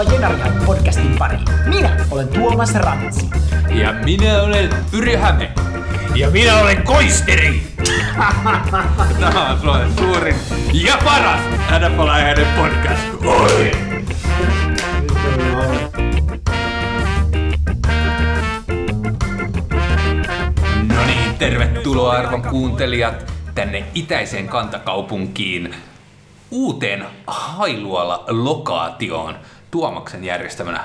Tervetuloa Jenarihan podcastin pariin. Minä olen Tuomas Rantsi. Ja minä olen Yri Häme. Ja minä olen Koisteri. Tämä on Suomen suurin ja paras nfl podcast. Oi! No niin, tervetuloa arvon kuuntelijat tänne itäiseen kantakaupunkiin uuteen Hailuola-lokaatioon Tuomaksen järjestämänä.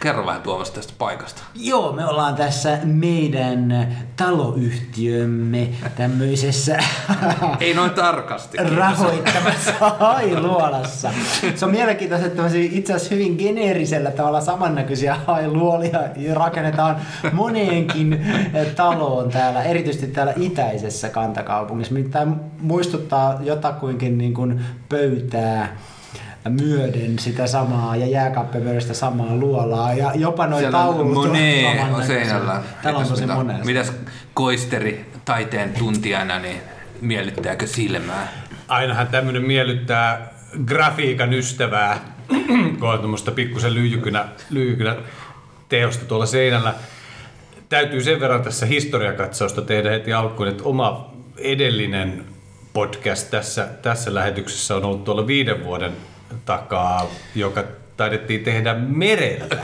Kerro vähän Tuomas tästä paikasta. Joo, me ollaan tässä meidän taloyhtiömme tämmöisessä Ei noin tarkasti. kiitos. rahoittamassa hailuolassa. Se on mielenkiintoista, että itse asiassa hyvin geneerisellä tavalla samannäköisiä hailuolia rakennetaan moneenkin taloon täällä, erityisesti täällä itäisessä kantakaupungissa. Tämä muistuttaa jotakuinkin niin kuin pöytää myöden sitä samaa ja jääkappemyöden sitä samaa luolaa ja jopa noin taulut Monet on seinällä. Täällä on Mitäs tosi monen. Mitäs koisteri taiteen tuntijana, niin miellyttääkö silmää? Ainahan tämmönen miellyttää grafiikan ystävää, kun on tuommoista pikkusen lyijykynä, lyijykynä teosta tuolla seinällä. Täytyy sen verran tässä historiakatsausta tehdä heti alkuun, että oma edellinen podcast tässä, tässä lähetyksessä on ollut tuolla viiden vuoden takaa, joka taidettiin tehdä merellä.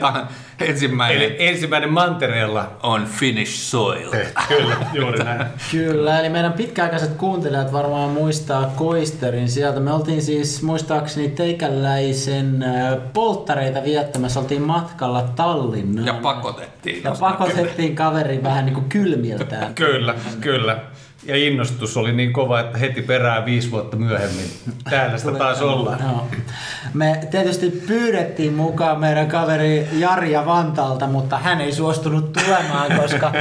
Tämä ensimmäinen Eli ensimmäinen mantereella. on Finnish Soil. Kyllä, juuri näin. Kyllä, eli meidän pitkäaikaiset kuuntelijat varmaan muistaa Koisterin sieltä. Me oltiin siis muistaakseni teikäläisen polttareita viettämässä, oltiin matkalla Tallinnaan. Ja pakotettiin. Ja pakotettiin kaveri vähän niin kuin kylmiltään. Kyllä, kyllä. Ja innostus oli niin kova, että heti perään viisi vuotta myöhemmin. Täällä sitä taas ollaan. Joo. Me tietysti pyydettiin mukaan meidän kaveri Jarja Vantaalta, mutta hän ei suostunut tulemaan, koska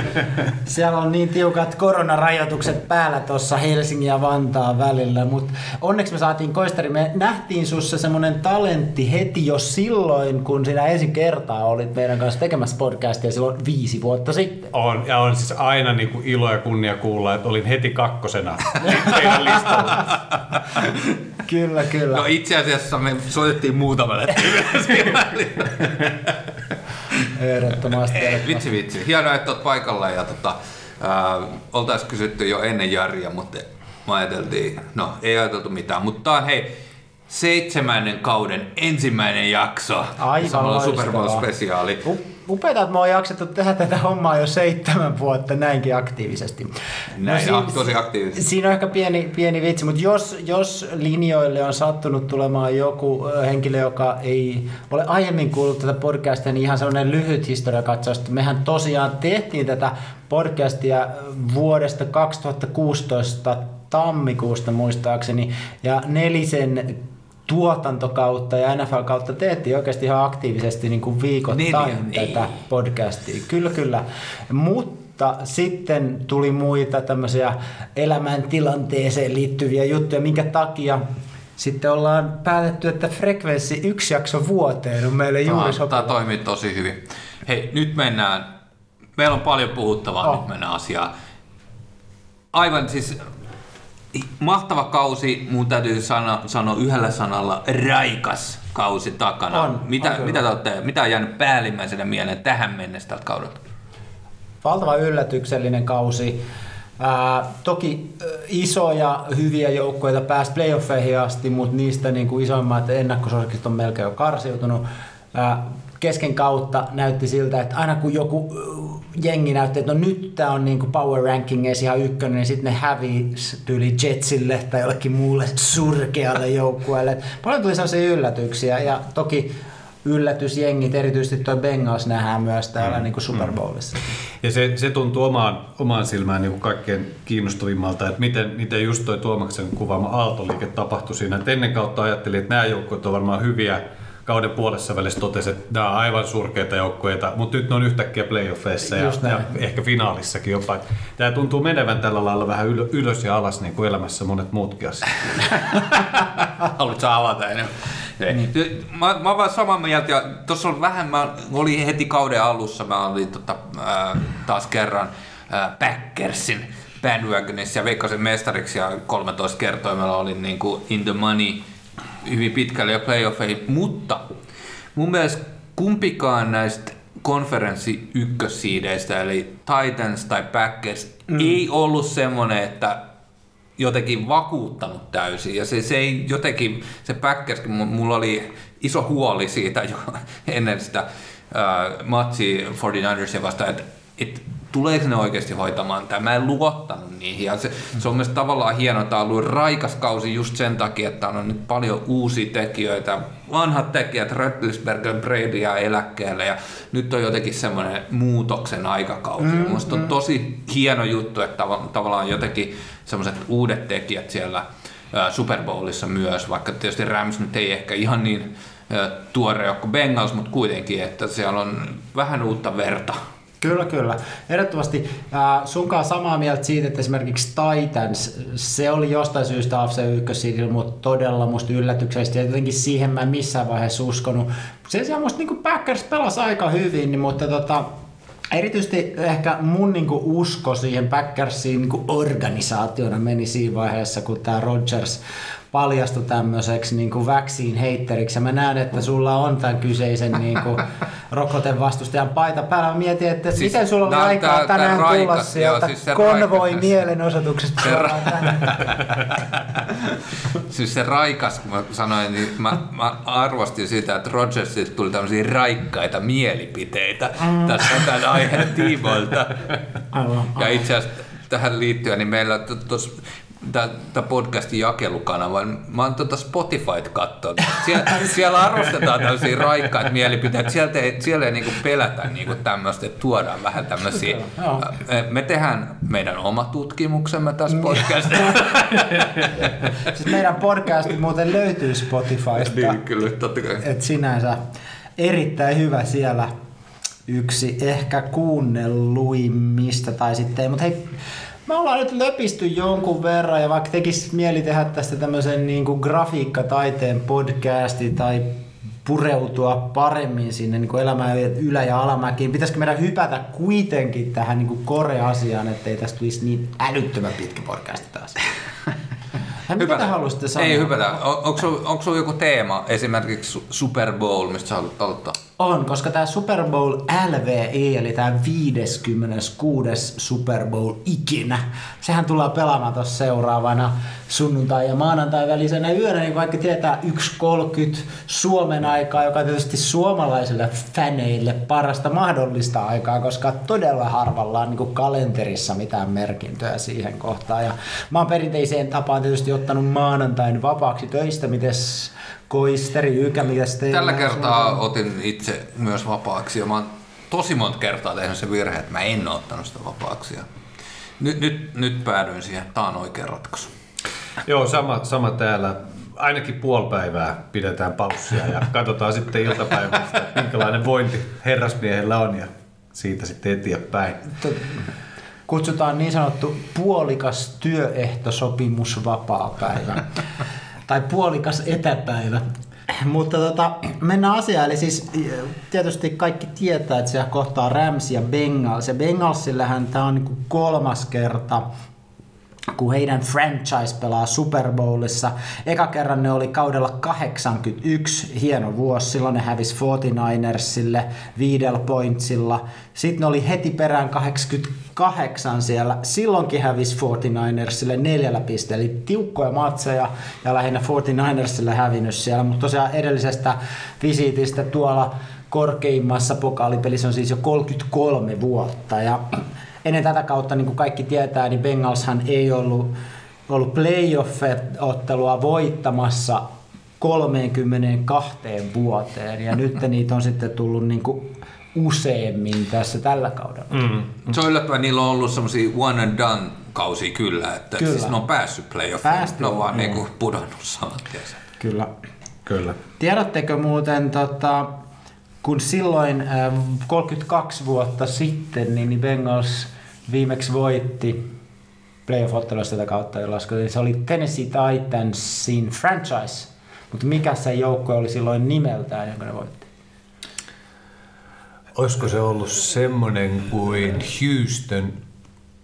siellä on niin tiukat koronarajoitukset päällä tuossa Helsingin ja Vantaan välillä. Mutta onneksi me saatiin koistari. Me nähtiin sussa semmoinen talentti heti jo silloin, kun sinä ensin kertaa olit meidän kanssa tekemässä podcastia silloin viisi vuotta sitten. On, ja on siis aina niin kuin ilo ja kunnia kuulla, että olin heti kakkosena teidän listalla. Kyllä, kyllä. No itse asiassa me soitettiin muutamalle. Ehdottomasti. Ei, vitsi vitsi. Hienoa, että olet paikalla ja tota, äh, oltaisiin kysytty jo ennen Jaria, mutta me ajateltiin, no ei ajateltu mitään, mutta hei, seitsemännen kauden ensimmäinen jakso. Aivan Samalla loistavaa. Super Bowl spesiaali. Upeeta, että me on jaksettu tehdä tätä hommaa jo seitsemän vuotta näinkin aktiivisesti. Näin, siinä- ak- tosi aktiivisesti. Siinä on ehkä pieni, pieni vitsi, mutta jos, jos linjoille on sattunut tulemaan joku henkilö, joka ei ole aiemmin kuullut tätä podcastia, niin ihan sellainen lyhyt historiakatsaus. Mehän tosiaan tehtiin tätä podcastia vuodesta 2016 tammikuusta muistaakseni, ja nelisen tuotantokautta ja NFL-kautta teettiin oikeasti ihan aktiivisesti niin kuin viikoittain Neljä, tätä podcastia. Kyllä, kyllä. Mutta sitten tuli muita tämmöisiä elämäntilanteeseen liittyviä juttuja, minkä takia sitten ollaan päätetty, että frekvenssi yksi jakso vuoteen on meille juuri Tämä, sopiva. tämä toimii tosi hyvin. Hei, nyt mennään, meillä on paljon puhuttavaa, Oh. nyt mennään asiaan. Aivan siis mahtava kausi, mun täytyy sanoa, sanoa yhdellä sanalla, raikas kausi takana. On, mitä, on kyllä. mitä, te olette, mitä on jäänyt päällimmäisenä mieleen tähän mennessä tältä kaudelta? Valtavan yllätyksellinen kausi. Ää, toki isoja hyviä joukkoja pääsi playoffeihin asti, mutta niistä niin kuin isoimmat ennakkosuosikit on melkein jo karsiutunut. Ää, kesken kautta näytti siltä, että aina kun joku jengi näytti, että no nyt tämä on niin kuin power rankingeissa ihan ykkönen, niin sitten ne hävisi tyyli Jetsille tai jollekin muulle surkealle joukkueelle. Paljon tuli sellaisia yllätyksiä ja toki yllätysjengit, erityisesti tuo Bengals nähdään myös täällä niin kuin Super Bowlissa. Ja se, se tuntuu omaan, omaan silmään niin kuin kaikkein kiinnostavimmalta, että miten, miten just toi Tuomaksen kuvaama aaltoliike tapahtui siinä. Et ennen kautta ajattelin, että nämä joukkueet on varmaan hyviä, kauden puolessa välissä totesi, että nämä on aivan surkeita joukkueita, mutta nyt ne on yhtäkkiä playoffeissa ja, ja ehkä finaalissakin jopa. Tämä tuntuu menevän tällä lailla vähän yl- ylös ja alas niin kuin elämässä monet muutkin asiat. Haluatko avata enemmän? Niin. Mä, mä oon vaan samaa mieltä, ja tuossa on vähän, mä olin heti kauden alussa, mä olin tota, ää, taas kerran ää, Packersin bandwagonissa ja Veikkasen mestariksi ja 13 kertoimella olin niin kuin in the money hyvin pitkälle jo playoffeihin, mutta mun mielestä kumpikaan näistä konferenssi ykkössiideistä, eli Titans tai Packers, mm. ei ollut semmoinen, että jotenkin vakuuttanut täysin. Ja se, se ei jotenkin, se Packerskin, mulla oli iso huoli siitä jo ennen sitä äh, matsia 49ersia vastaan, että, että tuleeko ne oikeasti hoitamaan tämä. Mä en luottanut niihin. Ja se, se on mielestäni tavallaan hienoa, että on ollut raikas kausi just sen takia, että on nyt paljon uusia tekijöitä. Vanhat tekijät, Röttlisberg, Brady ja eläkkeelle ja nyt on jotenkin semmoinen muutoksen aikakausi. Mm, Mielestäni on mm. tosi hieno juttu, että tavallaan jotenkin semmoiset uudet tekijät siellä Super Bowlissa myös, vaikka tietysti Rams nyt ei ehkä ihan niin tuore kuin Bengals, mutta kuitenkin, että siellä on vähän uutta verta Kyllä, kyllä. Ehdottomasti äh, sunkaan samaa mieltä siitä, että esimerkiksi Titans, se oli jostain syystä AFC 1 mutta todella musta yllätyksellisesti ja jotenkin siihen mä en missään vaiheessa uskonut. Sen sijaan musta niin Packers pelasi aika hyvin, niin, mutta tota, Erityisesti ehkä mun niinku usko siihen Packersiin niinku organisaationa meni siinä vaiheessa, kun tämä Rodgers paljastui tämmöiseksi niin kuin vaccine heitteriksi. Ja mä näen, että sulla on tämän kyseisen niin kuin, rokotevastustajan paita päällä. Mä mietin, että siis, miten sulla on aikaa tää, tänään tää tulla raikas, sieltä siis konvoi mielenosoituksesta. Se ra- siis se raikas, kun mä sanoin, niin mä, mä arvostin sitä, että Rodgersista tuli tämmöisiä raikkaita mielipiteitä mm. tässä tämän aiheen tiimoilta. Ja itse asiassa tähän liittyen, niin meillä tuossa tämä podcastin jakelukanava. Mä oon tuota Spotifyt katsonut. Siellä, siellä arvostetaan tämmöisiä raikkaita mielipiteitä. Sieltä ei, siellä ei niinku pelätä niinku tämmöistä, että tuodaan vähän tämmöisiä. Me tehdään meidän oma tutkimuksemme tässä niin. podcastissa. siis meidän podcasti muuten löytyy Spotifysta. Niin, kyllä, totta kai. Et sinänsä erittäin hyvä siellä yksi ehkä kuunnelluimmista tai sitten ei, mutta hei, me ollaan nyt löpisty jonkun verran ja vaikka tekisi mieli tehdä tästä tämmöisen niin kuin grafiikkataiteen podcasti tai pureutua paremmin sinne niin kuin elämään ylä- ja alamäkiin. Pitäisikö meidän hypätä kuitenkin tähän niin kuin kore-asiaan, ettei tästä tulisi niin älyttömän pitkä podcasti taas? Ja mitä te haluaisitte sanoa? Ei hypätä. Onko sinulla joku teema, esimerkiksi Super Bowl, mistä sä haluat aloittaa? On, koska tämä Super Bowl LVE, eli tämä 56. Super Bowl ikinä, sehän tullaan pelaamaan tuossa seuraavana sunnuntai- ja maanantai välisenä yönä, niin vaikka tietää 1.30 Suomen aikaa, joka on tietysti suomalaisille faneille parasta mahdollista aikaa, koska todella harvalla on niin kalenterissa mitään merkintöjä siihen kohtaan. Ja mä oon perinteiseen tapaan tietysti ottanut maanantain vapaaksi töistä, mites Koisteri, Ykä, mitäs teillä? Tällä kertaa otin itse myös vapaaksi ja mä oon tosi monta kertaa tehnyt se virhe, että mä en ole ottanut sitä vapaaksi. Nyt, nyt, nyt päädyin siihen, että tämä on oikea ratkaisu. Joo, sama, sama täällä. Ainakin puoli päivää pidetään paussia ja katsotaan sitten iltapäivästä, minkälainen vointi herrasmiehellä on ja siitä sitten eteenpäin. Kutsutaan niin sanottu puolikas työehtosopimus vapaa päivä tai puolikas etäpäivä. Mutta tota, mennään asiaan. Eli siis tietysti kaikki tietää, että siellä kohtaa Rams ja Bengals. Ja Bengalsillähän tämä on niin kolmas kerta kun heidän franchise pelaa Super Bowlissa. Eka kerran ne oli kaudella 81, hieno vuosi, silloin ne hävisi 49ersille viidellä pointsilla. Sitten ne oli heti perään 88 siellä, silloinkin hävisi 49ersille neljällä pisteellä, eli tiukkoja matseja ja lähinnä 49ersille hävinnyt siellä, mutta tosiaan edellisestä visiitistä tuolla korkeimmassa pokaalipelissä on siis jo 33 vuotta. Ja ennen tätä kautta, niin kuin kaikki tietää, niin Bengalshan ei ollut, ollut playoff-ottelua voittamassa 32 vuoteen, ja nyt niitä on sitten tullut niin kuin useammin tässä tällä kaudella. Mm. Se on yllättävän, niillä on ollut semmoisia one and done kausi kyllä, että kyllä. Siis ne on päässyt playoffiin, ne on vaan niin kuin pudonnut saman Kyllä. Kyllä. Tiedättekö muuten, tota, kun silloin äh, 32 vuotta sitten niin, niin Bengals viimeksi voitti playoff-ottelussa tätä kautta, niin se oli Tennessee Titansin franchise. Mutta mikä se joukko oli silloin nimeltään, jonka ne voitti? Olisiko se ollut semmoinen kuin Houston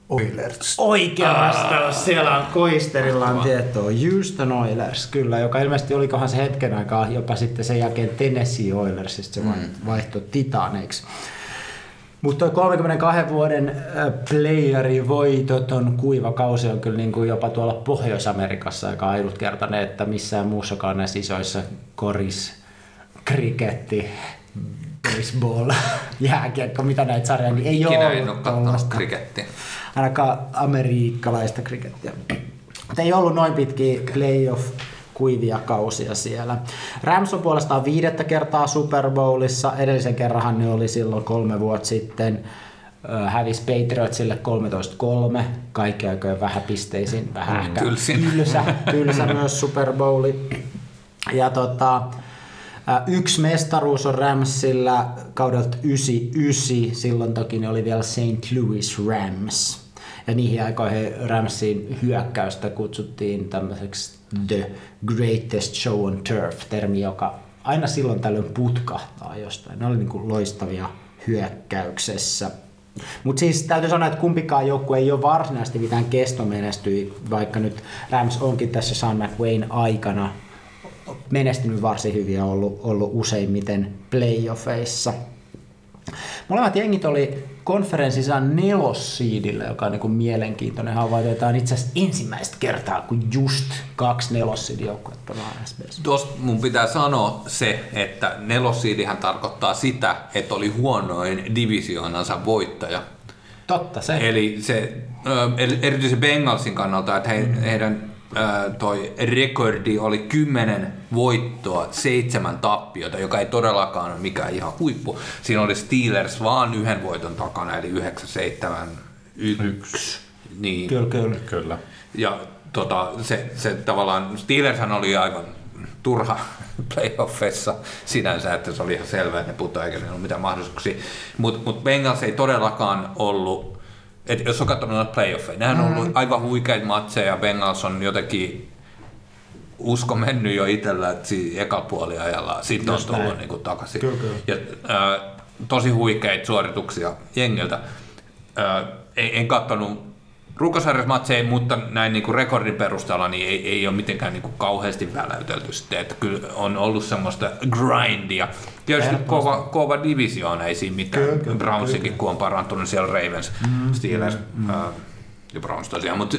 Oilers. Oikea vastaus. Siellä on Koisterilla on tietoa. Houston Oilers, kyllä, joka ilmeisesti olikohan se hetken aikaa jopa sitten sen jälkeen Tennessee Oilersista se vaihtoi Titaneiksi. Mutta toi 32 vuoden playeri voitoton kuiva kausi on kyllä niin kuin jopa tuolla Pohjois-Amerikassa aika ainutkertainen, että missään muussakaan näissä isoissa koris, kriketti, baseball, jääkiekko, mitä näitä sarjoja, niin ei Ikinä ole en ole krikettiä. Ainakaan amerikkalaista krikettiä. Mutta ei ollut noin pitkiä playoff kuivia kausia siellä. Rams on puolestaan viidettä kertaa Super Bowlissa. Edellisen kerranhan ne oli silloin kolme vuotta sitten. Hävisi Patriotsille 13-3. Kaikki aikojen vähäpisteisin, vähän ehkä tylsin. tylsä, tylsä myös Super Bowli. Ja tota, Yksi mestaruus on Ramsilla kaudelta 99, silloin toki ne oli vielä St. Louis Rams. Ja niihin aikoihin Ramsin hyökkäystä kutsuttiin tämmöiseksi The Greatest Show on Turf, termi, joka aina silloin tällöin putkahtaa jostain. Ne oli niin kuin loistavia hyökkäyksessä. Mutta siis täytyy sanoa, että kumpikaan joukkue ei ole varsinaisesti mitään kestomenestyä, vaikka nyt Rams onkin tässä Sean McWayne aikana menestynyt varsin hyvin ja ollut, ollut useimmiten playoffeissa. Molemmat jengit oli konferenssissa nelossiidillä, joka on niin mielenkiintoinen havainto. Tämä on itse asiassa ensimmäistä kertaa, kun just kaksi nelossiidijoukkuetta pelaa SBC. Tuosta mun pitää sanoa se, että nelossiidihän tarkoittaa sitä, että oli huonoin divisioonansa voittaja. Totta se. Eli se, ö, erityisesti Bengalsin kannalta, että he, heidän toi rekordi oli 10 voittoa, seitsemän tappiota, joka ei todellakaan ole mikään ihan huippu. Siinä oli Steelers vaan yhden voiton takana, eli 9, 7, 1. Niin. Kyllä, kyllä. Kyllä. Ja tota, se, se tavallaan, Steelershän oli aivan turha playoffeissa sinänsä, että se oli ihan selvä, että ne putoaa eikä niillä ollut mitään mahdollisuuksia. Mutta mut Bengals ei todellakaan ollut, että jos on katsonut noita playoffeja, nehän on ollut aivan huikeita matseja, Bengals on jotenkin usko mennyt jo itsellä, että siinä eka puoliajalla sitten on tullut näin. niinku takaisin. Kyllä, kyllä. Ja, ää, tosi huikeita suorituksia jengiltä. Ää, ei, en katsonut runkosarjasmatseja, mutta näin niin kuin rekordin perusteella niin ei, ei ole mitenkään niin kuin kauheasti väläytelty sitten, että kyllä on ollut semmoista grindia. Tietysti kova, kova divisioona, ei siinä mitään. Kyllä, kyllä, Brownsikin, kun on parantunut niin siellä Ravens, mm, Steelers mm, ää, ja Browns tosiaan, mutta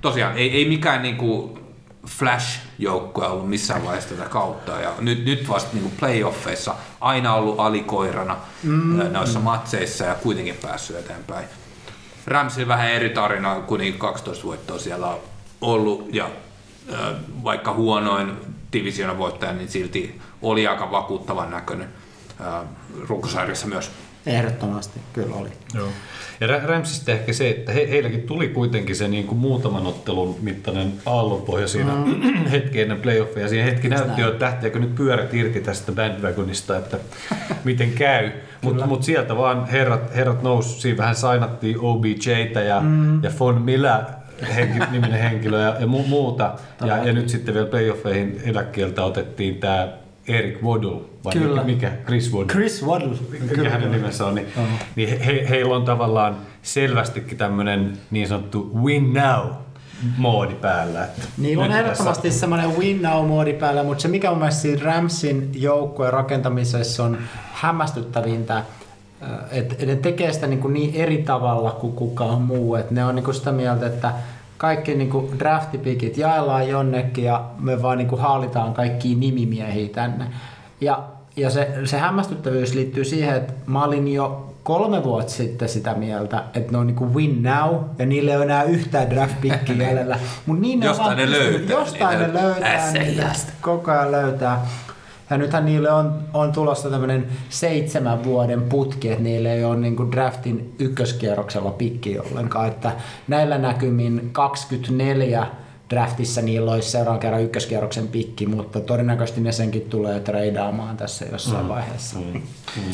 tosiaan ei, ei mikään niin kuin Flash-joukkue ollut missään vaiheessa tätä kautta. Ja nyt, nyt vasta niin playoffeissa aina ollut alikoirana mm, noissa matseissa ja kuitenkin päässyt eteenpäin. Ramsilla vähän eri tarina, kun niin 12 voittoa siellä on ollut ja vaikka huonoin divisiona voittaja, niin silti oli aika vakuuttavan näköinen runkosarjassa myös. Ehdottomasti, kyllä oli. Joo. Ja Ra- Ramsista ehkä se, että he, heilläkin tuli kuitenkin se niin kuin muutaman ottelun mittainen aallonpohja siinä mm. hetki ennen playoffia. Ja siinä hetki näytti jo, että lähteekö nyt pyörät irti tästä bandwagonista, että miten käy. Mutta mut sieltä vaan herrat, herrat nousi, siinä vähän sainattiin OBJtä ja, mm. ja Von Miller henki, niminen henkilö ja, ja mu- muuta. Ja, ja nyt sitten vielä playoffeihin eläkkeeltä otettiin tämä Eric Waddle, vai Kyllä. mikä? Chris Waddle Chris Waddle. mikä hänen nimensä on, niin, niin he, heillä on tavallaan selvästikin tämmöinen niin sanottu win now moodi päällä. Että Niillä on ehdottomasti semmoinen win now-moodi päällä, mutta se mikä mun mielestä siinä Ramsin joukkueen rakentamisessa on hämmästyttävintä, että ne tekee sitä niin, kuin niin eri tavalla kuin kukaan muu. Et ne on niin kuin sitä mieltä, että kaikki niin kuin draftipikit jaellaan jonnekin ja me vaan niin kuin haalitaan kaikkia nimimiehiä tänne. Ja, ja se, se hämmästyttävyys liittyy siihen, että mä olin jo kolme vuotta sitten sitä mieltä, että ne on niinku win now ja niille ei ole enää yhtään draft pickia jäljellä. Mut niin ne on Jostain ne löytää Jostain ne löytää niitä, koko ajan löytää. Ja nythän niille on, on tulossa tämmöinen seitsemän vuoden putki, että niille ei ole niin draftin ykköskierroksella pikki ollenkaan. Että näillä näkymin 24 draftissa niillä olisi seuraavan kerran ykköskierroksen pikki, mutta todennäköisesti ne senkin tulee treidaamaan tässä jossain mm. vaiheessa. Mm.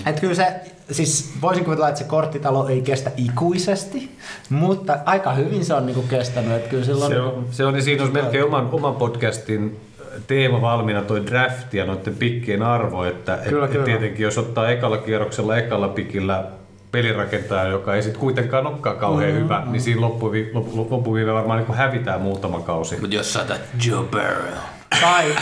Et kyllä se, siis voisin kuvitella, että se korttitalo ei kestä ikuisesti, mutta aika hyvin se on niinku kestänyt. Että kyllä silloin Se on, se on, niin siinä olisi melkein oman, oman podcastin teema valmiina toi draft ja noiden pikkien arvo, että Kyllä, et, kyllä. et tietenkin jos ottaa ekalla kierroksella ekalla pikillä pelirakentaja, joka ei sitten kuitenkaan olekaan kauhean mm, hyvä, niin siinä loppuvi, loppu, loppuviive varmaan niin hävitään muutama kausi. Mutta jos saatat Joe Burrow. Tai,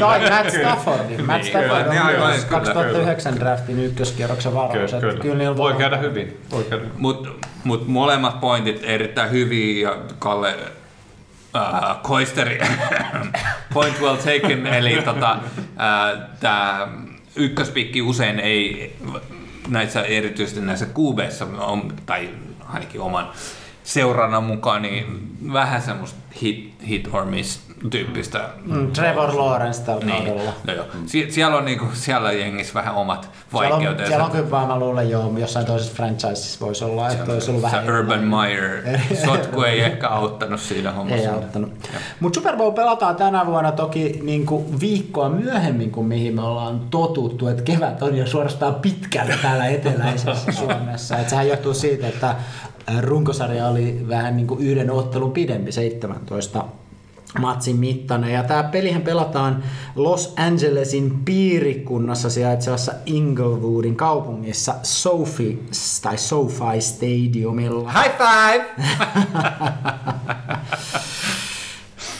tai Matt Staffordin. Matt Niin, Stafford kyllä, on niin, myös aivan, 2009 draftin ykköskierroksen varaus. Kyllä, kyllä. kyllä niillä Voi käydä hyvin. Voi käydä. Mutta mut molemmat pointit erittäin hyviä ja Kalle äh, Koisteri, point well taken, eli tota, äh, tämä ykköspikki usein ei näissä erityisesti näissä kuubeissa on, tai ainakin oman seurannan mukaan, niin vähän semmoista hit, hit or miss tyyppistä Mm, Trevor Lawrence tällä niin, kaudella. no joo. Sie- siellä on niinku, siellä jengissä vähän omat Siellä on, vaikeutensa. siellä on kyllä vaan, mä luulen joo, jossain toisessa franchisessa voisi olla, että olisi ollut vähän Se Urban Meyer sotku ei ehkä auttanut siinä hommassa. Ei auttanut. Mutta Super Bowl pelataan tänä vuonna toki niin kuin viikkoa myöhemmin kuin mihin me ollaan totuttu, että kevät on jo suorastaan pitkällä täällä eteläisessä Suomessa. Et sehän johtuu siitä, että runkosarja oli vähän niin kuin yhden ottelun pidempi, 17 matsin mittainen. Ja tämä pelihän pelataan Los Angelesin piirikunnassa sijaitsevassa Inglewoodin kaupungissa Sophie tai SoFi Stadiumilla. High five!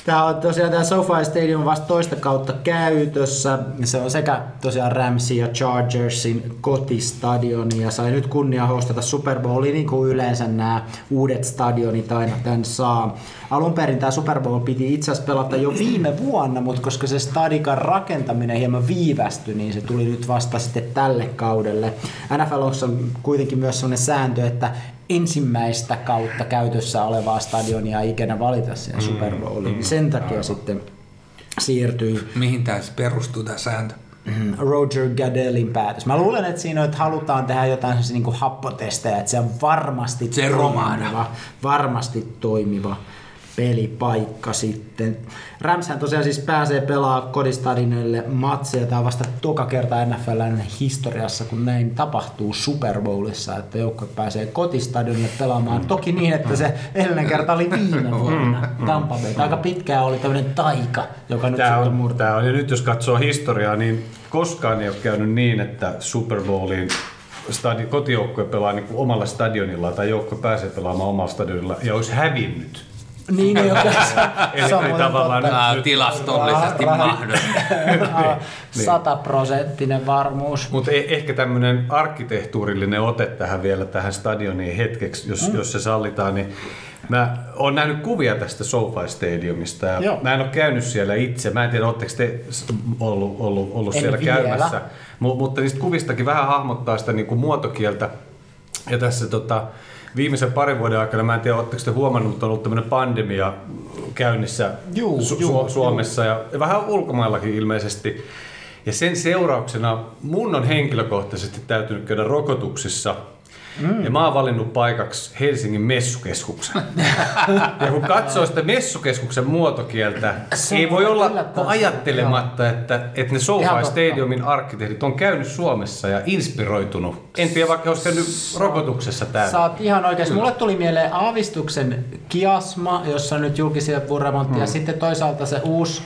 Tämä on tosiaan tämä SoFi Stadium vasta toista kautta käytössä. Se on sekä tosiaan Ramsey ja Chargersin kotistadioni ja sai nyt kunnia hostata Super Bowlia niin kuin yleensä nämä uudet stadionit aina tämän saa. Alun perin tämä Super Bowl piti itse asiassa pelata jo viime vuonna, mutta koska se stadikan rakentaminen hieman viivästyi, niin se tuli nyt vasta sitten tälle kaudelle. NFL on kuitenkin myös sellainen sääntö, että ensimmäistä kautta käytössä olevaa stadionia ikinä valita siihen Super Bowliin. Mm, Sen takia sitten siirtyi Mihin tämä perustuu tämä sääntö? mm, Roger Goodellin päätös. Mä luulen, että siinä on, että halutaan tehdä jotain niin happotestejä, että se on varmasti Se romahda. toimiva, varmasti toimiva pelipaikka sitten. Ramshän tosiaan siis pääsee pelaa kodistadionille matseja. Tämä on vasta toka kerta NFLn historiassa, kun näin tapahtuu Super Bowlissa, että joukkue pääsee kotistadionille pelaamaan. Toki niin, että se edellinen kerta oli viime vuonna Tampa Bay. Aika pitkään oli tämmöinen taika, joka nyt Tämä sitten on, murtuu. tämä on, ja nyt jos katsoo historiaa, niin koskaan ei ole käynyt niin, että Super Bowlin stadi, kotijoukkue pelaa niin omalla stadionilla tai joukkue pääsee pelaamaan omalla stadionilla ja olisi hävinnyt. Niin ei ole Eli tavallaan totta. Nyt- tilastollisesti Vähän- mahdollista. Sataprosenttinen varmuus. Mutta ehkä tämmöinen arkkitehtuurillinen ote tähän vielä tähän stadioniin hetkeksi, jos, mm. jos se sallitaan, niin mä oon nähnyt kuvia tästä SoFi Stadiumista ja Joo. mä en ole käynyt siellä itse. Mä en tiedä, oletteko te ollut, ollut, ollut En siellä vielä. käymässä. Mu- mutta niistä kuvistakin vähän hahmottaa sitä niin kuin muotokieltä. Ja tässä tota, viimeisen parin vuoden aikana, mä en tiedä, oletteko te huomannut, että on ollut tämmöinen pandemia käynnissä Juu, Su- juu, Su- Suomessa ja vähän ulkomaillakin ilmeisesti. Ja sen seurauksena mun on henkilökohtaisesti täytynyt käydä rokotuksissa. Mm. Ja mä oon valinnut paikaksi Helsingin messukeskuksen. ja kun katsoo sitä messukeskuksen muotokieltä, Se ei voi olla ajattelematta, että, että ne SoFi. Stadiumin arkkitehdit on käynyt Suomessa ja inspiroitunut. En tiedä, vaikka olisi käynyt rokotuksessa täällä. Oot ihan oikeassa. Mulle tuli mieleen aavistuksen kiasma, jossa on nyt julkisia remontti, Hmm. ja sitten toisaalta se uusi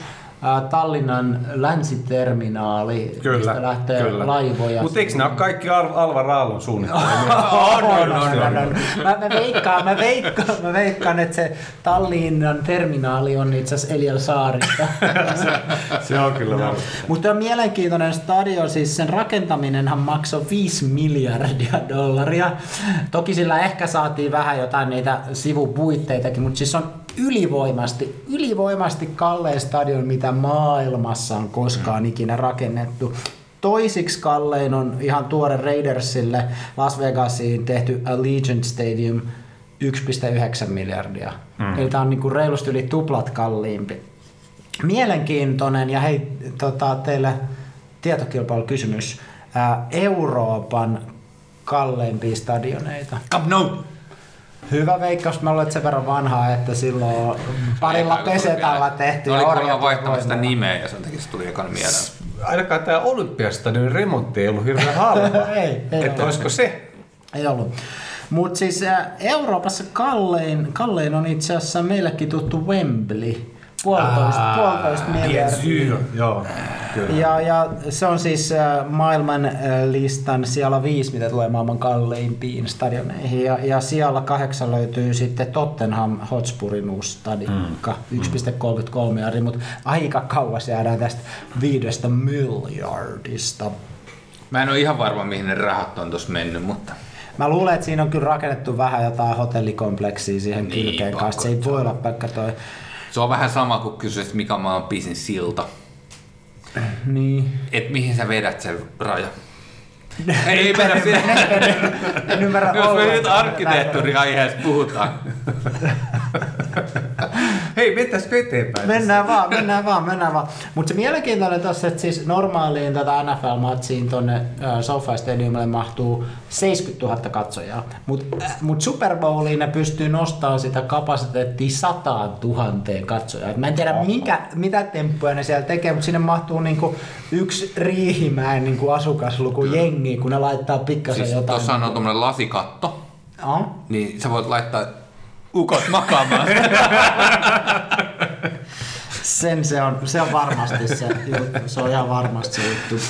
Tallinnan länsiterminaali, mistä lähtee laivoja. Mutta eikö nämä ole kaikki Al- Alva Raallon suunnittelemia? on, on, on, on, on. Mä, mä, veikkaan, mä, veikkaan, mä veikkaan, että se Tallinnan terminaali on itse asiassa Eliel Saarista. Se on kyllä varmasti. Mutta on mielenkiintoinen stadion, siis sen rakentaminenhan maksoi 5 miljardia dollaria. Toki sillä ehkä saatiin vähän jotain niitä sivupuitteitakin, mutta siis on ylivoimasti, ylivoimasti kallein stadion, mitä maailmassa on koskaan ikinä rakennettu. Toisiksi kallein on ihan tuore Raidersille Las Vegasiin tehty Allegiant Stadium 1,9 miljardia. Mm. Eli tämä on niinku reilusti yli tuplat kalliimpi. Mielenkiintoinen ja hei tota, teille tietokilpailukysymys. Euroopan kalleimpia stadioneita. Camp Nou! Hyvä veikkaus, mä olet sen verran vanhaa, että silloin parilla pesetalla tehty. Oli sitä voimalla. nimeä ja sen takia se tuli ekana mieleen. Ainakaan tämä Olympiastadionin remontti ei ollut hirveän halpa. Ei, ei Että olisiko se? Ei ollut. Mutta siis Euroopassa kallein, kallein on itse asiassa meillekin tuttu Wembley. Puolitoista, puolitoista miljardia. Joo. Ja, ja se on siis maailman listan siellä viisi, mitä tulee maailman kalleimpiin stadioneihin. Ja, ja siellä kahdeksan löytyy sitten Tottenham Hotspurin uusi stadionka, mm. 1,33 jardi, mutta aika kauas jäädään tästä viidestä miljardista. Mä en ole ihan varma, mihin ne rahat on tuossa mennyt, mutta... Mä luulen, että siinä on kyllä rakennettu vähän jotain hotellikompleksia siihen niin, kylkeen kanssa. Se ei voi olla pelkkä toi. Se on vähän sama kuin kysyisit, mikä maan pisin silta. Niin. Et mihin sä vedät sen raja? Ei mennä siihen. En ymmärrä Jos me nyt arkkitehtuuriaiheessa puhutaan. Hei, mentäisikö eteenpäin? Mennään vaan, mennään vaan, mennään vaan. Mutta se mielenkiintoinen tossa, että siis normaaliin tätä NFL-matsiin tonne äh, SoFi Stadiumille mahtuu 70 000 katsojaa. Mutta äh, mut Super Bowliin ne pystyy nostamaan sitä kapasiteettia 100 000 katsojaa. Et mä en tiedä minkä, mitä temppuja ne siellä tekee, mutta sinne mahtuu niinku yksi Riihimäen niinku asukasluku jengi, kun ne laittaa pikkasen Siis jotain. tuossa on tommonen lasikatto, Oh. niin sä voit laittaa ukot makaamaan. Sen se on, se on varmasti se juttu. Se on ihan varmasti se juttu.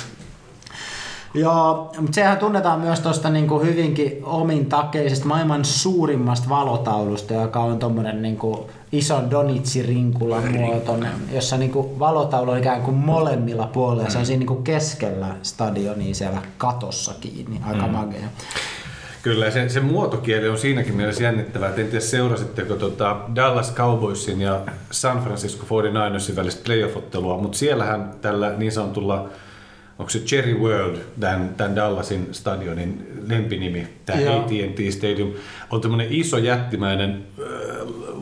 Joo, mutta sehän tunnetaan myös tuosta niinku hyvinkin omin takeisesta maailman suurimmasta valotaulusta, joka on tuommoinen niinku iso Donitsi-rinkulan muotoinen, jossa niinku valotaulu on ikään kuin molemmilla puolilla. Se on siinä niinku keskellä stadionia siellä katossa kiinni. Aika mm. magea. Kyllä, se, se muotokieli on siinäkin mielessä jännittävää. En tiedä, seurasitteko tota Dallas Cowboysin ja San Francisco 49ersin välistä playoff-ottelua, mutta siellähän tällä niin sanotulla, onko se Cherry World, tämän, tämän Dallasin stadionin lempinimi, tämä Joo. AT&T Stadium, on tämmöinen iso jättimäinen äh,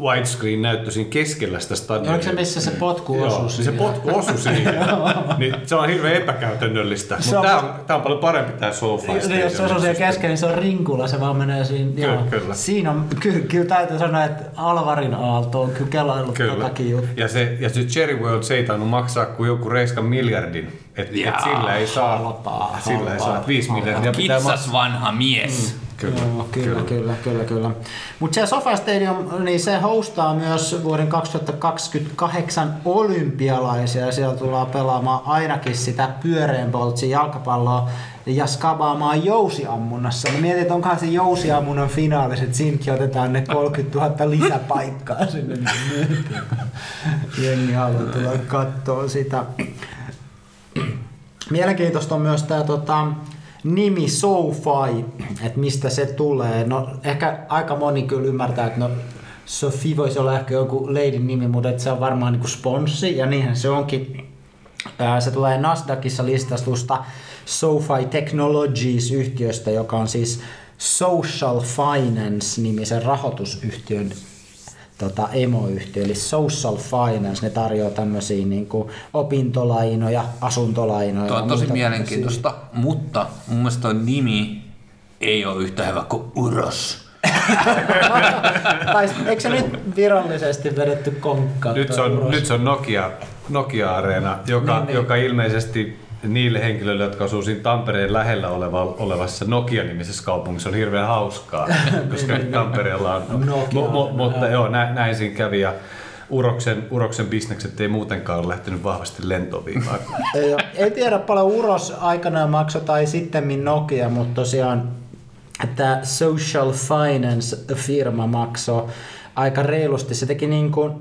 widescreen näyttö siinä keskellä sitä stadionia. Onko se missä se potku Joo, osuu niin se siihen? potku osui siihen. niin se on hirveän epäkäytännöllistä. Mutta on- tämä on, tää on paljon parempi tämä SoFi Niin, jos se osuu siellä keskellä, niin se on rinkula, se vaan menee siinä. Kyllä, joo. kyllä. Siinä on, kyllä, kyllä täytyy sanoa, että Alvarin Aalto on kyllä kelaillut Kyllä. juttua. Ja se, ja se Cherry World se ei tainnut maksaa kuin joku reiskan miljardin. Et, et Jaa, sillä ei saa, halpaa, sillä ei halpaa, saa, että viisi halpaa. miljardia pitää maksaa. Kitsas vanha mies. Mm. Kyllä, Joo, kyllä, kyllä, kyllä, kyllä. Mutta se SoFi Stadium, niin se hostaa myös vuoden 2028 olympialaisia ja siellä tullaan pelaamaan ainakin sitä pyöreän poltsin jalkapalloa ja skabaamaan jousiammunnassa. Mä mietin, että onkohan se jousiammunnan finaalis, että siinäkin otetaan ne 30 000 lisäpaikkaa sinne. Jengi haluaa tulla katsoa sitä. Mielenkiintoista on myös tämä tota, nimi SoFi, että mistä se tulee. No ehkä aika moni kyllä ymmärtää, että no Sophie voisi olla ehkä joku leidin nimi, mutta se on varmaan niinku sponssi ja niinhän se onkin. Se tulee Nasdaqissa listastusta SoFi Technologies-yhtiöstä, joka on siis Social Finance-nimisen rahoitusyhtiön tota, emoyhtiö, eli Social Finance, ne tarjoaa tämmöisiä niin kuin opintolainoja, asuntolainoja. Tuo on tosi mielenkiintoista, mutta mun mielestä tuo nimi ei ole yhtä hyvä kuin Uros. tämmöisiä. tai eikö se nyt virallisesti vedetty konkkaan? Nyt se on, nyt se on Nokia, Nokia-areena, joka, Niin, niin. joka ilmeisesti niille henkilöille, jotka asuu siinä Tampereen lähellä oleva, olevassa Nokia-nimisessä kaupungissa on hirveän hauskaa, koska Tampereella on. Nokia. Mu, mu, mutta joo, näin, näin siinä kävi ja Uroksen, Uroksen bisnekset ei muutenkaan ole lähtenyt vahvasti oo- ei tiedä paljon Uros aikanaan maksoi tai sitten Nokia, mutta tosiaan tämä Social Finance-firma maksoi aika reilusti. Se teki niin kuin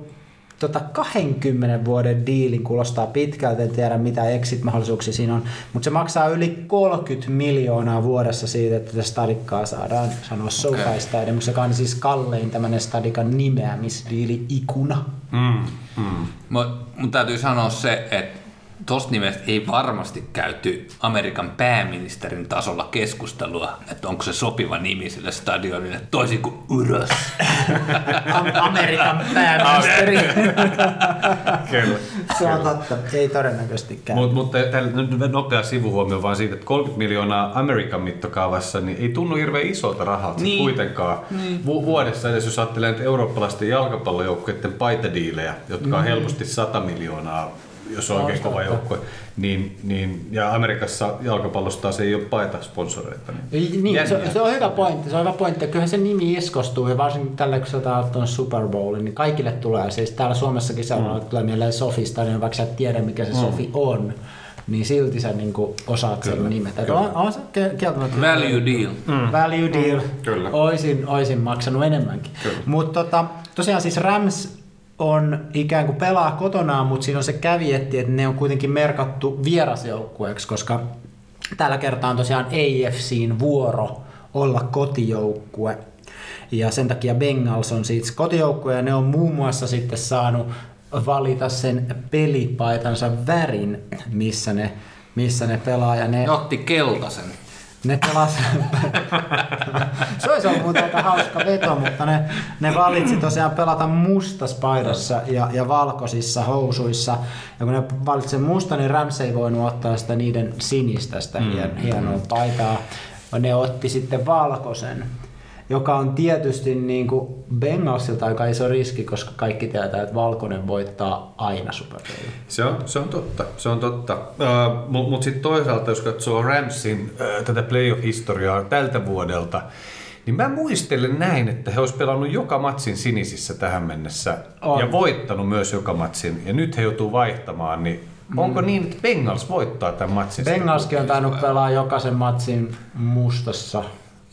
tota 20 vuoden diilin, kuulostaa pitkältä, en tiedä mitä exit-mahdollisuuksia siinä on, mutta se maksaa yli 30 miljoonaa vuodessa siitä, että tätä stadikkaa saadaan sanoa Okei. Stadium, joka on siis kallein tämmöinen stadikan nimeämisdiili ikuna. Mm, mm. Mun täytyy sanoa se, että tosta nimestä ei varmasti käyty Amerikan pääministerin tasolla keskustelua, että onko se sopiva nimi sille stadionille, toisin kuin Uros. Am- Amerikan pääministeri. Kyllä. Se on totta, ei todennäköisestikään. Mut, mutta tällä nyt nopea sivuhuomio vaan siitä, että 30 miljoonaa Amerikan mittakaavassa niin ei tunnu hirveän isolta rahalta niin. Niin. kuitenkaan. Niin. Vu- vuodessa edes, jos ajattelee nyt eurooppalaisten jalkapallojoukkueiden paitadiilejä, jotka on helposti 100 miljoonaa, jos on oikein kova joukkue, niin, niin, ja Amerikassa jalkapallosta taas ei ole paita sponsoreita. Niin. Ei, Niin, se, se, on hyvä pointti, se on hyvä pointti. Kyllähän se nimi iskostuu ja varsinkin tällä, kun sä tuon Super Bowlin, niin kaikille tulee. Siis täällä Suomessakin seuraavaksi mm. tulee mieleen Sofi Stadion, vaikka sä et tiedä mikä se mm. Sofi on. niin silti sä niin kuin osaat sen Kyllä, nimetä. kyllä. On, on se kieltämättä. Value deal. Mm. Value deal. Kyllä. Oisin, oisin maksanut enemmänkin. Mutta tota, tosiaan siis Rams on ikään kuin pelaa kotonaan, mutta siinä on se kävietti, että ne on kuitenkin merkattu vierasjoukkueeksi, koska tällä kertaa on tosiaan AFCin vuoro olla kotijoukkue. Ja sen takia Bengals on siis kotijoukkue ja ne on muun muassa sitten saanut valita sen pelipaitansa värin, missä ne, missä ne pelaa. Ja ne, Ne otti keltaisen. Ne pelas... se olisi ollut muuten aika hauska veto, mutta ne, ne valitsi tosiaan pelata mustas paidassa ja, ja valkoisissa housuissa. Ja kun ne valitsi musta, niin Rams ei voinut ottaa sitä niiden sinistä, sitä hien, hienoa paitaa. Ne otti sitten valkoisen, joka on tietysti niin kuin Bengalsilta aika iso riski, koska kaikki tietää, että valkoinen voittaa aina Super. Se on, se on totta, se on totta. Uh, Mutta mut sitten toisaalta, jos katsoo Ramsin uh, tätä playoff-historiaa tältä vuodelta, niin mä muistelen näin, että he olisivat pelannut joka matsin sinisissä tähän mennessä On. ja voittanut myös joka matsin. Ja nyt he joutuu vaihtamaan, niin onko niin, että Bengals voittaa tämän matsin? Bengalskin on tainnut pelaa jokaisen matsin mustassa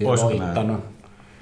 ja Olisiko voittanut.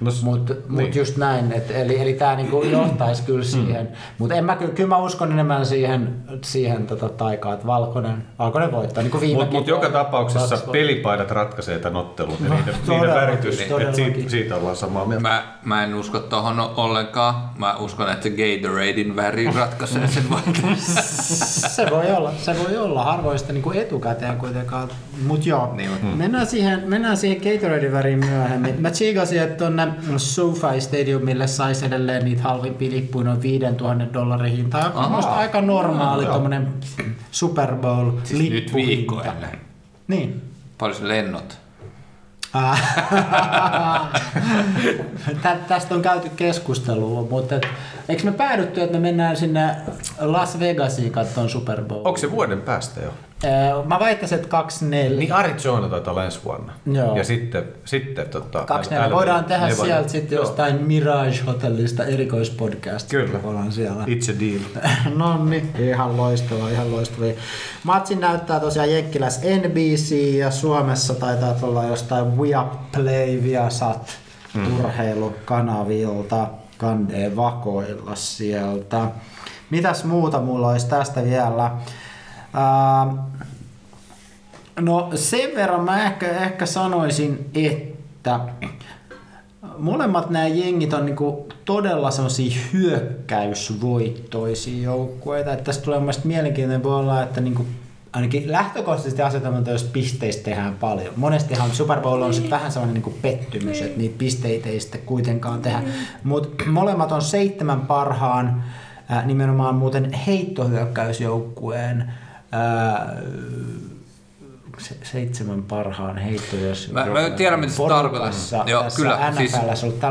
No, Mutta mut niin. just näin, et, eli, eli tämä niinku johtaisi kyllä siihen. Mutta en mä kyllä, kyllä mä uskon enemmän siihen, siihen tota taikaan, että valkoinen, valkoinen voittaa. Niin Mutta mut joka tapauksessa pelipaidat ratkaisee tämän ottelun ja No, niiden, niiden väritys. Et todellakin. siitä, siitä ollaan samaa mieltä. Mä, mä en usko tohon ollenkaan. Mä uskon, että se Gatoradein väri ratkaisee sen voiton. se voi olla, se voi olla. Harvoin sitä niinku etukäteen kuitenkaan. Mutta joo, Niin, niin, mennään, siihen, mennään siihen Gatoradein väriin myöhemmin. Mä tsiikasin, että tonne SoFi Stadiumille saisi edelleen niitä halvimpia lippuja noin 5000 dollarin hinta. Joka on Ahaa. musta aika normaali Joo. tommonen Super Bowl Siis nyt viikko ennen. Niin. Paljon se lennot. Tä, tästä on käyty keskustelua, mutta et, eikö me päädytty, että me mennään sinne Las Vegasiin katsomaan Super Bowl? Onko se vuoden päästä jo? Mä väittäisin, että 24. Niin Arizona taitaa olla ensi vuonna. Joo. Ja sitten, sitten tota, 24. LA Voidaan tehdä Nevada. sieltä sitten Joo. jostain Mirage-hotellista erikoispodcast. Kyllä. Ollaan siellä. It's a deal. no niin, ihan loistavaa, ihan loistavaa. Matsin näyttää tosiaan Jenkkiläs NBC ja Suomessa taitaa olla jostain Viaplay, Viasat, mm. urheilukanavilta, kandee vakoilla sieltä. Mitäs muuta mulla olisi tästä vielä? Ää, no sen verran mä ehkä, ehkä sanoisin, että molemmat nämä jengit on niinku todella sellaisia hyökkäysvoittoisia joukkueita. Että tästä tulee mun mielestä mielenkiintoinen voi olla, että niinku ainakin lähtökohtaisesti asetelma, jos pisteistä tehdään paljon. Monestihan Super Bowl on sitten vähän sellainen niinku pettymys, että niitä pisteitä ei sitten kuitenkaan tehdä. Mutta molemmat on seitsemän parhaan äh, nimenomaan muuten heittohyökkäysjoukkueen se, seitsemän parhaan heittojos. Mä, mä tiedän, mitä se tarkoittaa. Joo, kyllä. Siis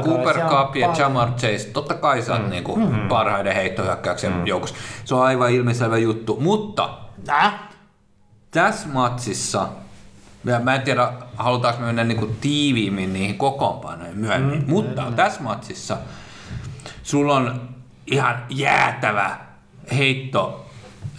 Cooper Cup ja Jamar Chase, totta kai sä oot mm. niinku mm. parhaiden heittohyökkäyksen mm. joukossa. Se on aivan ilmiselvä juttu. Mutta Äh? tässä matsissa, mä en tiedä, halutaanko me mennä niinku tiiviimmin niihin kokoonpanoihin myöhemmin, mm. mutta tässä matsissa sulla on ihan jäätävä heitto,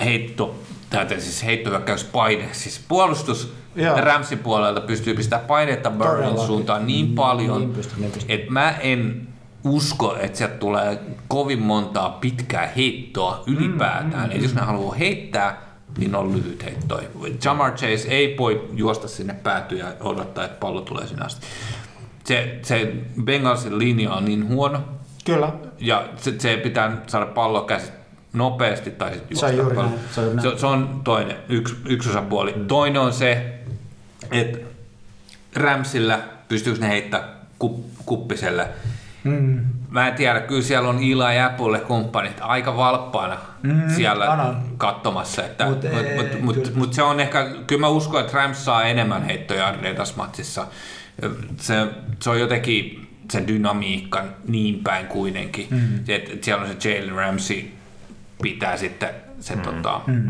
heitto, tai siis heittohyökkäyspaine, siis puolustus Joo. Ramsin puolelta pystyy pistämään painetta Burnin suuntaan niin paljon, Niin niin että mä en usko, että sieltä tulee kovin montaa pitkää heittoa ylipäätään. Mm, mm, jos ne haluaa heittää, niin on lyhyt heittoi. Jamar Chase ei voi juosta sinne päätyä ja odottaa, että pallo tulee sinne asti. Se, se Bengalsin linja on niin huono, Kyllä. ja se, se pitää saada pallo käsi nopeasti tai sitten Se on juosta juuri näin, se on. Se, se on toinen, yksi, yksi osapuoli. Toinen on se, että Ramsillä pystyykö ne heittämään kup, kuppiselle. Mm. Mä en tiedä, kyllä siellä on Ila ja Apple kumppanit aika valppaana mm, siellä on. katsomassa. Että, Mut mut, ei, mut, mut, kyllä. mut, se on ehkä, kyllä mä uskon, että Rams saa enemmän heittojardeja tässä matsissa. Se, se on jotenkin se dynamiikka niin päin kuitenkin. Mm. Että että siellä on se Jalen Ramsey pitää sitten se mm. tota, mm.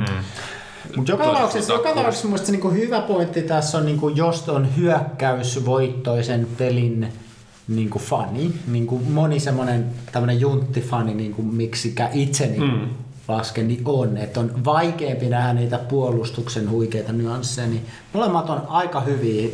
Mutta joka tapauksessa, joka tapauksessa musta niinku hyvä pointti tässä on, niinku, jos on hyökkäysvoittoisen pelin niinku fani, niinku moni semmoinen tämmöinen junttifani, niinku, miksikä itse niinku, mm. laske, niin on. Että on vaikeampi nähdä niitä puolustuksen huikeita nyansseja, niin molemmat on aika hyviä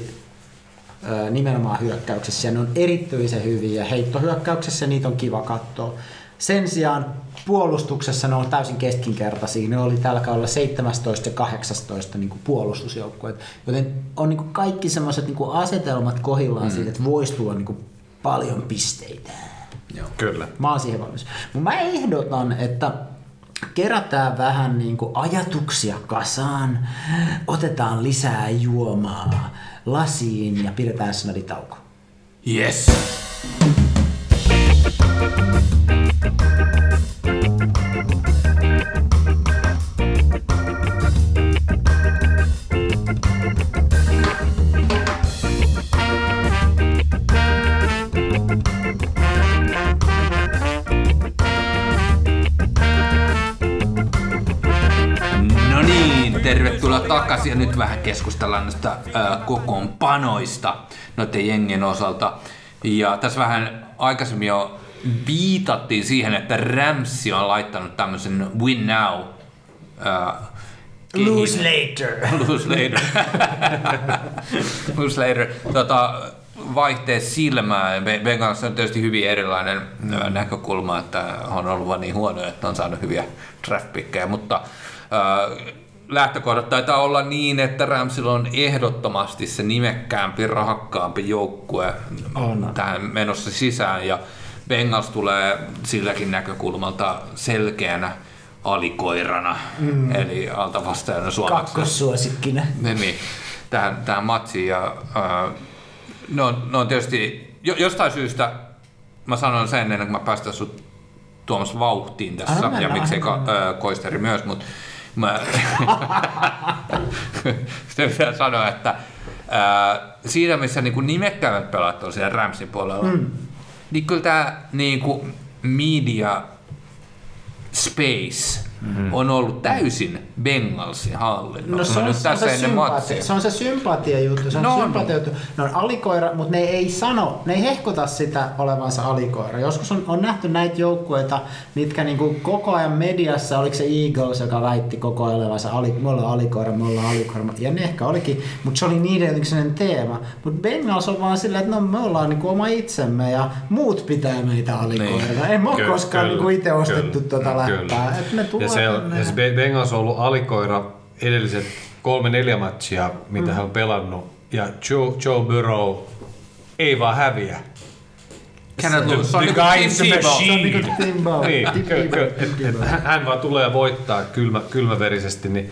ö, nimenomaan hyökkäyksessä ja ne on erityisen hyviä heittohyökkäyksessä niitä on kiva katsoa. Sen sijaan puolustuksessa ne on täysin keskinkertaisia. Ne oli tällä kaudella 17 ja 18 niin puolustusjoukkueet. Joten on niin kuin kaikki semmoiset niin asetelmat kohillaan mm. siitä, että voisi tulla niin kuin paljon pisteitä. Joo. Kyllä. Mä oon siihen valmis. Mut mä ehdotan, että kerätään vähän niin kuin ajatuksia kasaan, otetaan lisää juomaa lasiin ja pidetään snaditauko. Yes. No tervetuloa takaisin ja nyt vähän keskustellaan näistä äh, kokoonpanoista noiden jengien osalta. Ja tässä vähän aikaisemmin jo viitattiin siihen, että Ramsey on laittanut tämmöisen win now äh, Lose later. Lose later. Lose later. Tota, vaihteet silmään. Bengals on tietysti hyvin erilainen näkökulma, että on ollut vaan niin huono, että on saanut hyviä draft mutta ö, lähtökohdat taitaa olla niin, että Ramsilla on ehdottomasti se nimekkäämpi, rahakkaampi joukkue On. tähän menossa sisään ja Bengals tulee silläkin näkökulmalta selkeänä alikoirana, mm. eli alta vastaajana suomeksi. Kakkossuosikkina. Niin, tähän, tähän matsiin. Ja, äh, ne, on, ne on tietysti, jo, jostain syystä, mä sanon sen ennen kuin mä päästän sut Tuomas vauhtiin tässä, Anna mennä, ja miksei ka, äh, Koisteri myös, mutta mä sitten pitää sanoa, että äh, siinä missä niin nimekkäämmät pelaat on siellä Ramsin puolella, mm. niin kyllä tämä niin kuin media space mm-hmm. on ollut täysin Bengalsin hallinnossa. No se on, se, on se, sympatia, se on se sympatia juttu, se on No on. sympatia juttu. Ne on alikoira, mutta ne ei sano, ne ei hehkuta sitä olevansa alikoira. Joskus on, on nähty näitä joukkueita, mitkä niinku koko ajan mediassa, oliko se Eagles, joka väitti koko ajan olevansa ali, me ollaan alikoira, me ollaan alikoira. Ja ne ehkä olikin, mutta se oli niiden jotenkin teema. Mutta Bengals on vaan silleen, että no me ollaan niinku oma itsemme ja muut pitää meitä alikoirana. Niin. Ei me ole koskaan kyllä, niinku itse ostettu kyllä, tuota kyllä. läppää. Et me tullaan se, ja se Bengals on ollut alikoira edelliset kolme-neljä matsia, mitä mm. hän on pelannut. Ja Joe, Joe Burrow ei vaan häviä. Cannot lose. Se on The niinku guy Tim is Tebow. machine. niinku. Niin, hän vaan tulee voittaa kylmä, kylmäverisesti, niin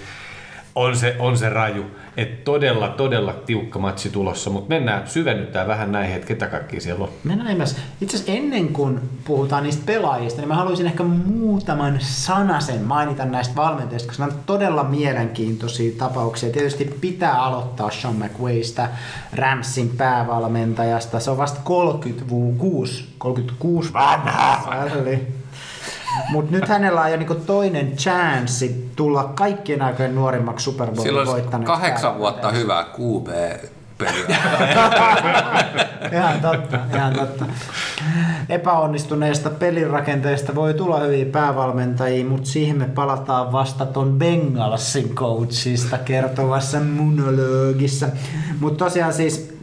on se, on se raju. Et todella, todella tiukka matsi tulossa, mutta mennään, syvennytään vähän näihin, että ketä kaikki siellä on. Mennään. Itse asiassa ennen kuin puhutaan niistä pelaajista, niin mä haluaisin ehkä muutaman sanasen mainita näistä valmentajista, koska nämä on todella mielenkiintoisia tapauksia. Tietysti pitää aloittaa Sean McWaysta, Ramsin päävalmentajasta. Se on vasta 36, 36 vanha. Mutta nyt hänellä on jo niinku toinen chanssi tulla kaikkien aikojen nuorimmaksi Super Bowlin Sillä olisi voittaneeksi kahdeksan vuotta hyvää QB-peliä. Ihan totta, ihan totta. Epäonnistuneesta pelirakenteesta voi tulla hyviä päävalmentajia, mutta siihen me palataan vasta ton Bengalsin coachista kertovassa monologissa. Mutta tosiaan siis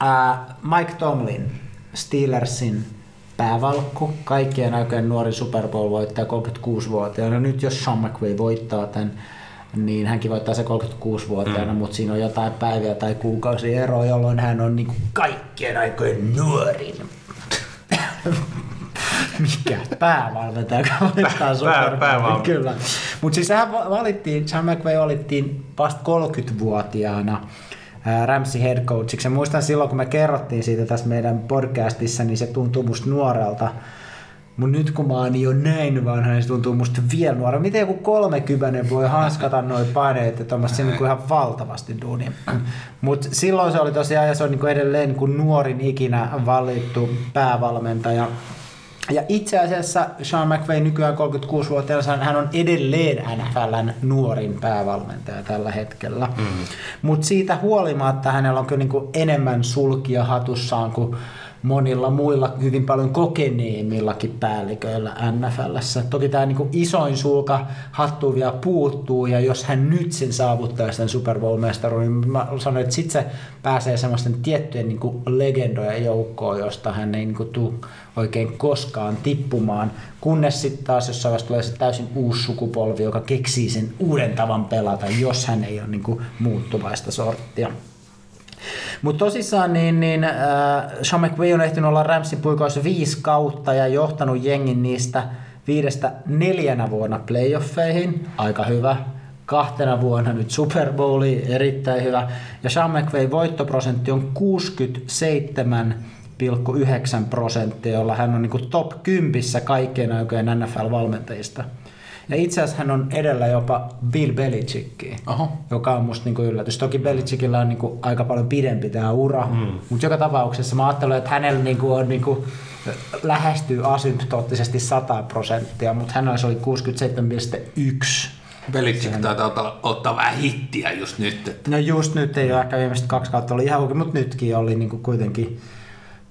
ää, Mike Tomlin, Steelersin päävalkku, kaikkien aikojen nuori Super Bowl-voittaja 36-vuotiaana. Nyt jos Sean McVay voittaa tämän, niin hänkin voittaa se 36-vuotiaana, mm. mutta siinä on jotain päiviä tai kuukausia eroa, jolloin hän on niinku kaikkien aikojen nuorin. Mikä? Päävalmentaja, joka voittaa Super päävalmentaja. Kyllä. Mutta siis hän va- valittiin, Sean McVay valittiin vasta 30-vuotiaana ää, Ramsey head coachiksi. Ja muistan silloin, kun me kerrottiin siitä tässä meidän podcastissa, niin se tuntuu musta nuorelta. Mutta nyt kun mä oon jo näin vanha, niin se tuntuu musta vielä nuorelta. Miten joku 30 voi hanskata noin paineet siinä on niinku ihan valtavasti duunia. Mutta silloin se oli tosiaan, ja se on niinku edelleen kuin nuorin ikinä valittu päävalmentaja. Ja itse asiassa Sean McVay nykyään 36-vuotiaana, hän on edelleen NFLn nuorin päävalmentaja tällä hetkellä. Mm. Mutta siitä huolimatta hänellä on kyllä niinku enemmän sulkia hatussaan kuin monilla muilla hyvin paljon kokeneemmillakin päälliköillä NFLssä. Toki tämä niin isoin sulka hattu vielä puuttuu ja jos hän nyt sen saavuttaa sen Super Bowl-mestaruuden, niin mä sanoin, että sitten se pääsee semmoisten tiettyjen niin legendojen joukkoon, josta hän ei niin tule oikein koskaan tippumaan, kunnes sitten taas jossain vaiheessa tulee se täysin uusi sukupolvi, joka keksii sen uuden tavan pelata, jos hän ei ole niin muuttuvaista sorttia. Mutta tosissaan niin, niin äh, Sean McVay on ehtinyt olla Ramsin puikoissa viisi kautta ja johtanut jengin niistä viidestä neljänä vuonna playoffeihin. Aika hyvä. Kahtena vuonna nyt Super Bowli, erittäin hyvä. Ja Sean McVay voittoprosentti on 67 9 prosenttia, jolla hän on niin top 10 kaikkien aikojen NFL-valmentajista. Ja itse asiassa hän on edellä jopa Bill Belichickiin, Oho. joka on musta niinku yllätys. Toki Belichickillä on niinku aika paljon pidempi tämä ura, mm. mutta joka tapauksessa mä ajattelen, että hänellä niinku on niinku, lähestyy asymptoottisesti 100 prosenttia, mutta hän oli 67,1. Belichick taitaa ottaa, ottaa vähän hittiä just nyt. Että. No just nyt ei ole ehkä viimeiset kaksi kautta oli ihan mutta nytkin oli niinku kuitenkin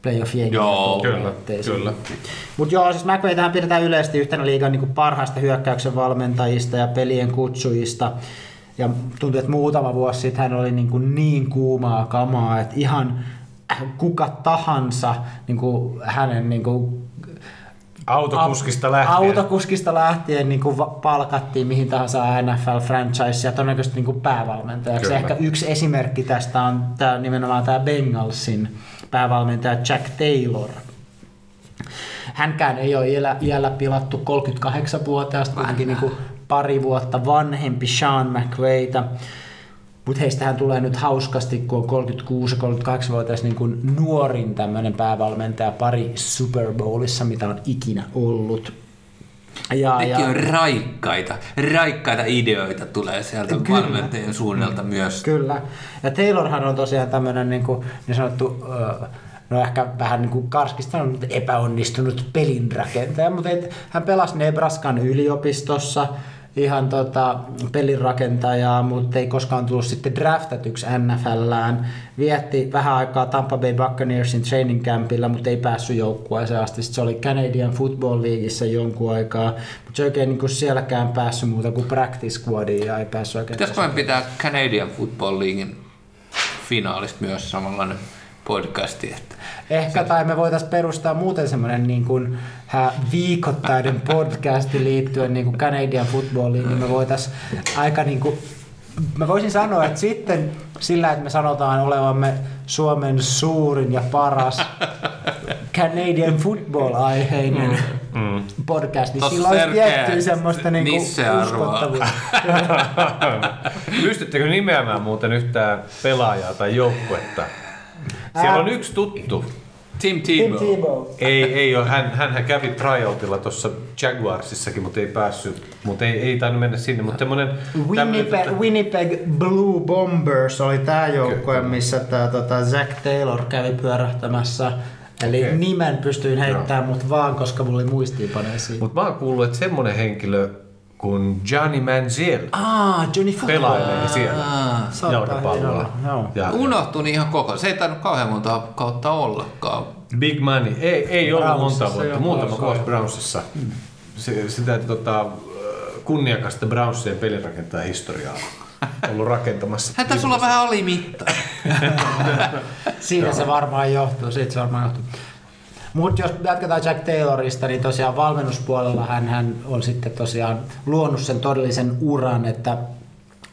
playoff jengiä. Joo, kyllä, kyllä. Mutta joo, siis McVaytähän pidetään yleisesti yhtenä liigan niin parhaista hyökkäyksen valmentajista ja pelien kutsujista. Ja tuntuu, että muutama vuosi sitten hän oli niin, kuin niin kuumaa kamaa, että ihan kuka tahansa niin kuin hänen niin kuin Autokuskista lähtien. Autokuskista lähtien niin kuin palkattiin mihin tahansa NFL-franchise ja todennäköisesti niin kuin päävalmentajaksi. Kyllä. Ehkä yksi esimerkki tästä on tämä, nimenomaan tämä Bengalsin päävalmentaja Jack Taylor. Hänkään ei ole iällä, iällä pilattu 38-vuotiaasta, kuitenkin niin kuin pari vuotta vanhempi Sean McVayta. Mutta heistähän tulee nyt hauskasti, kun on 36-38-vuotias niin kuin nuorin tämmöinen päävalmentaja pari Super Bowlissa, mitä on ikinä ollut. Ja, Nekin ja, on raikkaita, raikkaita ideoita tulee sieltä kyllä, valmentajien suunnalta myös. Kyllä. Ja Taylorhan on tosiaan tämmöinen niin, kuin, niin sanottu, no ehkä vähän niin kuin karskista on epäonnistunut pelinrakentaja, mutta et, hän pelasi Nebraskan yliopistossa, ihan tota, pelirakentajaa, mutta ei koskaan tullut sitten draftatuksi NFLään. Vietti vähän aikaa Tampa Bay Buccaneersin training campilla, mutta ei päässyt joukkueeseen asti. Sitten se oli Canadian Football Leagueissa jonkun aikaa, mutta se oikein niin kuin sielläkään päässyt muuta kuin practice squadiin ja ei päässyt oikein. Pitäisikö pitää Canadian Football Leaguein finaalista myös samanlainen podcasti. Että Ehkä, tai me voitaisiin perustaa muuten semmoinen niin kuin, viikoittainen podcasti liittyen niin kuin Canadian footballiin, niin me voitaisiin aika niin kuin, mä voisin sanoa, että sitten sillä, että me sanotaan olevamme Suomen suurin ja paras Canadian football-aiheinen mm. mm. podcast, niin sillä olisi tiettyä semmoista niinku uskottavuutta. Pystyttekö nimeämään muuten yhtään pelaajaa tai joukkuetta, siellä on yksi tuttu. Tim Tebow. Tim Tebow. Ei, ei ole. Hän, hän kävi tryoutilla tuossa Jaguarsissakin, mutta ei päässyt. Mutta ei, ei tainnut mennä sinne. Mutta Winnipeg, tota... Winnipeg Blue Bombers oli tämä joukkue, missä tämä tota, Zach Taylor kävi pyörähtämässä. Eli okay. nimen pystyin heittämään, mutta vaan koska mulla oli muistiinpanoja siinä. Mutta mä oon kuullut, että semmonen henkilö, kun Johnny Manziel ah, Johnny pelailee siellä ah, jalkapallolla. Ja, Unohtui niin ihan koko. Se ei tainnut kauhean monta kautta ollakaan. Big Money. Ei, ei ollut monta vuotta. Muutama vuosi Brownsissa. Hmm. Se, sitä tota, kunniakasta Brownsien pelirakentajan historiaa ollut rakentamassa. Hän taisi olla vähän alimitta. Siinä se varmaan johtuu. Siitä se varmaan johtuu. Mutta jos jatketaan Jack Taylorista, niin tosiaan valmennuspuolella hän, hän on sitten tosiaan luonut sen todellisen uran, että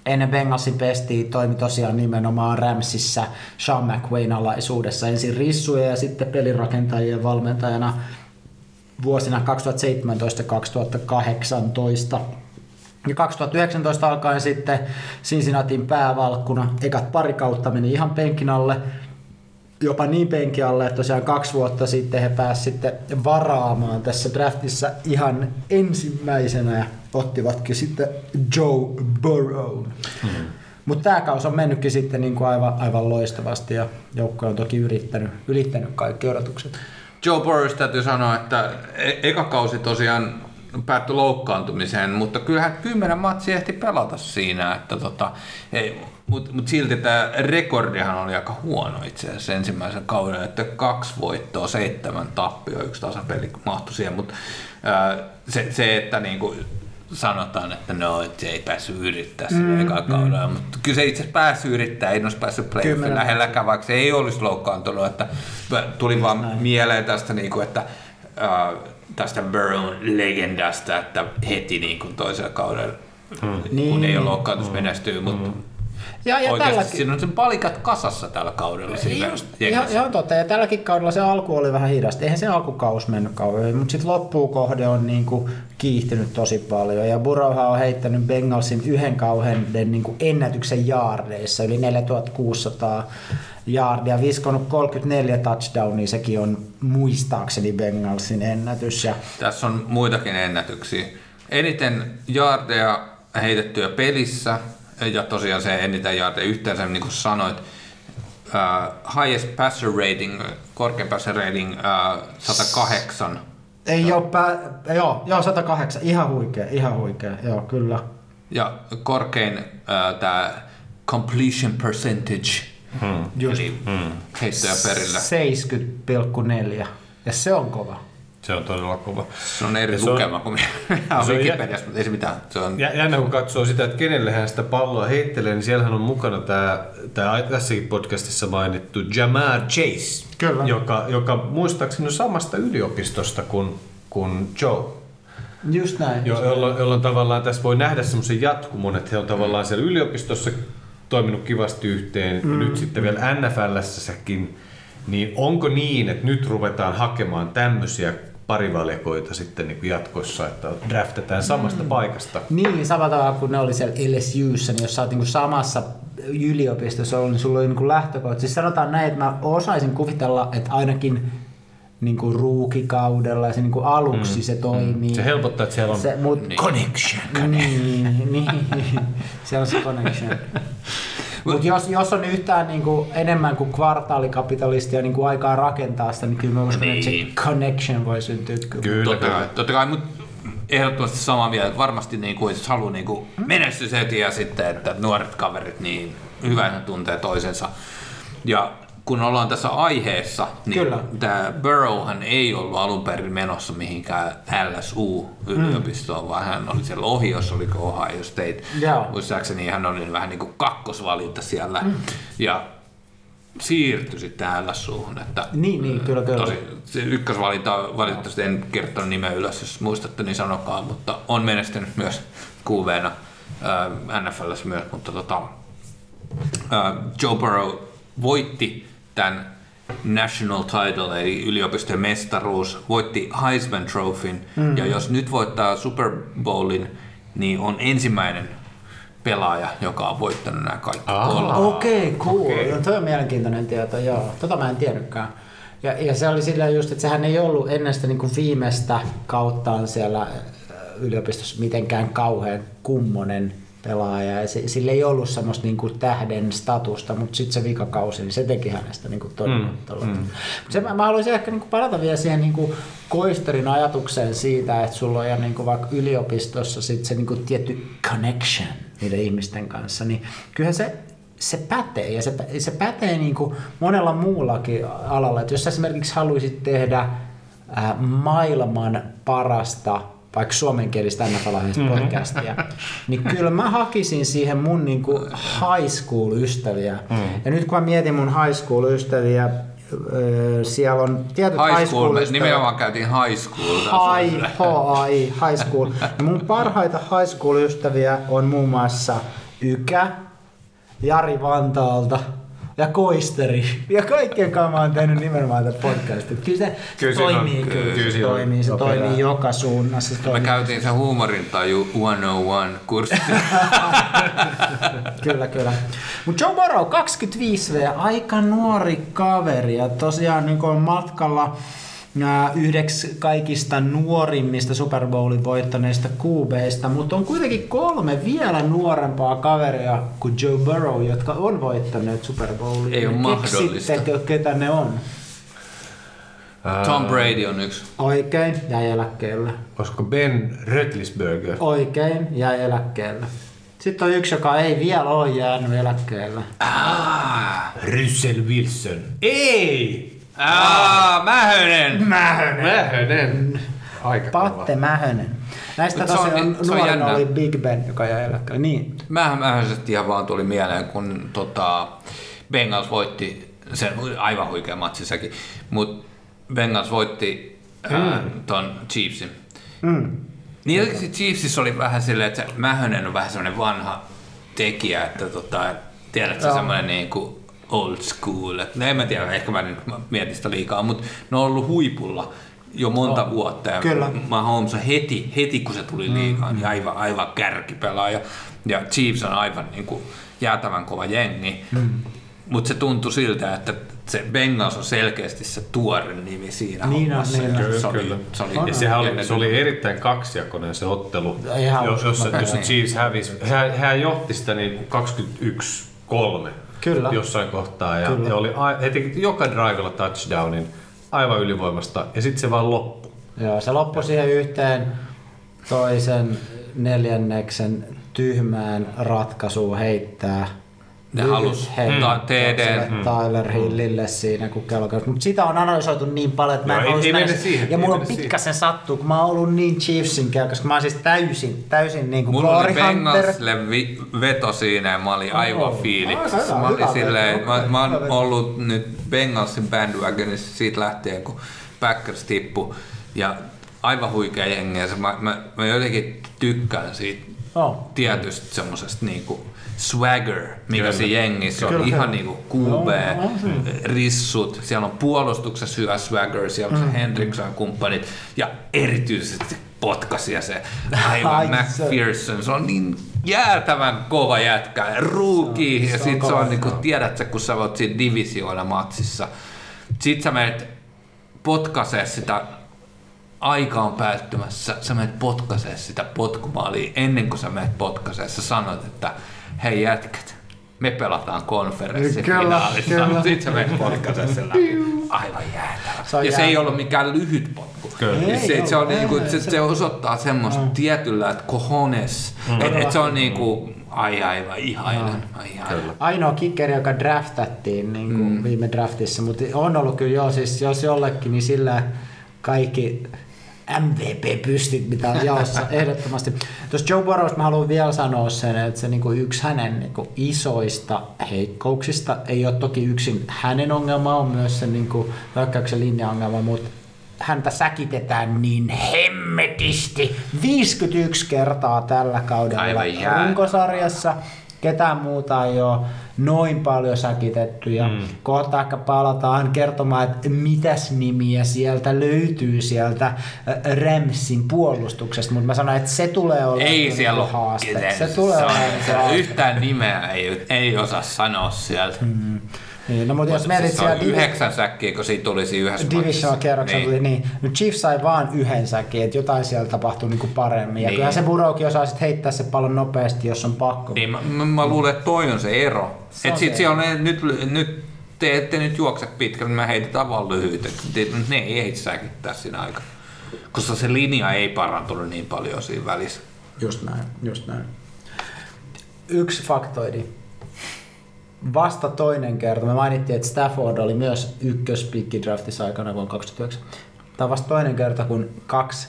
ennen Bengalsin pestiä toimi tosiaan nimenomaan Ramsissa Sean McWayn alaisuudessa. Ensin rissuja ja sitten pelirakentajien valmentajana vuosina 2017-2018. Ja 2019 alkaen sitten Cincinnatin päävalkkuna. Ekat pari kautta meni ihan penkin alle jopa niin penki alle, että tosiaan kaksi vuotta sitten he pääsivät sitten varaamaan tässä draftissa ihan ensimmäisenä ja ottivatkin sitten Joe Burrow. Mm-hmm. Mutta tämä kausi on mennytkin sitten niin kuin aivan, aivan loistavasti ja joukko on toki yrittänyt, ylittänyt kaikki odotukset. Joe Burrow täytyy sanoa, että e- eka kausi tosiaan päättyi loukkaantumiseen, mutta kyllähän kymmenen matsia ehti pelata siinä, että tota, ei, mutta mut silti tämä rekordihan oli aika huono itse asiassa ensimmäisen kauden, että kaksi voittoa, seitsemän tappioa, yksi tasapeli mahtui siihen, mutta se, se, että niinku sanotaan, että no, että se ei päässyt yrittää sinne mm, eka kaudella, mm. mutta kyllä se itse asiassa päässyt yrittää, ei olisi päässyt playoffin lähelläkään, vaikka se ei olisi loukkaantunut, että tuli vaan Näin. mieleen tästä, niin kuin, että äh, tästä Burrown legendasta, että heti niin kuin toisella kaudella, mm. kun niin. ei ole loukkaantus mm. menestyy, mutta mm ja, ja Oikeasti tälläkin... siinä on sen palikat kasassa tällä kaudella. Just, ihan, ihan totta, ja tälläkin kaudella se alku oli vähän hidasta. Eihän se alkukaus mennyt kauan, mutta sitten loppuukohde on niinku kiihtynyt tosi paljon. Ja Burrowhan on heittänyt Bengalsin yhden kauhean niinku ennätyksen jaardeissa, yli 4600 jaardia, viskonut 34 touchdownia, sekin on muistaakseni Bengalsin ennätys. Ja... Tässä on muitakin ennätyksiä. Eniten jaardeja heitettyä pelissä, ja tosiaan se eniten jaardeja yhteensä, niin kuin sanoit, uh, highest passer rating, korkein passer rating uh, 108. Ei ole, pää, joo, joo, 108, ihan huikea, ihan huikea, joo, kyllä. Ja korkein uh, tämä completion percentage, hmm. eli hmm. heittoja perillä. 70,4, ja se on kova. Se on todella kova. Se on eri se lukema kuin on Wikipediassa, mutta ei se mitään. Se on... Jännä kun katsoo sitä, että kenelle hän sitä palloa heittelee, niin siellähän on mukana tämä, tämä tässäkin podcastissa mainittu Jamar Chase, Kyllä. Joka, joka muistaakseni on samasta yliopistosta kuin, kuin Joe. Just näin. Jo, jolloin, jolloin tavallaan tässä voi nähdä semmoisen jatkumon, että he on tavallaan siellä yliopistossa toiminut kivasti yhteen, mm. nyt sitten vielä NFLssäkin, niin onko niin, että nyt ruvetaan hakemaan tämmöisiä parivalikoita sitten niin kuin jatkossa, että draftetaan samasta mm. paikasta. Niin, samalla tavalla kuin ne oli siellä LSUssa, niin jos sä oot niin kuin samassa yliopistossa ollut, niin sulla oli niin kuin lähtökohta. Siis sanotaan näin, että mä osaisin kuvitella, että ainakin niin kuin ruukikaudella ja se niin kuin aluksi mm. se toimii. Se helpottaa, että siellä on se, mut, niin. connection. Niin, niin, se on se connection. Mutta jos, jos on yhtään niin kuin, enemmän kuin kvartaalikapitalistia niin kuin aikaa rakentaa sitä, niin kyllä mä uskon, niin. että se niin. connection voi syntyä. Kyllä, kyllä. Totta kai, totta kai mutta ehdottomasti samaa mieltä. Varmasti niin kuin, jos haluaa niin kuin menestys heti ja sitten, että nuoret kaverit niin hyvä, että tuntee toisensa. Ja kun ollaan tässä aiheessa, niin Kyllä. tämä Burrowhan ei ollut alun perin menossa mihinkään LSU-yliopistoon, mm. vaan hän oli siellä Ohiossa, oliko Ohio State. Yeah. Muistaakseni hän oli vähän niin kuin kakkosvalinta siellä. Mm. Ja siirtyi sitten LSUhun. Että niin, niin, kyllä, kyllä. Tosi, se ykkösvalinta, valitettavasti en kertonut nimeä ylös, jos muistatte, niin sanokaa, mutta on menestynyt myös QVna äh, NFLssä myös, mutta tota, äh, Joe Burrow voitti tämän national title, eli yliopistojen mestaruus, voitti Heisman Trophyn, mm. ja jos nyt voittaa Super Bowlin, niin on ensimmäinen pelaaja, joka on voittanut nämä kaikki kolme. Okei, okay, cool. Okay. No, toi on mielenkiintoinen tieto, joo. Tota mä en tiennytkään. Ja, ja se oli sillä just, että sehän ei ollut ennen sitä niin kuin viimeistä kauttaan siellä yliopistossa mitenkään kauhean kummonen pelaaja ja se, sillä ei ollut semmoista niin kuin tähden statusta, mutta sitten se vikakausi, niin se teki hänestä niin kuin todella. Mm. Mm. Se, mä, mä haluaisin ehkä niin kuin palata vielä siihen niin kuin Koisterin ajatukseen siitä, että sulla on ja niin kuin vaikka yliopistossa sit se niin kuin tietty connection niiden ihmisten kanssa, niin kyllähän se se pätee ja se, se pätee niin kuin monella muullakin alalla. Että jos esimerkiksi haluaisit tehdä ää, maailman parasta vaikka suomenkielistä NFL mm. podcastia, niin kyllä mä hakisin siihen mun niin kuin high school-ystäviä. Mm. Ja nyt kun mä mietin mun high school-ystäviä, siellä on tietyt high, high school, school nimenomaan käytiin high school. High, H-I, high school. Ja mun parhaita high school-ystäviä on muun muassa Ykä, Jari Vantaalta, ja koisteri. Ja kaikkien kanssa mä oon tehnyt nimenomaan tätä podcastia. Kyllä se, kyllä se toimii, on, kyllä, kyllä se toimii, se toimii joka suunnassa. Se toimii. Me käytiin se huumorintaju 101 kurssi. kyllä, kyllä. Mutta Joe Burrow, 25V, aika nuori kaveri ja tosiaan niin on matkalla yhdeksi kaikista nuorimmista Super Bowlin voittaneista QBista, mutta on kuitenkin kolme vielä nuorempaa kaveria kuin Joe Burrow, jotka on voittaneet Super Bowlin. Ei ole mahdollista. ketä ne on? Tom Brady on yksi. Oikein, jäi eläkkeelle. Olisiko Ben Rötlisberger? Oikein, jäi eläkkeelle. Sitten on yksi, joka ei vielä ole jäänyt eläkkeelle. Russell Wilson. Ei! Aa, Mähönen! Mähönen. Mähönen. Aika kova. Patte Mähönen. Näistä Mut se on- tosiaan se on nuorena jännä. oli Big Ben, joka jäi eläkkeelle. Niin. Mähän mähäisesti ihan vaan tuli mieleen, kun tota, Bengals voitti, sen aivan huikea matsi sekin, mutta Bengals voitti ää, ton Chiefsin. Mm. Niin jotenkin se Chiefsissä oli vähän silleen, että se Mähönen on vähän semmoinen vanha tekijä, että tota, tiedätkö, semmoinen niin kuin old school. Et, no en mä tiedä, ehkä mä nyt mietin sitä liikaa, mutta ne on ollut huipulla jo monta On. vuotta. Ja Kyllä. Mahomes on heti, heti kun se tuli liigaan, niin aivan, aivan kärkipelaaja. Ja Chiefs on aivan niin kuin jäätävän kova jengi. Mm. Mutta se tuntui siltä, että se Bengals on selkeästi se tuore nimi siinä Niin on, hommassa. niin ja on. se, oli, Kyllä. se oli, Ja sehän oli, se oli erittäin kaksijakoinen se ottelu, Ihan jos, uskomaton. jossa Chiefs hävisi. Hän, hän johti sitä niin 21-3 Kyllä. jossain kohtaa ja, Kyllä. ja oli a- heti joka drivella touchdownin aivan ylivoimasta ja sitten se vaan loppui. Joo, se loppui siihen yhteen toisen neljänneksen tyhmään ratkaisuun heittää. Ne halus ta- TD. sille Tyler Hillille siinä, kun kello käy. Mutta sitä on analysoitu niin paljon, että mä en Joo, ei- mennä siihen, Ja mulla on pikkasen sattuu, kun mä oon ollut niin Chiefsin kelkassa, kun mä oon siis täysin, täysin niin kuin Mulla oli Glory Hunter. Bengalsille vi- veto siinä ja mä olin aivan Oh, fiiliksissä. Mä olin silleen, mä, mä oon ollut nyt Bengalsin bandwagonissa siitä lähtien, kun Packers tippu ja aivan huikea jengi. Ja se, mä, mä, mä jotenkin tykkään siitä Oh. tietystä semmosesta niinku swagger, mikä Kyllä. jengissä on. Kyllä, ihan niinku QB, on se. rissut, siellä on puolustuksessa hyvä swagger, siellä on Mm. se Hendrickson kumppanit ja erityisesti potkasia se aivan Ai McPherson. Se on niin jäätävän kova jätkä, ruuki Se ja se sit se on niinku, joo. tiedätkö, kun sä oot siinä divisioona matsissa, sit sä menet potkasee sitä aika on päättymässä, sä menet potkasee sitä potkumaalia ennen kuin sä menet potkasee, sä sanot, että hei jätkät, me pelataan konferenssifinaalissa, Kyllä, kyllä. sit sä menet potkasee sen läpi. Aivan jäätävä. Se ja se ei ollut mikään lyhyt potku. Ei se, se, on niinku, ei, se, se- se osoittaa semmoista tietyllä, että cojones. Mm. Et, et se on niinku, ai aivan ihailen, ai ihailen. Ainoa kikkeri, joka draftattiin niin kuin mm. viime draftissa, mutta on ollut kyllä joo, siis jos jollekin, niin sillä kaikki MVP-pystit, mitä on jaossa ehdottomasti. Tuossa Joe Burrows mä haluan vielä sanoa sen, että se niinku yksi hänen niinku isoista heikkouksista, ei ole toki yksin hänen ongelma, on myös se niinku hyökkäyksen linjaongelma, mutta häntä säkitetään niin hemmetisti 51 kertaa tällä kaudella Aivan runkosarjassa. Ketään muuta ei ole noin paljon säkitetty ja mm. kohta ehkä palataan kertomaan, että mitäs nimiä sieltä löytyy sieltä Remsin puolustuksesta, mutta mä sanoin, että se tulee olla Ei kyllä siellä niinku ole haaste. Se tulee Se on- olemaan se haaste. Yhtään nimeä ei, ei osaa sanoa sieltä. Mm. Niin, no mutta jos mietit siellä yhdeksän säkkiä, kun siitä tulisi yhdessä Divisional kierroksella Niin. tuli niin. No Chiefs sai vaan yhden säkin, että jotain siellä tapahtui niinku paremmin. Ja Niin. kyllähän se Burrowkin osaa sit heittää se pallon nopeasti, jos on pakko. Niin, mä, mä, mä luulen, että toi on se ero. Se Et on sit siellä on ne, nyt, nyt te ette nyt juokse pitkään, niin mä heitetään vaan te- ne ei ehdi säkittää siinä aikaa. Koska se linja ei parantunut niin paljon siinä välissä. Just näin, just näin. Yksi faktoidi. Vasta toinen kerta. Me mainittiin, että Stafford oli myös ykköspikki draftissa aikana vuonna 2009. Tämä on vasta toinen kerta, kun kaksi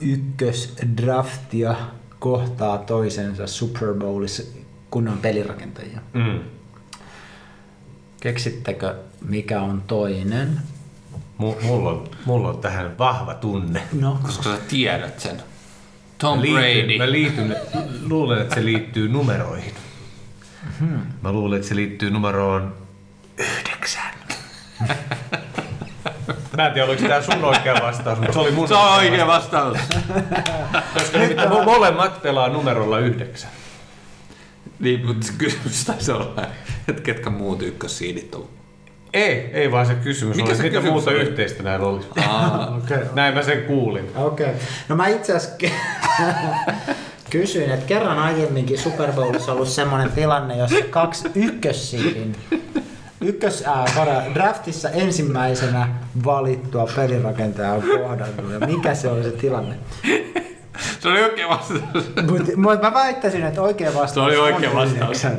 ykkösdraftia kohtaa toisensa Super Bowlissa kunnon pelirakentajia. Mm. Keksittekö, mikä on toinen? M- mulla, on, mulla on tähän vahva tunne. No, Koska sä tiedät sen. Tom Mä liityn, Brady. mä liityn, luulen, että se liittyy numeroihin. Hmm. Mä luulen, että se liittyy numeroon yhdeksän. Mä en tiedä, oliko tämä sun oikea vastaus, mutta se oli mun Se on oikea vastaus. Koska nimittäin mo- molemmat pelaa numerolla yhdeksän. niin, mutta se kysymys taisi olla, että ketkä muut ykkössiidit on. Ei, ei vaan se kysymys Mikä oli, se mitä kysymys muuta oli? yhteistä näillä oli. Aa, okei. Näin mä sen kuulin. Okei. Okay. No mä itse asiassa kysyin, että kerran aiemminkin Super Bowlissa ollut semmoinen tilanne, jossa kaksi ykkössiidin ykkös äh, draftissa ensimmäisenä valittua pelirakentajaa on kohdannut ja mikä se oli se tilanne? Se oli oikein vastaus. Mutta mut mä väittäisin, että oikea vastaus Se oli oikea on vastaus. yhdeksän.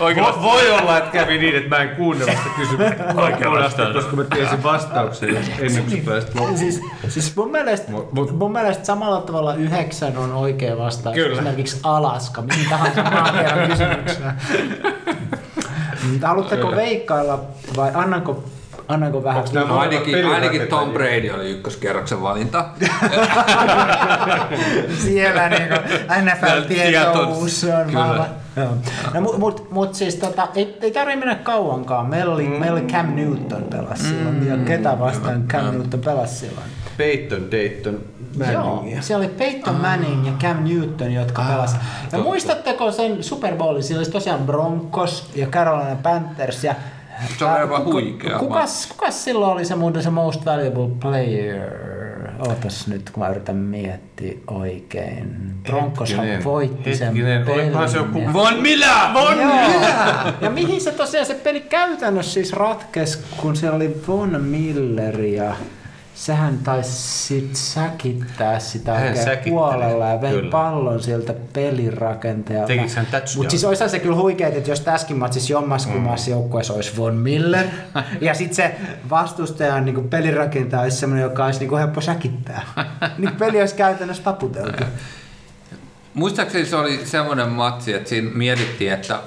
Oikein Voi, olla, että kävi niin, että mä en kuunnella sitä kysymystä Oikea vastaus. koska mä tiesin vastauksen ennen kuin se pääsit loppuun. siis, siis mun, mielestä, Mut- mut- mun mielestä samalla tavalla yhdeksän on oikea vastaus. Kyllä. Esimerkiksi Alaska, mihin tahansa maaperän kysymykseen. Mutta Haluatteko veikkailla vai annanko, annanko vähän? Onks nämä No ainakin, ainakin Tom? Brady oli ykköskerroksen valinta. Siellä niinku NFL-tietous on Kyllä. vahva. Joo. No, mut, mut, mut siis tota, ei, ei tarvitse mennä kauankaan. Meillä oli, mm. meillä oli Cam Newton pelasi silloin. Ja ketä vastaan Cam Newton pelasi silloin? Peyton Dayton Joo, Manningia. siellä oli Peyton Manning ja Cam Newton, jotka ah, pelasivat. Ja totta. muistatteko sen Super Bowlin? Siellä oli tosiaan Broncos ja Carolina Panthers. Ja, Se Ää, aivan kuka- huikea. Kukas, kukas silloin oli se muuten se most valuable player? Ootas nyt, kun mä yritän miettiä oikein. Broncoshan Hetkinen, voitti sen hetkinen, pelin. olikohan se joku- ja- Von Miller! Von Joo. Ja mihin se tosiaan se peli käytännössä siis ratkesi, kun siellä oli Von Miller ja sehän taisi sit säkittää sitä Hän oikein säkitteli, huolella ja vei kyllä. pallon sieltä pelirakentajalta. Tekikö hän touchdown? Mutta siis olisi se kyllä huikeet, että jos tässäkin matsissa jommaskummassa mm. joukkueessa olisi Von Miller ja sitten se vastustajan niin pelirakentaja olisi semmoinen, joka olisi niin helppo säkittää. niin peli olisi käytännössä taputeltu. Muistaakseni se oli semmoinen matsi, että siinä mietittiin, että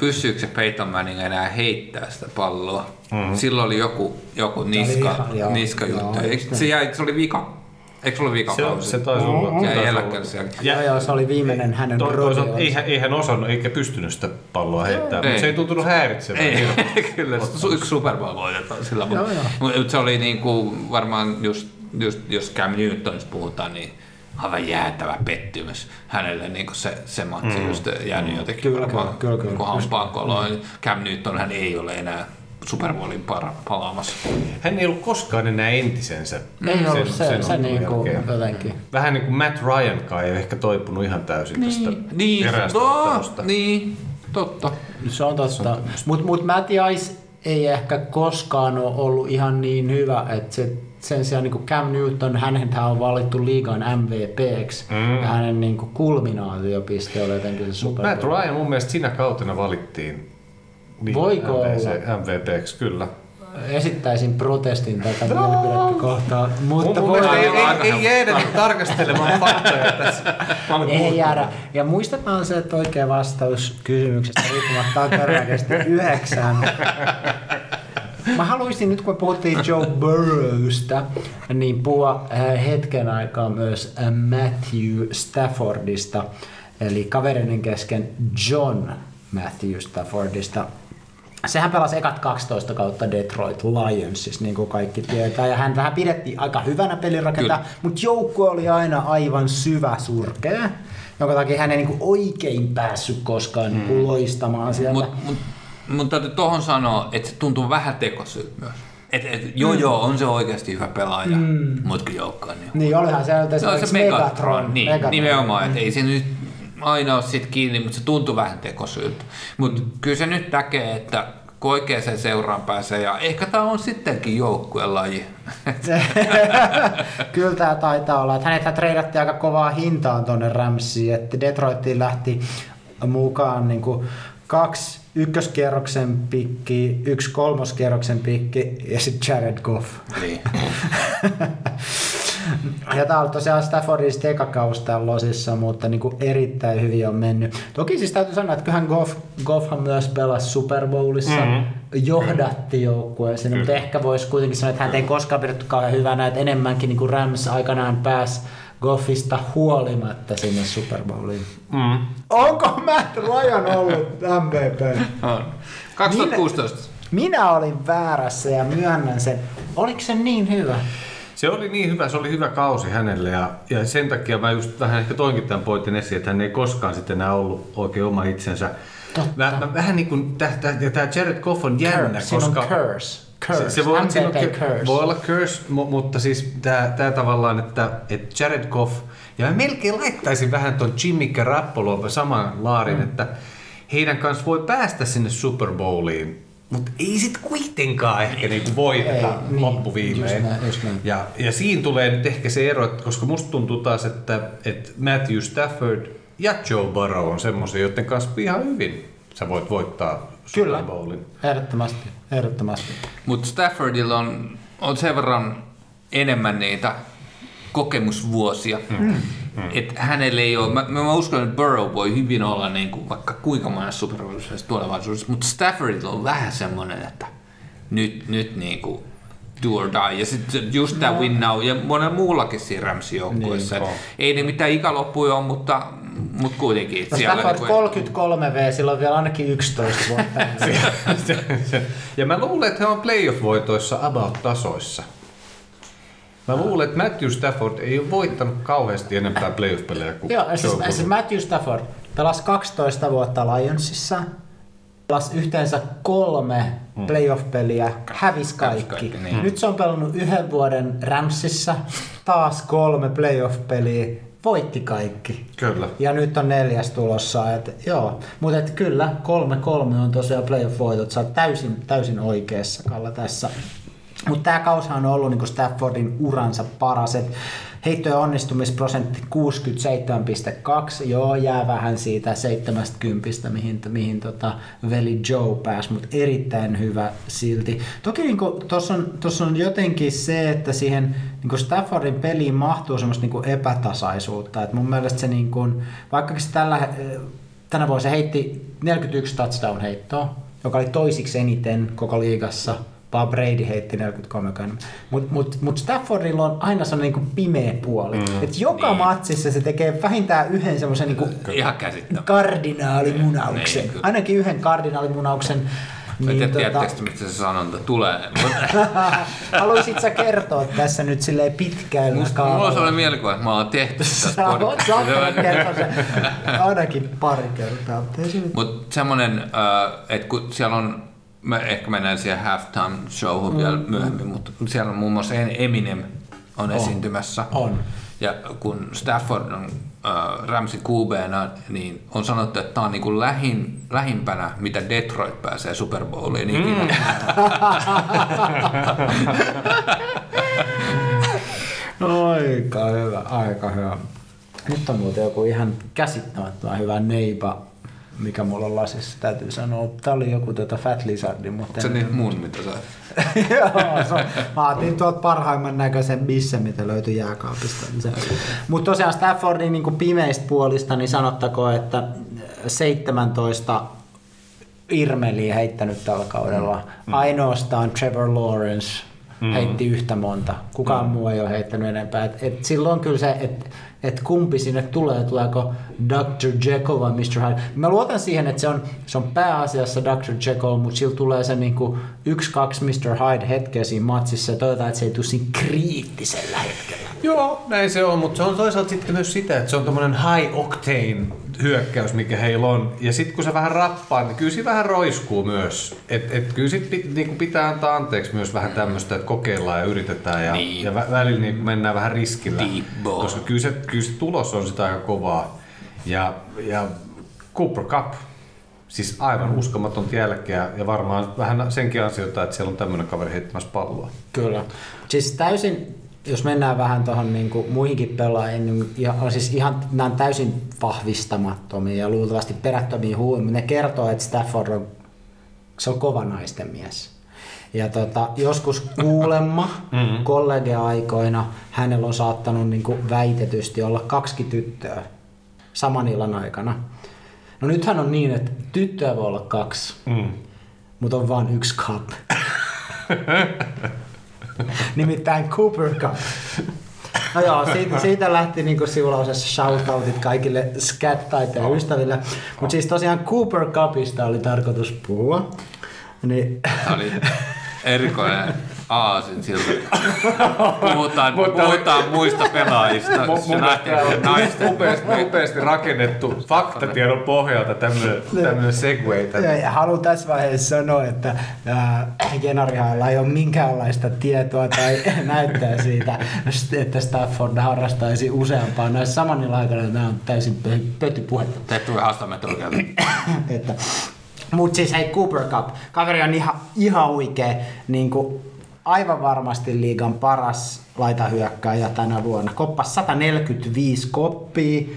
pystyykö se Peyton Manning enää heittää sitä palloa. Mm-hmm. Silloin oli joku, joku niska, ihan- joo, niskajuttu. joo, Eikö just se, jäi, se oli vika. Eikö se ollut vika Se, kausi? se taisi olla. Se se jäi taisi eläkkeelle olla. siellä. Joo, joo, se oli viimeinen hänen To, toisaalta rodionsa. eihän, eihän osannut eikä pystynyt sitä palloa heittämään, Ei. mutta se ei tuntunut häiritsevän. Ei, kyllä, se su- yksi Super Bowl voitetaan sillä. Joo, Mutta joo. mut se oli niinku, varmaan just, just, jos Cam Newtonista puhutaan, niin aivan jäätävä pettymys hänelle niin se, se matsi mm. just jäänyt jotenkin Kyllä, varmaan kyllä, kyllä, kyllä. niin hampaan koloon. Cam Newton hän ei ole enää Super Bowlin para, palaamassa. Hän ei ollut koskaan enää entisensä. Ei ollut se, se, se niinku jälkeen. jotenkin. Vähän niin kuin Matt Ryankaan ei ole ehkä toipunut ihan täysin tästä Niin, eräästä no, niin, totta. Se on totta. Mutta mut Matt Ice ei ehkä koskaan ole ollut ihan niin hyvä, että se, sen sijaan niin Cam Newton, hänen on valittu liigan MVPksi mm. ja hänen niin kulminaatiopiste oli jotenkin se Super Matt. Ryan mun mielestä siinä kautena valittiin liigan Voiko MVC MVPksi, kyllä. Esittäisin protestin tätä mielipidettä kohtaan, mutta mun voi mielestä ei, ei, ei jäädä tarkastelemaan faktoja tässä. Ei jäädä. Ja muistetaan se, että oikea vastaus kysymyksestä riippumatta on todennäköisesti yhdeksän. Mä haluaisin nyt, kun me puhuttiin Joe Burrowsta, niin puhua äh, hetken aikaa myös äh, Matthew Staffordista, eli kaverinen kesken John Matthew Staffordista. Sehän pelasi ekat 12 kautta Detroit Lionsissa, niin kuin kaikki tietää, ja hän vähän pidettiin aika hyvänä pelirakentajana, mutta joukkue oli aina aivan syvä surkea, jonka takia hän ei niin kuin oikein päässyt koskaan niin kuin loistamaan sieltä. Mutta mut, mut täytyy tuohon sanoa, että se tuntuu vähän tekosyt myös. Et, et, joo joo, on se oikeasti hyvä pelaaja, mm. mutta joukkoon. Niin. Niin olihan se Se on esimerkiksi se Megatron, niin, Megatron. nimenomaan, että ei se nyt aina ole sit kiinni, mutta se tuntuu vähän tekosyltä. Mutta mm. kyllä se nyt näkee, että kun oikeaan seuraan pääsee, ja ehkä tämä on sittenkin joukkueen laji. Kyllä tämä taitaa olla. Että hänethän treidattiin aika kovaa hintaan tuonne Ramsiin, että Detroittiin lähti mukaan niin kuin kaksi ykköskierroksen pikki, yksi kolmoskierroksen pikki ja sitten Jared Goff. Niin. Ja tämä on tosiaan Staffordin eka kausi losissa, mutta niin kuin erittäin hyvin on mennyt. Toki siis täytyy sanoa, että kyllähän Goff, Goffhan myös pelasi Super Bowlissa, mm-hmm. johdatti joukkueeseen, mutta ehkä voisi kuitenkin sanoa, että hän ei koskaan pidetty kauhean hyvänä, että enemmänkin niin kuin Rams aikanaan pääsi Goffista huolimatta sinne Super Bowliin. Mm. Onko Matt Ryan ollut MVP? On. 2016. Minä olin väärässä ja myönnän sen. Oliko se niin hyvä? Se oli niin hyvä, se oli hyvä kausi hänelle ja, ja sen takia mä just vähän ehkä toinkin tämän pointin esiin, että hän ei koskaan sitten enää ollut oikein oma itsensä. Totta. Mä, mä, vähän niin kuin, tämä Jared Goff on jännä. Siinä koska... on curse. Curse. Se, se voi, ky- curse. voi olla curse, mu- mutta siis tämä tää tavallaan, että, että Jared Goff, ja mä melkein laittaisin vähän ton Jimmy Garoppolo saman laarin, mm. että heidän kanssa voi päästä sinne Super Bowliin mutta ei sit kuitenkaan ehkä niinku voiteta Ei, niin, loppuviimein. just näin, just. Ja, ja siinä tulee nyt ehkä se ero, että koska musta tuntuu taas, että, että Matthew Stafford ja Joe Burrow on semmoisia, joiden kanssa ihan hyvin sä voit voittaa Kyllä. Super Bowlin. Ehdottomasti, ehdottomasti. Mutta Staffordilla on, on sen verran enemmän niitä kokemusvuosia, mm. että hänellä ei ole, mä, mä uskon, että Burrow voi hyvin olla niin kuin vaikka kuinka monessa Super Bowlissa tulevaisuudessa, mutta Staffordilla on vähän semmoinen, että nyt, nyt niin kuin do or die. Ja sitten just tämä win now ja monella muullakin siinä Ramsin joukkueessa. Niin, ei ne mitään ikäloppuja ole, mutta, mutta kuitenkin. No siellä Stafford niinku- 33 V, sillä on vielä ainakin 11 vuotta. ja mä luulen, että he on playoff-voitoissa about tasoissa. Mä luulen, että Matthew Stafford ei ole voittanut kauheasti enempää playoff-pelejä kuin Joo, siis, Burrow. siis Matthew Stafford pelasi 12 vuotta Lionsissa, pelasi yhteensä kolme playoff-peliä, hävisi kaikki. kaikki, niin. Nyt se on pelannut yhden vuoden Ramsissa, taas kolme playoff-peliä, voitti kaikki. Kyllä. Ja nyt on neljäs tulossa, et, joo. Mutta et kyllä, kolme kolme on tosiaan playoff-voitot. Sä oot täysin, täysin oikeassa, Kalla, tässä. Mutta tämä kausihan on ollut niinku Staffordin uransa paras. Et heittojen onnistumisprosentti 67,2. Joo, jää vähän siitä 70, mihin, mihin tota veli Joe pääsi, mutta erittäin hyvä silti. Toki niinku, tuossa on, on jotenkin se, että siihen niinku Staffordin peliin mahtuu semmoista niinku epätasaisuutta. Et mun mielestä se, niinku, vaikka se tällä, tänä vuonna se heitti 41 touchdown-heittoa, joka oli toisiksi eniten koko liigassa. Bob Brady heitti 43 Mutta mut, mut Staffordilla on aina sellainen niinku pimeä puoli. Mm, Et joka niin. matsissa se tekee vähintään yhden semmoisen niinku Ihan kardinaalimunauksen. Niin. Ainakin yhden kardinaalimunauksen. Mä en Niin, tiedä, tota, mistä se sanonta tulee. haluaisit sä kertoa tässä nyt silleen pitkällä Musta, mulla on sellainen mielikuva, että mä oon tehty tässä Sä oot podcastissa. ainakin pari kertaa. mutta semmoinen, että kun siellä on, mä ehkä mennään siihen halftime showhun vielä Mm. myöhemmin, mutta siellä on muun muassa Eminem on esiintymässä. On. Ja kun Stafford on äh, Ramsin QBna, niin on sanottu, että tämä on niinku lähin, lähimpänä, mitä Detroit pääsee Super Bowliin ikinä. Mm. Aika hyvä, aika hyvä. Nyt on muuten joku ihan käsittämättömän hyvä neipa, mikä mulla on lasissa, täytyy sanoa. Tää oli joku tota Fat Lizardin, mutta... Se en- niin mun, mitä sä... Joo, mä otin tuolta parhaimman näköisen missä, mitä löytyi jääkaapista. Niin. Mutta tosiaan Staffordin niin pimeistä puolista, niin sanottako, että 17 Irmeliä heittänyt tällä kaudella. Mm. Ainoastaan Trevor Lawrence mm. heitti yhtä monta. Kukaan mm. muu ei ole heittänyt enempää. Et, et silloin kyllä se, että et kumpi sinne tulee, tuleeko Dr. Jekyll vai Mr. Hyde. Mä luotan siihen, että se on, se on pääasiassa Dr. Jekyll, mutta sillä tulee se niinku yksi, kaksi Mr. Hyde hetkeä siinä matsissa ja toivotaan, että se ei tule siinä kriittisellä hetkellä. Joo, näin se on, mutta se on toisaalta sitten myös sitä, että se on tommonen high octane hyökkäys, mikä heillä on. Ja sitten kun se vähän rappaa, niin kyllä siinä vähän roiskuu myös. Et, et kyllä sit pit, niinku pitää antaa anteeksi myös vähän tämmöistä, että kokeillaan ja yritetään ja, Niin. ja vä- välillä niinku mennään vähän riskillä. Deep. Koska kyllä se, kyllä se tulos on sitä aika kovaa. Ja, ja Cooper Cup, siis aivan uskomaton jälkeä ja varmaan vähän senkin ansiota, että siellä on tämmöinen kaveri heittämässä palloa. Kyllä. Siis täysin, jos mennään vähän tuohon niin muihinkin pelaajiin, niin ja, siis ihan nämä on täysin vahvistamattomia ja luultavasti perättömiä huuja, mutta ne kertoo, että Stafford on, se on kova naisten mies. Ja tota, joskus kuulemma mm-hmm. kollegeaikoina hänellä on saattanut niin kuin väitetysti olla kaksi tyttöä saman illan aikana. No nythän on niin, että tyttöä voi olla kaksi, Mm. mutta on vain yksi cup. Nimittäin Cooper Cup. No joo, siitä, siitä lähti niinku sivulausessa shoutoutit kaikille scat-taiteen ystäville. Mutta siis tosiaan Cooper Cupista oli tarkoitus puhua. Niin, Tämä oli erikoinen aasin siltä. Puhutaan, Mutta- puhutaan muista pelaajista. Mun, Se naisten. upeasti, upeasti rakennettu faktatiedon pohjalta tämmöinen, segway. ja haluan tässä vaiheessa sanoa, että ää, Jenarihalla ei ole minkäänlaista tietoa tai näyttää siitä, että Stafford harrastaisi useampaa. Näissä samanilla aikana nämä on täysin pö- pötypuhetta. Te tulee haastamme oikealta. että Mutta siis hei Cooper Cup, kaveri on ihan, ihan huikea, niin kuin aivan varmasti liigan paras laitahyökkääjä tänä vuonna. Koppas 145 koppia,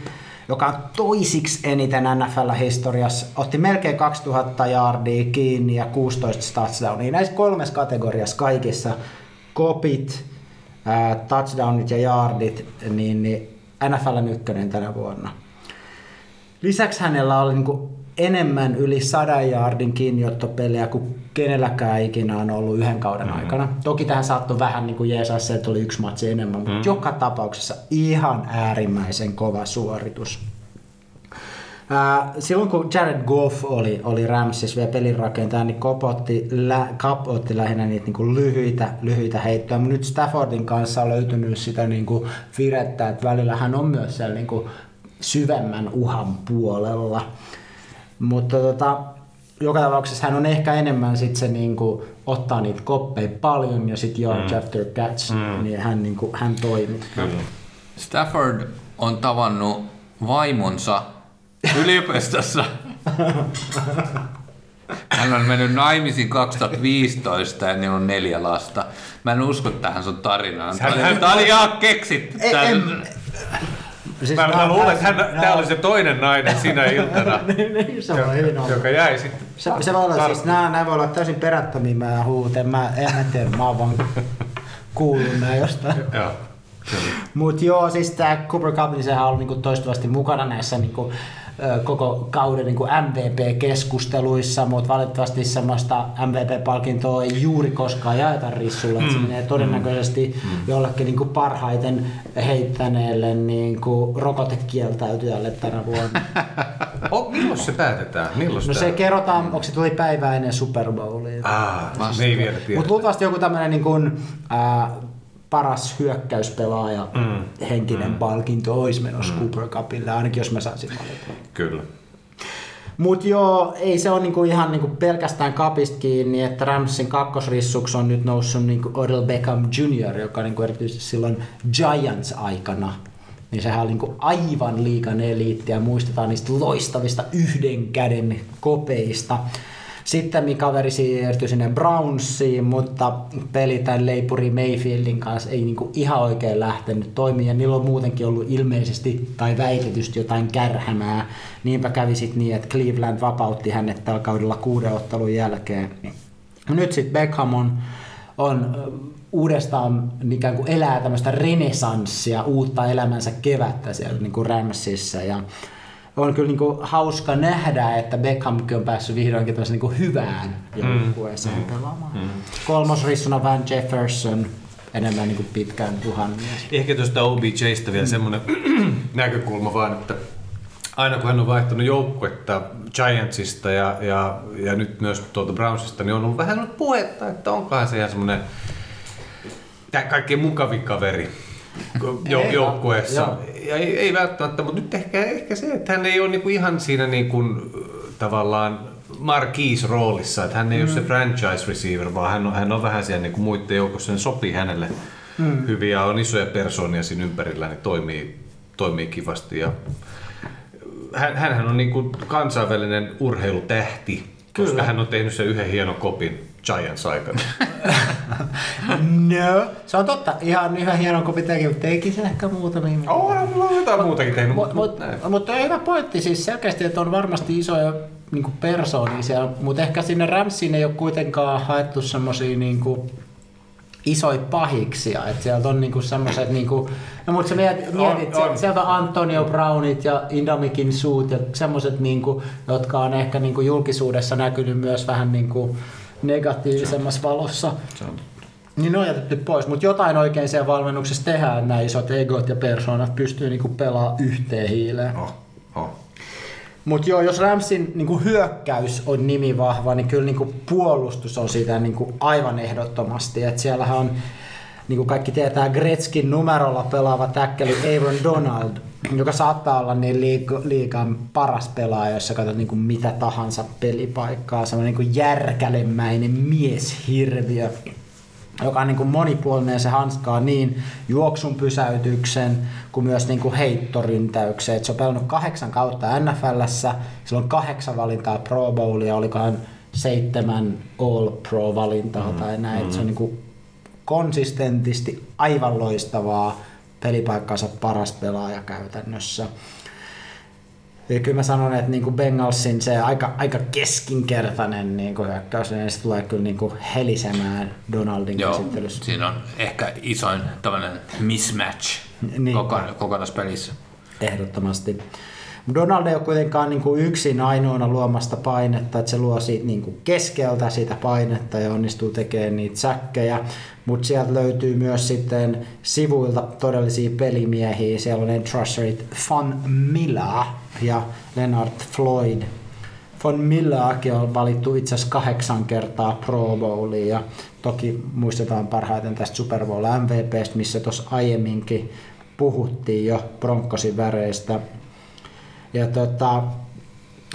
joka on toisiksi eniten NFL-historiassa. Otti melkein 2000 yardia kiinni ja 16 touchdownia. Näissä kolmessa kategoriassa kaikissa kopit, touchdownit ja yardit, niin, niin NFLn ykkönen tänä vuonna. Lisäksi hänellä oli niin enemmän yli 100 yardin kiinniottopelejä kuin kenelläkään ikinä on ollut yhden kauden mm-hmm. aikana. Toki tähän saattoi vähän niin kuin jeesaa se, että oli yksi matsi enemmän, mutta mm-hmm. joka tapauksessa ihan äärimmäisen kova suoritus. Ää, silloin kun Jared Goff oli, oli Ramsissa vielä pelin rakentaja, niin Cup otti, lä, Cup otti lähinnä niitä niin kuin lyhyitä, lyhyitä heittoja, mutta nyt Staffordin kanssa on löytynyt sitä niin kuin virettä, että välillä hän on myös siellä niin kuin syvemmän uhan puolella. Mutta tota, joka tapauksessa hän on ehkä enemmän sit se niinku, ottaa niitä koppeja paljon ja sitten yards mm. after catch, mm. niin hän, niinku, hän toimii. Kyllä. Stafford on tavannut vaimonsa yliopistossa. Hän on mennyt naimisiin 2015 ja niillä on neljä lasta. Mä en usko tähän sun tarinaan. Tämä oli ihan keksitty. En, Siis mä, mä luulen, että hän, no. tämä oli se toinen nainen sinä iltana, niin, niin, se joka, hyvin joka jäi sitten. Se, se voi olla, siis nämä, nämä voi olla täysin perättömiä mä huuteen. Mä en mä tiedä, mä oon vaan kuullut nämä jostain. Mutta joo, siis tämä Cooper Cup, niin sehän on niinku toistuvasti mukana näissä niinku, koko kauden niin MVP-keskusteluissa, mutta valitettavasti semmoista MVP-palkintoa ei juuri koskaan jaeta rissulle. Mm. Se menee todennäköisesti mm. jollekin niin kuin parhaiten heittäneelle niin kuin rokotekieltäytyjälle tänä vuonna. oh, milloin se päätetään? Milloin no se kerrotaan, onko se tuli päivää ennen Super Bowlia. Ah, me ei vielä. Mutta luultavasti joku tämmöinen niin kuin, äh, paras hyökkäyspelaaja mm. henkinen mm. palkinto olisi menossa mm. Cooper Cupille, ainakin jos mä saisin valita. Kyllä. Mutta joo, ei se ole niinku ihan niinku pelkästään kapista kiinni, että Ramsin kakkosrissuksi on nyt noussut niinku Odell Beckham Jr., joka niinku erityisesti silloin Giants-aikana niin sehän oli niinku aivan liikan eliitti ja muistetaan niistä loistavista yhden käden kopeista. Sitten kaveri siirtyi sinne Brownsiin, mutta peli tämän leipuri Mayfieldin kanssa ei niinku ihan oikein lähtenyt toimia. Ja niillä on muutenkin ollut ilmeisesti tai väitetysti jotain kärhämää. Niinpä kävi sitten niin, että Cleveland vapautti hänet tällä kaudella kuuden ottelun jälkeen. Nyt sitten Beckham on, on uudestaan ikään kuin elää tämmöistä renesanssia, uutta elämänsä kevättä siellä niin kuin Ramsissa. Ja on kyllä niinku hauska nähdä, että Beckhamkin on päässyt vihdoinkin niinku hyvään joukkueeseen mm. pelaamaan. Mm. Kolmosrissuna Van Jefferson, enemmän niinku pitkään mies. Ehkä tuosta OBJstä vielä mm. semmoinen näkökulma vaan, että aina kun hän on vaihtanut joukkuetta Giantsista ja, ja, ja nyt myös tuolta Brownsista, niin on ollut vähän puhetta, että onkohan se ihan semmoinen kaikkein mukavin kaveri joukkueessa. Ja ei, ei välttämättä, mutta nyt ehkä, ehkä se, että hän ei ole niinku ihan siinä niinku, tavallaan marquise roolissa, että hän ei mm. ole se franchise receiver, vaan hän on, hän on vähän siellä niinku muiden joukossa, se sopii hänelle mm. hyvin ja on isoja persoonia siinä ympärillä, niin toimii, toimii kivasti. Ja hän, hänhän on niinku kansainvälinen urheilutähti, Kyllä. koska hän on tehnyt sen yhden hienon kopin Giants aikana. no, se on totta. Ihan, ihan hieno kopi teki, mutta teki sen ehkä muutamia. Oh, mulla on jotain muutakin tehnyt. Mutta mut, mut, mut, hyvä pointti siis selkeästi, että on varmasti isoja niin persoonia siellä, mutta ehkä sinne Ramsiin ei ole kuitenkaan haettu semmoisia niin isoja pahiksia, että sieltä on niinku semmoiset niinku, no mutta sä mietit, mietit on, on. sieltä Antonio Brownit ja Indamikin suut ja semmoiset niinku, jotka on ehkä niinku julkisuudessa näkynyt myös vähän niinku negatiivisemmassa valossa. Niin ne on jätetty pois, mutta jotain oikein siellä valmennuksessa tehdään, nämä isot egot ja persoonat pystyy niinku pelaamaan yhteen hiileen. Oh, oh. Mutta joo, jos Ramsin niinku hyökkäys on nimi vahva, niin kyllä niinku puolustus on sitä niinku aivan ehdottomasti. Et siellähän on, niin kuin kaikki tietää, Gretzkin numerolla pelaava täkkeli Aaron Donald, joka saattaa olla niin liikan paras pelaaja, jos sä katsot niin kuin mitä tahansa pelipaikkaa. Semmoinen niin järkälemäinen mieshirviö. joka on niin kuin monipuolinen ja se hanskaa niin juoksun pysäytyksen kuin myös niin kuin heittoryntäyksen. Et se on pelannut kahdeksan kautta NFLssä, sillä on kahdeksan valintaa Pro Bowlia, olikohan seitsemän All Pro-valintaa mm, tai näin. Mm. Se on niin kuin konsistentisti aivan loistavaa pelipaikkansa paras pelaaja käytännössä. Ja kyllä mä sanon, että niin kuin Bengalsin se aika, aika keskinkertainen niin kuin hyökkäys, niin se tulee kyllä niin kuin helisemään Donaldin Joo, käsittelyssä. siinä on ehkä isoin tämmöinen mismatch Niin. koko, koko tässä pelissä. Ehdottomasti. Donald ei ole kuitenkaan niin kuin yksin ainoana luomasta painetta, että se luo siitä niin kuin keskeltä sitä painetta ja onnistuu tekemään niitä säkkejä, mutta sieltä löytyy myös sitten sivuilta todellisia pelimiehiä. Siellä on entrusserit Von Miller ja Leonard Floyd. Von Millerkin on valittu itse asiassa kahdeksan kertaa Pro Bowliin ja toki muistetaan parhaiten tästä Super Bowl MVPstä, missä tuossa aiemminkin puhuttiin jo Broncosin väreistä. Ja tota,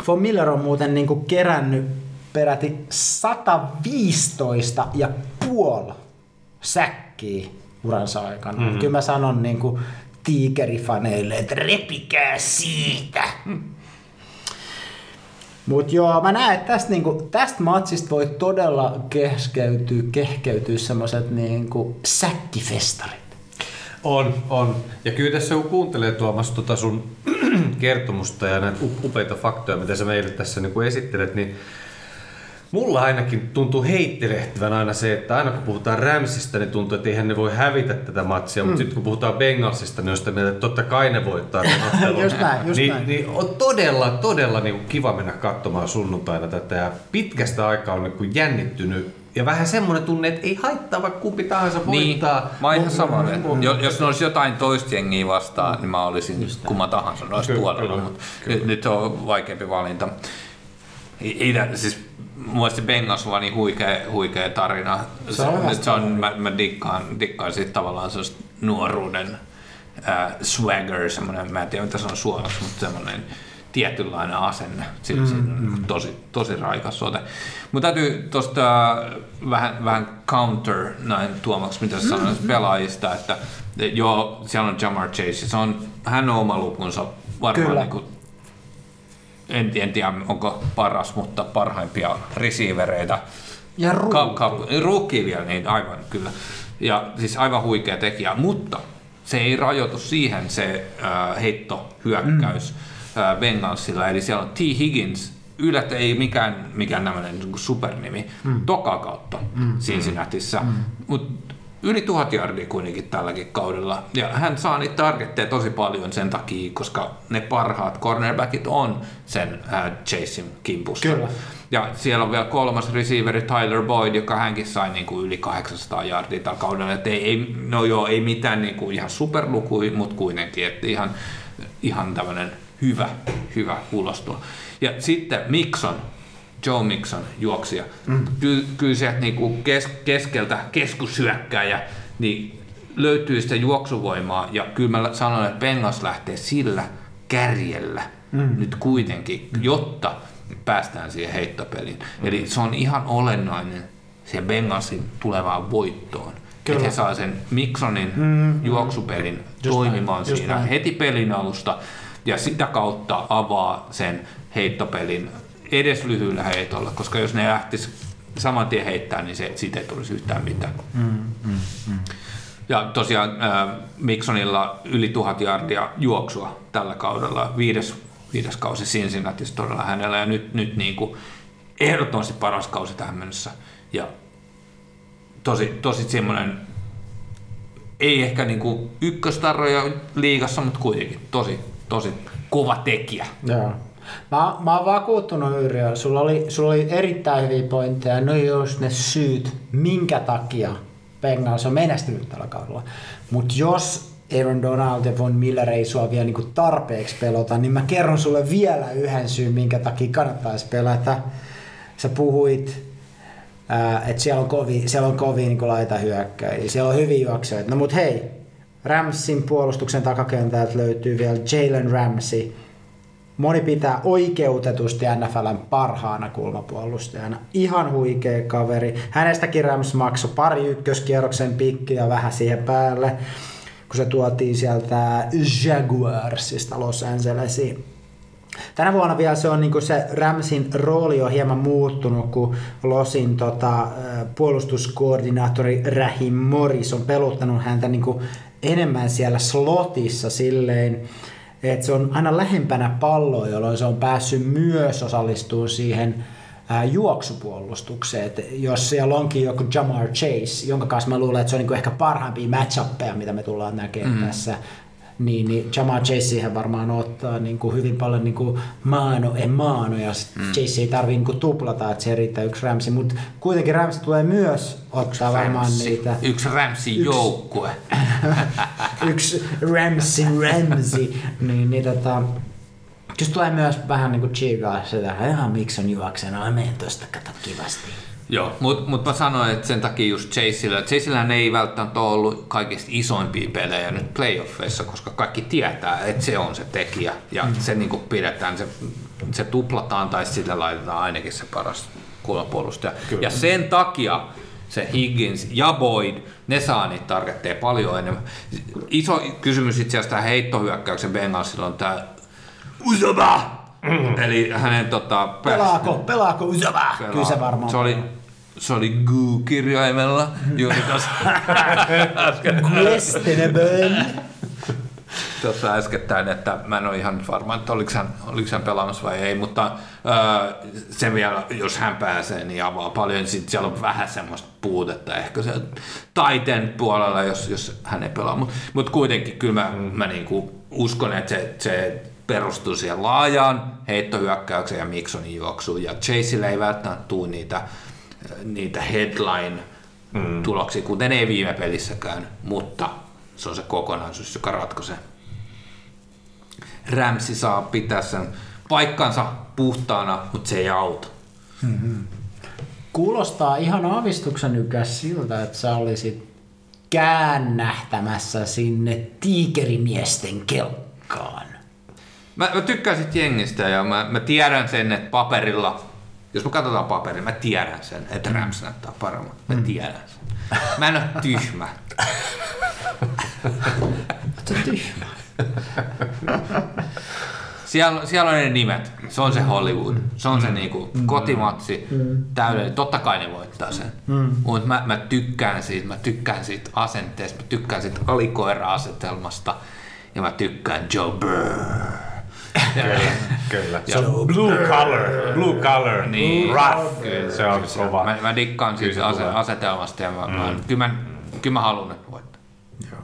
Von Miller on muuten niinku kerännyt peräti 115 ja puoli säkkiä uransa aikana. Mm. Kyllä mä sanon niinku tiikerifaneille, että repikää siitä. Mutta joo, mä näen, että tästä, niinku, tästä matsista voi todella keskeytyä, kehkeytyä semmoiset niinku säkkifestarit. On, on. Ja kyllä tässä kun kuuntelee Tuomas tota sun kertomusta ja näitä upeita faktoja, mitä sä meille tässä niin kuin esittelet, niin mulla ainakin tuntuu heittelehtivän aina se, että aina kun puhutaan Ramsista, niin tuntuu, että eihän ne voi hävitä tätä matsia, mm. mutta sitten kun puhutaan Bengalsista, niin on sitä mieltä, että totta kai ne voittaa ottelun. Just näin, just niin, näin. niin on todella, todella niin kuin kiva mennä katsomaan sunnuntaina tätä ja pitkästä aikaa on niin kuin jännittynyt ja vähän semmoinen tunne, että ei haittaa vaikka kumpi tahansa voittaa. Niin, mä oon ihan sama. Jos, jos ne olisi jotain toista jengiä vastaan, niin mä olisin kumma tahansa noista Kyllä, puolella, mutta kyllä. nyt, nyt on vaikeampi valinta. Ei, ei, siis mun mielestä Bengals on niin huikea, huikea tarina. Se on nyt se on, mä, mä dikkaan, dikkaan siitä tavallaan sellaista nuoruuden äh, swagger, semmoinen, mä en tiedä mitä se on suomeksi, mutta semmoinen tietynlainen asenne. Siinä, mm, siinä on tosi, tosi raikas ote. Mutta täytyy tuosta vähän, vähän counter näin tuomaksi, mitä sä sanoit pelaajista, että joo, siellä on Jamar Chase, se on, hän on oma lukunsa varmaan Kyllä. niin kuin, en, en tiedä onko paras, mutta parhaimpia receivereitä. Ja ka- rookie vielä, niin aivan kyllä. Ja siis aivan huikea tekijä, mutta se ei rajoitu siihen se äh, heittohyökkäys mm. Äh, Bengalsilla. Eli siellä on T. Higgins, yllättä ei mikään, mikään tämmöinen niin supernimi, mm. toka kautta mm. Cincinnatissa. Mm. Mutta yli tuhat jardia kuitenkin tälläkin kaudella. Ja hän saa niitä targetteja tosi paljon sen takia, koska ne parhaat cornerbackit on sen äh, Chasein kimpussa. Kyllä. Ja siellä on vielä kolmas receiveri Tyler Boyd, joka hänkin sai niin kuin yli 800 yardia tällä kaudella. Et ei, ei, no joo, ei mitään niin kuin ihan superlukui, mutta kuitenkin, että ihan, ihan tämmöinen hyvä, hyvä ulostulo. Ja sitten Mixon, Joe Mixon, juoksija. Mm. Ky, kyllä sieltä niin kuin kes, keskeltä keskushyökkäjä, niin löytyy sitä juoksuvoimaa. Ja kyllä mä sanon, että Bengals lähtee sillä kärjellä mm. nyt kuitenkin, jotta päästään siihen heittopeliin. Mm. Eli se on ihan olennainen siihen Bengalsin tulevaan voittoon. Kyllä. Että he saa sen Miksonin mm, juoksupelin Just toimimaan just siinä näin. heti pelin alusta ja sitä kautta avaa sen heittopelin edes lyhyillä heitolla, koska jos ne lähtis saman tien heittää, niin se, siitä ei tulisi yhtään mitään. Mm, mm, mm. Ja tosiaan äh, Miksonilla yli tuhat jardia juoksua tällä kaudella, viides, viides kausi Cincinnatissa todella hänellä ja nyt, nyt niin kuin ehdottomasti paras kausi tähän mennessä. Ja tosi, tosi semmoinen, ei ehkä niin kuin ykköstarroja liigassa, mutta kuitenkin tosi, tosi kova tekijä. Joo. Mä, mä oon vakuuttunut Yrjö, sulla oli, sulla oli erittäin hyviä pointteja, ne on just ne syyt, minkä takia Bengals on menestynyt tällä kaudella. Mutta jos Aaron Donald ja Von Miller ei sua vielä niinku tarpeeksi pelota, niin mä kerron sulle vielä yhden syyn, minkä takia kannattaisi pelata. Sä puhuit, että siellä on kovia, siellä on laita hyökkäjiä, siellä on hyviä juoksijoita. No mut hei, Ramsin puolustuksen takakentältä löytyy vielä Jalen Ramsey, Moni pitää oikeutetusti NFLn parhaana kulmapuolustajana. Ihan huikea kaveri. Hänestäkin Rams maksoi pari ykköskierroksen pikkiä vähän siihen päälle, kun se tuotiin sieltä Jaguarsista Los Angelesiin. Tänä vuonna vielä se on niin se Ramsin rooli on hieman muuttunut, kun Losin tota, puolustuskoordinaattori Rahim Morris on peluttanut häntä niin enemmän siellä slotissa silleen, että se on aina lähempänä palloa, jolloin se on päässyt myös osallistumaan siihen ää, juoksupuolustukseen. Et jos siellä onkin joku Jamar Chase, jonka kanssa mä luulen, että se on niinku ehkä parhaimpia match mitä me tullaan näkemään mm. tässä niin, niin Jamal Chase siihen varmaan ottaa niin kuin hyvin paljon niin kuin maano e maano, ja mm. Chase ei tarvii niin kuin tuplata, että siihen riittää yksi Ramsi, mutta kuitenkin Ramsi tulee myös ottaa varmaan niitä. Yksi Ramsi joukkue. yksi Ramsi Ramsi, niin, niin tota, jos tulee myös vähän niin kuin chigaa sitä, ihan miksi on juoksena, mä menen tosta, kato kivasti. Joo, mutta mut mä sanoin, että sen takia just Chaseillä, Chaseillä ei välttämättä ole ollut kaikista isoimpia pelejä nyt playoffeissa, koska kaikki tietää, että se on se tekijä ja mm. se niin pidetään, se, se tuplataan tai sillä laitetaan ainakin se paras kulmapuolustaja. Kyllä. Ja sen takia se Higgins ja Boyd, ne saa niitä targetteja paljon enemmän. Iso kysymys itse asiassa heittohyökkäyksen Bengalsilla on tämä Usaba! Mm. Eli hänen tota... Pelaako, pelaako Usaba? Pelaa. Kyllä se varmaan. Se oli, se oli Goo-kirjaimella juuri tuossa Questionable. tuossa äskettäin, että mä en ole ihan varma, että oliko hän, oliko hän pelaamassa vai ei, mutta äh, se vielä, jos hän pääsee, niin avaa paljon. Sitten siellä on vähän semmoista puutetta ehkä se taiteen puolella, jos, jos hän ei pelaa. Mutta mut kuitenkin kyllä mä, mm. mä niinku uskon, että se, se perustuu siihen laajaan heittohyökkäykseen ja Miksonin juoksuun. Ja Chaseille ei välttämättä tule niitä, niitä headline-tuloksia, mm. kuten ei viime pelissäkään, mutta se on se kokonaisuus, joka ratkaisee. Rämsi saa pitää sen paikkansa puhtaana, mutta se ei auta. Mm-hmm. Kuulostaa ihan aavistuksen ykäs siltä, että sä olisit käännähtämässä sinne tiikerimiesten kelkkaan. Mä, mä tykkään sit jengistä ja mä, mä tiedän sen, että paperilla, jos me katsotaan paperia, mä tiedän sen, että Rams näyttää paremmin. Mä mm. tiedän sen. Mä en ole tyhmä. On tyhmä. Siellä, siellä on ne nimet. Se on se Hollywood. Se on se niinku kotimatsi. Täydellinen. Totta kai ne voittaa sen. Mutta mä, mä, tykkään siitä. Mä tykkään siitä asenteesta. Mä tykkään siitä alikoira-asetelmasta. Ja mä tykkään Joe Burr. Kyllä, kyllä. Se on blue color, blue color, niin, rough. Kyllä, se on kova. Mä, mä dikkaan siitä ase, asetelmasta ja mä, mm. mä, kyllä, mä, kyllä mä haluan, että voittaa. Joo.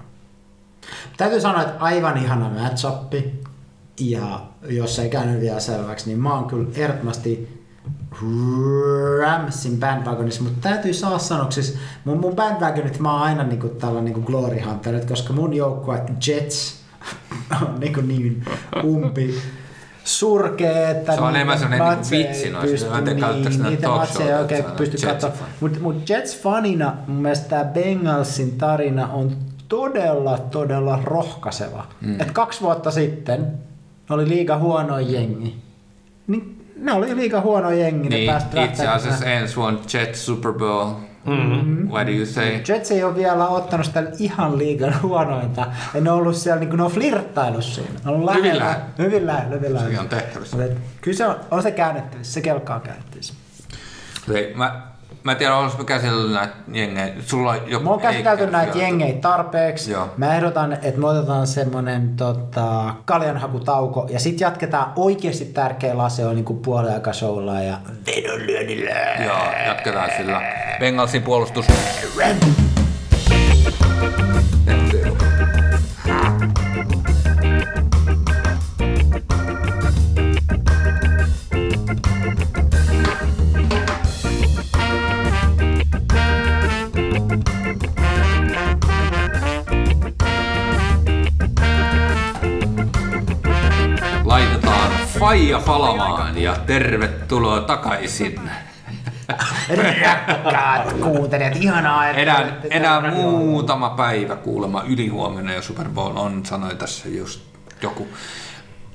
Täytyy sanoa, että aivan ihana match Ja jos ei käynyt vielä selväksi, niin mä oon kyllä ehdottomasti Ramsin bandwagonissa, mutta täytyy saa sanoa, siis mun, mun bandwagonit mä oon aina niinku tällainen niinku glory hunter, koska mun joukkue Jets on niin, kuin niin umpi surkea, että se on enemmän sellainen niin vitsi noista. Pysty, niin, niitä matseja ei oikein pysty katsomaan. Mutta mut Jets-fanina mun mielestä tämä Bengalsin tarina on todella, todella rohkaiseva. Mm. Et kaksi vuotta sitten oli liiga huono jengi. Niin ne oli liiga huono jengi. Niin, itse asiassa ensi vuonna Jets Super Bowl Mm-hmm. What do you say? Jets ei ole vielä ottanut sitä ihan liigan huonointa. En ole ollut siellä, niin kuin ne on flirttailu siinä. On ollut hyvin lähellä. Hyvin lähellä, hyvin lähellä. Se on tehtävissä. Kyllä se on, on se käännettävissä, se kelkkaa käännettävissä. Hei, mä Mä en tiedä, olisiko käsitellyt näitä jengejä. Sulla on joku Mä oon käsitelty näitä jengejä tarpeeksi. Joo. Mä ehdotan, että me otetaan semmonen tota, kaljanhakutauko ja sitten jatketaan oikeasti tärkeä lase on niin puoliaikashowlla ja vedonlyönnillä. Joo, jatketaan sillä. Bengalsin puolustus. Faija Palamaan ja tervetuloa takaisin. Rakkaat kuuntelijat, ihanaa, että enää, enää muutama päivä kuulemma ylihuomenna ja Super Bowl on, sanoi tässä just joku.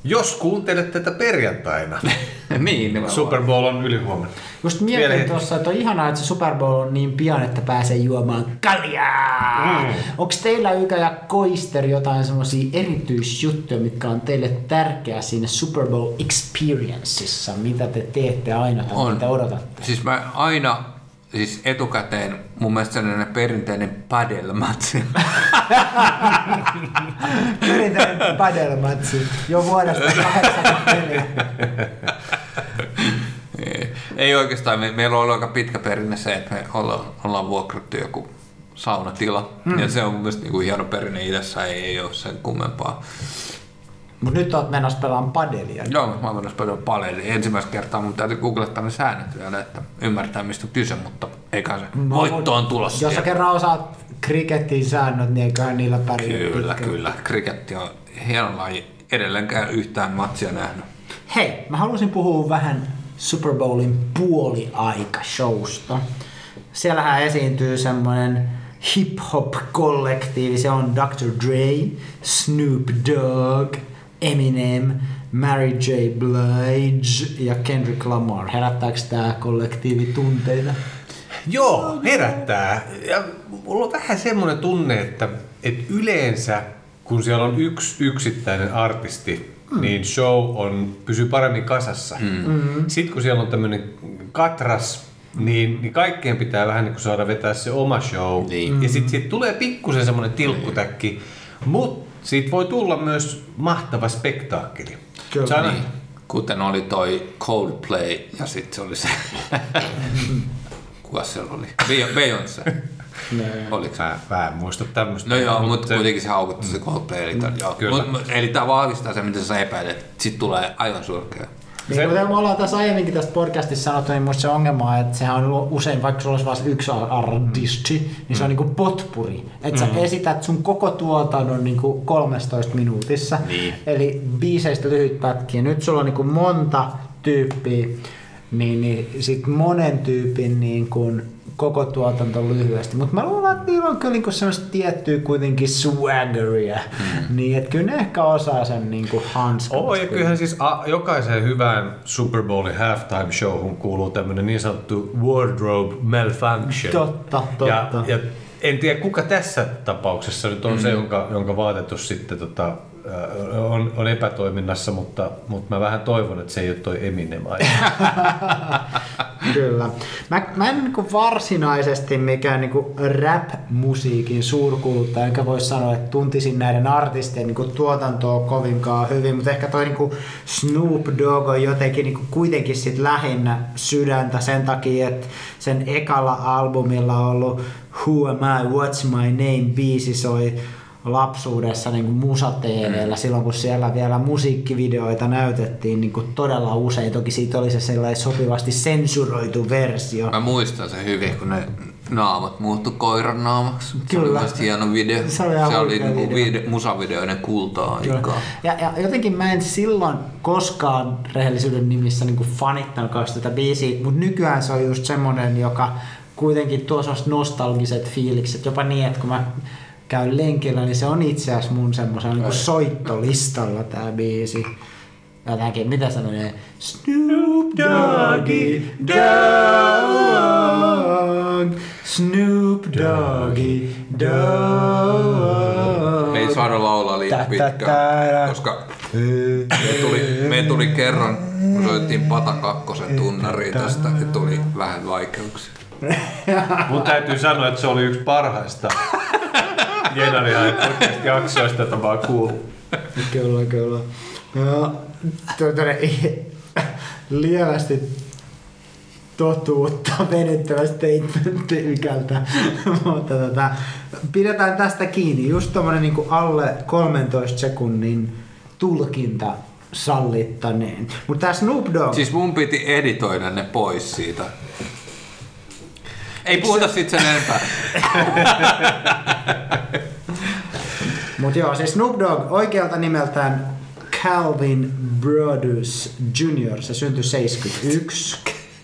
Jos kuuntelet tätä perjantaina, niin, nimenomaan. Super Bowl on ylihuomenna. Just mietin tuossa, että on ihanaa, että se Super Bowl on niin pian, että pääsee juomaan kaljaa. Mm. Onko teillä Ykä ja Koister jotain semmoisia erityisjuttuja, mitkä on teille tärkeää siinä Super Bowl experienceissa? Mitä te teette aina tai On. mitä odotatte? Siis mä aina, siis etukäteen, mun mielestä sellainen perinteinen padelmatsi. Perinteinen padelmatsi jo vuodesta 84. Ei- Ei oikeastaan, me, meillä on ollut aika pitkä perinne se, että me ollaan, ollaan vuokrattu joku saunatila. Mm. Ja se on mun mielestä niinku hieno perinne idässä, ei, ei ole sen kummempaa. Mut nyt oot menossa pelaamaan padelia. Joo, mä oon menossa paljon paljon. Ensimmäistä kertaa mun täytyy googlettaa ne säännöt vielä, että ymmärtää mistä on kyse, mutta eikä se voitto on tulossa. Jos sä kerran osaat krikettiin säännöt, niin eiköhän niillä pärjää Kyllä, pitkälle. kyllä. Kriketti on hieno laji. Edelleenkään yhtään matsia nähnyt. Hei, mä halusin puhua vähän Super Bowlin puoliaika-showsta. Siellähän esiintyy semmoinen hip-hop-kollektiivi. Se on Dr. Dre, Snoop Dogg, Eminem, Mary J. Blige ja Kendrick Lamar. Herättääkö tää kollektiivi tunteita? Joo, herättää. Ja mulla on vähän semmoinen tunne, että, että yleensä kun siellä on yksi yksittäinen artisti, mm. niin show on, pysyy paremmin kasassa. Mm. Sitten kun siellä on tämmöinen katras, niin, niin kaikkien pitää vähän niin kuin saada vetää se oma show. Niin. Ja sitten siitä tulee pikkusen semmoinen tilkkutäkki, mutta siitä voi tulla myös mahtava spektaakkeli. Kyllä. Se Niin. Kuten oli toi Coldplay ja sitten se oli se... Kuka siellä oli? Beyo- Beyoncé. Oliko se? Mä, mä en muista tämmöistä. No joo, mutta se- kuitenkin se haukutti se Coldplay. Eli, mm, joo. kyllä. Mut, mut- eli tämä vahvistaa se, mitä sä epäilet. Sitten tulee aivan surkea. Niin Se- kuten me ollaan tässä aiemminkin tästä podcastissa sanottu, niin musta se ongelma on, että sehän on usein, vaikka sulla olisi vain yksi artisti, niin se on niinku potpuri. Että sä esität sun koko tuotannon niinku 13 minuutissa. Niin. Eli biiseistä lyhyt pätkiä. Nyt sulla on niinku monta tyyppiä, niin, niin sit monen tyypin niin kuin koko tuotanto lyhyesti. Mutta mä luulen, että niillä on kyllä niinku semmoista tiettyä kuitenkin swaggeria. Mm. Niin, että kyllä ne ehkä osaa sen niinku hanskata. Oo, ja kyllähän siis a, jokaiseen hyvään Super Bowlin halftime showhun kuuluu tämmöinen niin sanottu wardrobe malfunction. Totta, totta. Ja, ja en tiedä kuka tässä tapauksessa nyt on mm. se, jonka, jonka vaatetus sitten tota, on, on epätoiminnassa, mutta, mutta mä vähän toivon, että se ei ole toi Eminem. Kyllä. Mä, mä en niin varsinaisesti mikään niin rap-musiikin suurkuluttaja, enkä voi sanoa, että tuntisin näiden artistien niin tuotantoa kovinkaan hyvin, mutta ehkä toi niin Snoop Dogg on jotenkin niin kuitenkin sit lähinnä sydäntä sen takia, että sen ekalla albumilla on ollut Who Am I, What's My Name biisi soi lapsuudessa niin musa TVllä silloin, kun siellä vielä musiikkivideoita näytettiin niin kuin todella usein. Toki siitä oli se sellainen sopivasti sensuroitu versio. Mä muistan sen hyvin, kun ne naamat muuttu koiran naamaksi. Se oli Kyllä. hieno video. Se oli se oli niinku video. vide, musavideoiden kultaa Kyllä. aikaa. Ja, ja jotenkin mä en silloin koskaan rehellisyyden nimissä niin kuin fanittanut tätä biisiä, mutta nykyään se on just semmonen, joka kuitenkin tuo semmoset nostalgiset fiilikset, jopa niin, että kun mä käyn lenkillä, niin se on itse asiassa mun semmoisen niin soittolistalla tää biisi. Jotenkin, mitä se menee? Snoop Doggy Dogg Snoop Doggy Dogg Me ei saada laulaa liian pitkään, koska me tuli, me tuli kerran, kun soittiin Pata kakkosen tunnariin tästä, ja tuli vähän vaikeuksia. Mun täytyy sanoa, että se oli yksi parhaista Genaria jaksoista, mä oon kuullut. Kyllä, kyllä. No, tuonne lievästi totuutta venyttävä statementti ykältä. Mutta tota, pidetään tästä kiinni. Just tommonen niinku alle 13 sekunnin tulkinta sallittaneen. Mutta tää Snoop Dogg, Siis mun piti editoida ne pois siitä. Ei puhuta sit sen enempää. Mut joo, siis Snoop Dogg oikealta nimeltään Calvin Brodus Jr. Se syntyi 71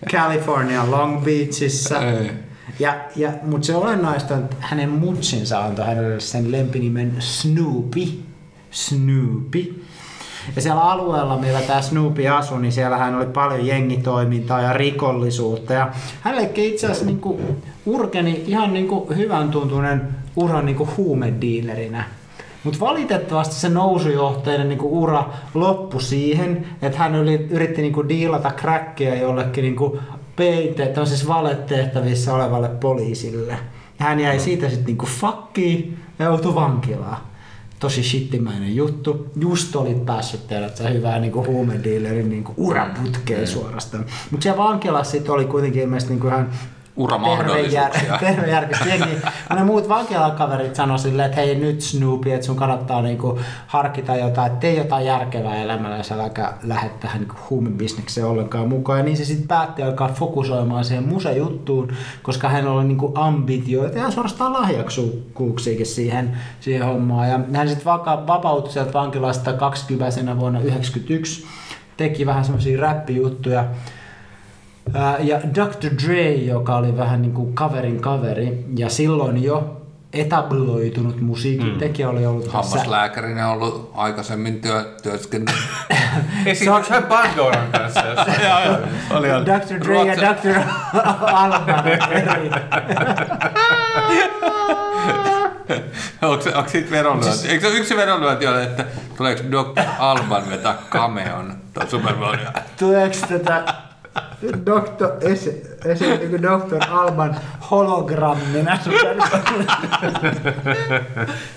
California Long Beachissa. Ei. Ja, ja, mutta se olennaista on, että hänen mutsinsa antoi hänelle sen lempinimen Snoopy. Snoopy. Ja siellä alueella, millä tämä Snoopy asui, niin siellähän oli paljon jengitoimintaa ja rikollisuutta. Ja hänellekin itse asiassa niin kuin urkeni ihan niin kuin hyvän tuntuinen ura niin kuin huumediilerinä. Mutta valitettavasti se nousujohteinen niinku ura loppui siihen, että hän yli, yritti niinku diilata crackia jollekin niinku peite, siis valetehtävissä olevalle poliisille. Ja hän jäi siitä sitten niinku fakkiin ja joutui vankilaan. Tosi shittimäinen juttu. Just olit päässyt tehdä se hyvää niinku huumedealerin niinku uraputkeen suorastaan. Mutta siellä vankilassa sit oli kuitenkin ilmeisesti niinku ihan Uramahdollisuuksia. tervejärkistä jengi. Ne muut vankilakaverit sanoi silleen, että hei nyt Snoopy, että sun kannattaa niinku harkita jotain, että tee jotain järkevää elämällä ja äläkä lähde tähän niinku huumebisnekseen ollenkaan mukaan. Ja niin se sitten päätti alkaa fokusoimaan siihen musejuttuun, koska hän oli niinku ambitioita ja suorastaan lahjakkuuksiakin siihen, siihen hommaan. Ja hän sitten vapautui sieltä vankilasta 20 vuonna 1991, teki vähän semmoisia räppijuttuja. Ja Dr. Dre, joka oli vähän niin kuin kaverin kaveri, ja silloin jo etabloitunut musiikin mm. tekijä oli ollut tässä. Hammaslääkärinä ollut aikaisemmin työ, työskennellyt. Esimerkiksi hän Pandoran kanssa. Joo. Oli, oli. Dr. Dre ja Dr. Alban eri. onko, onko siitä veronlyönti? Eikö se ole yksi veronlyönti ole, että tuleeko Dr. Alban vetää cameon tuon Super Bowlia? Tuleeko tätä Dr. Esi, esiintyykö Dr. Alban hologrammina Super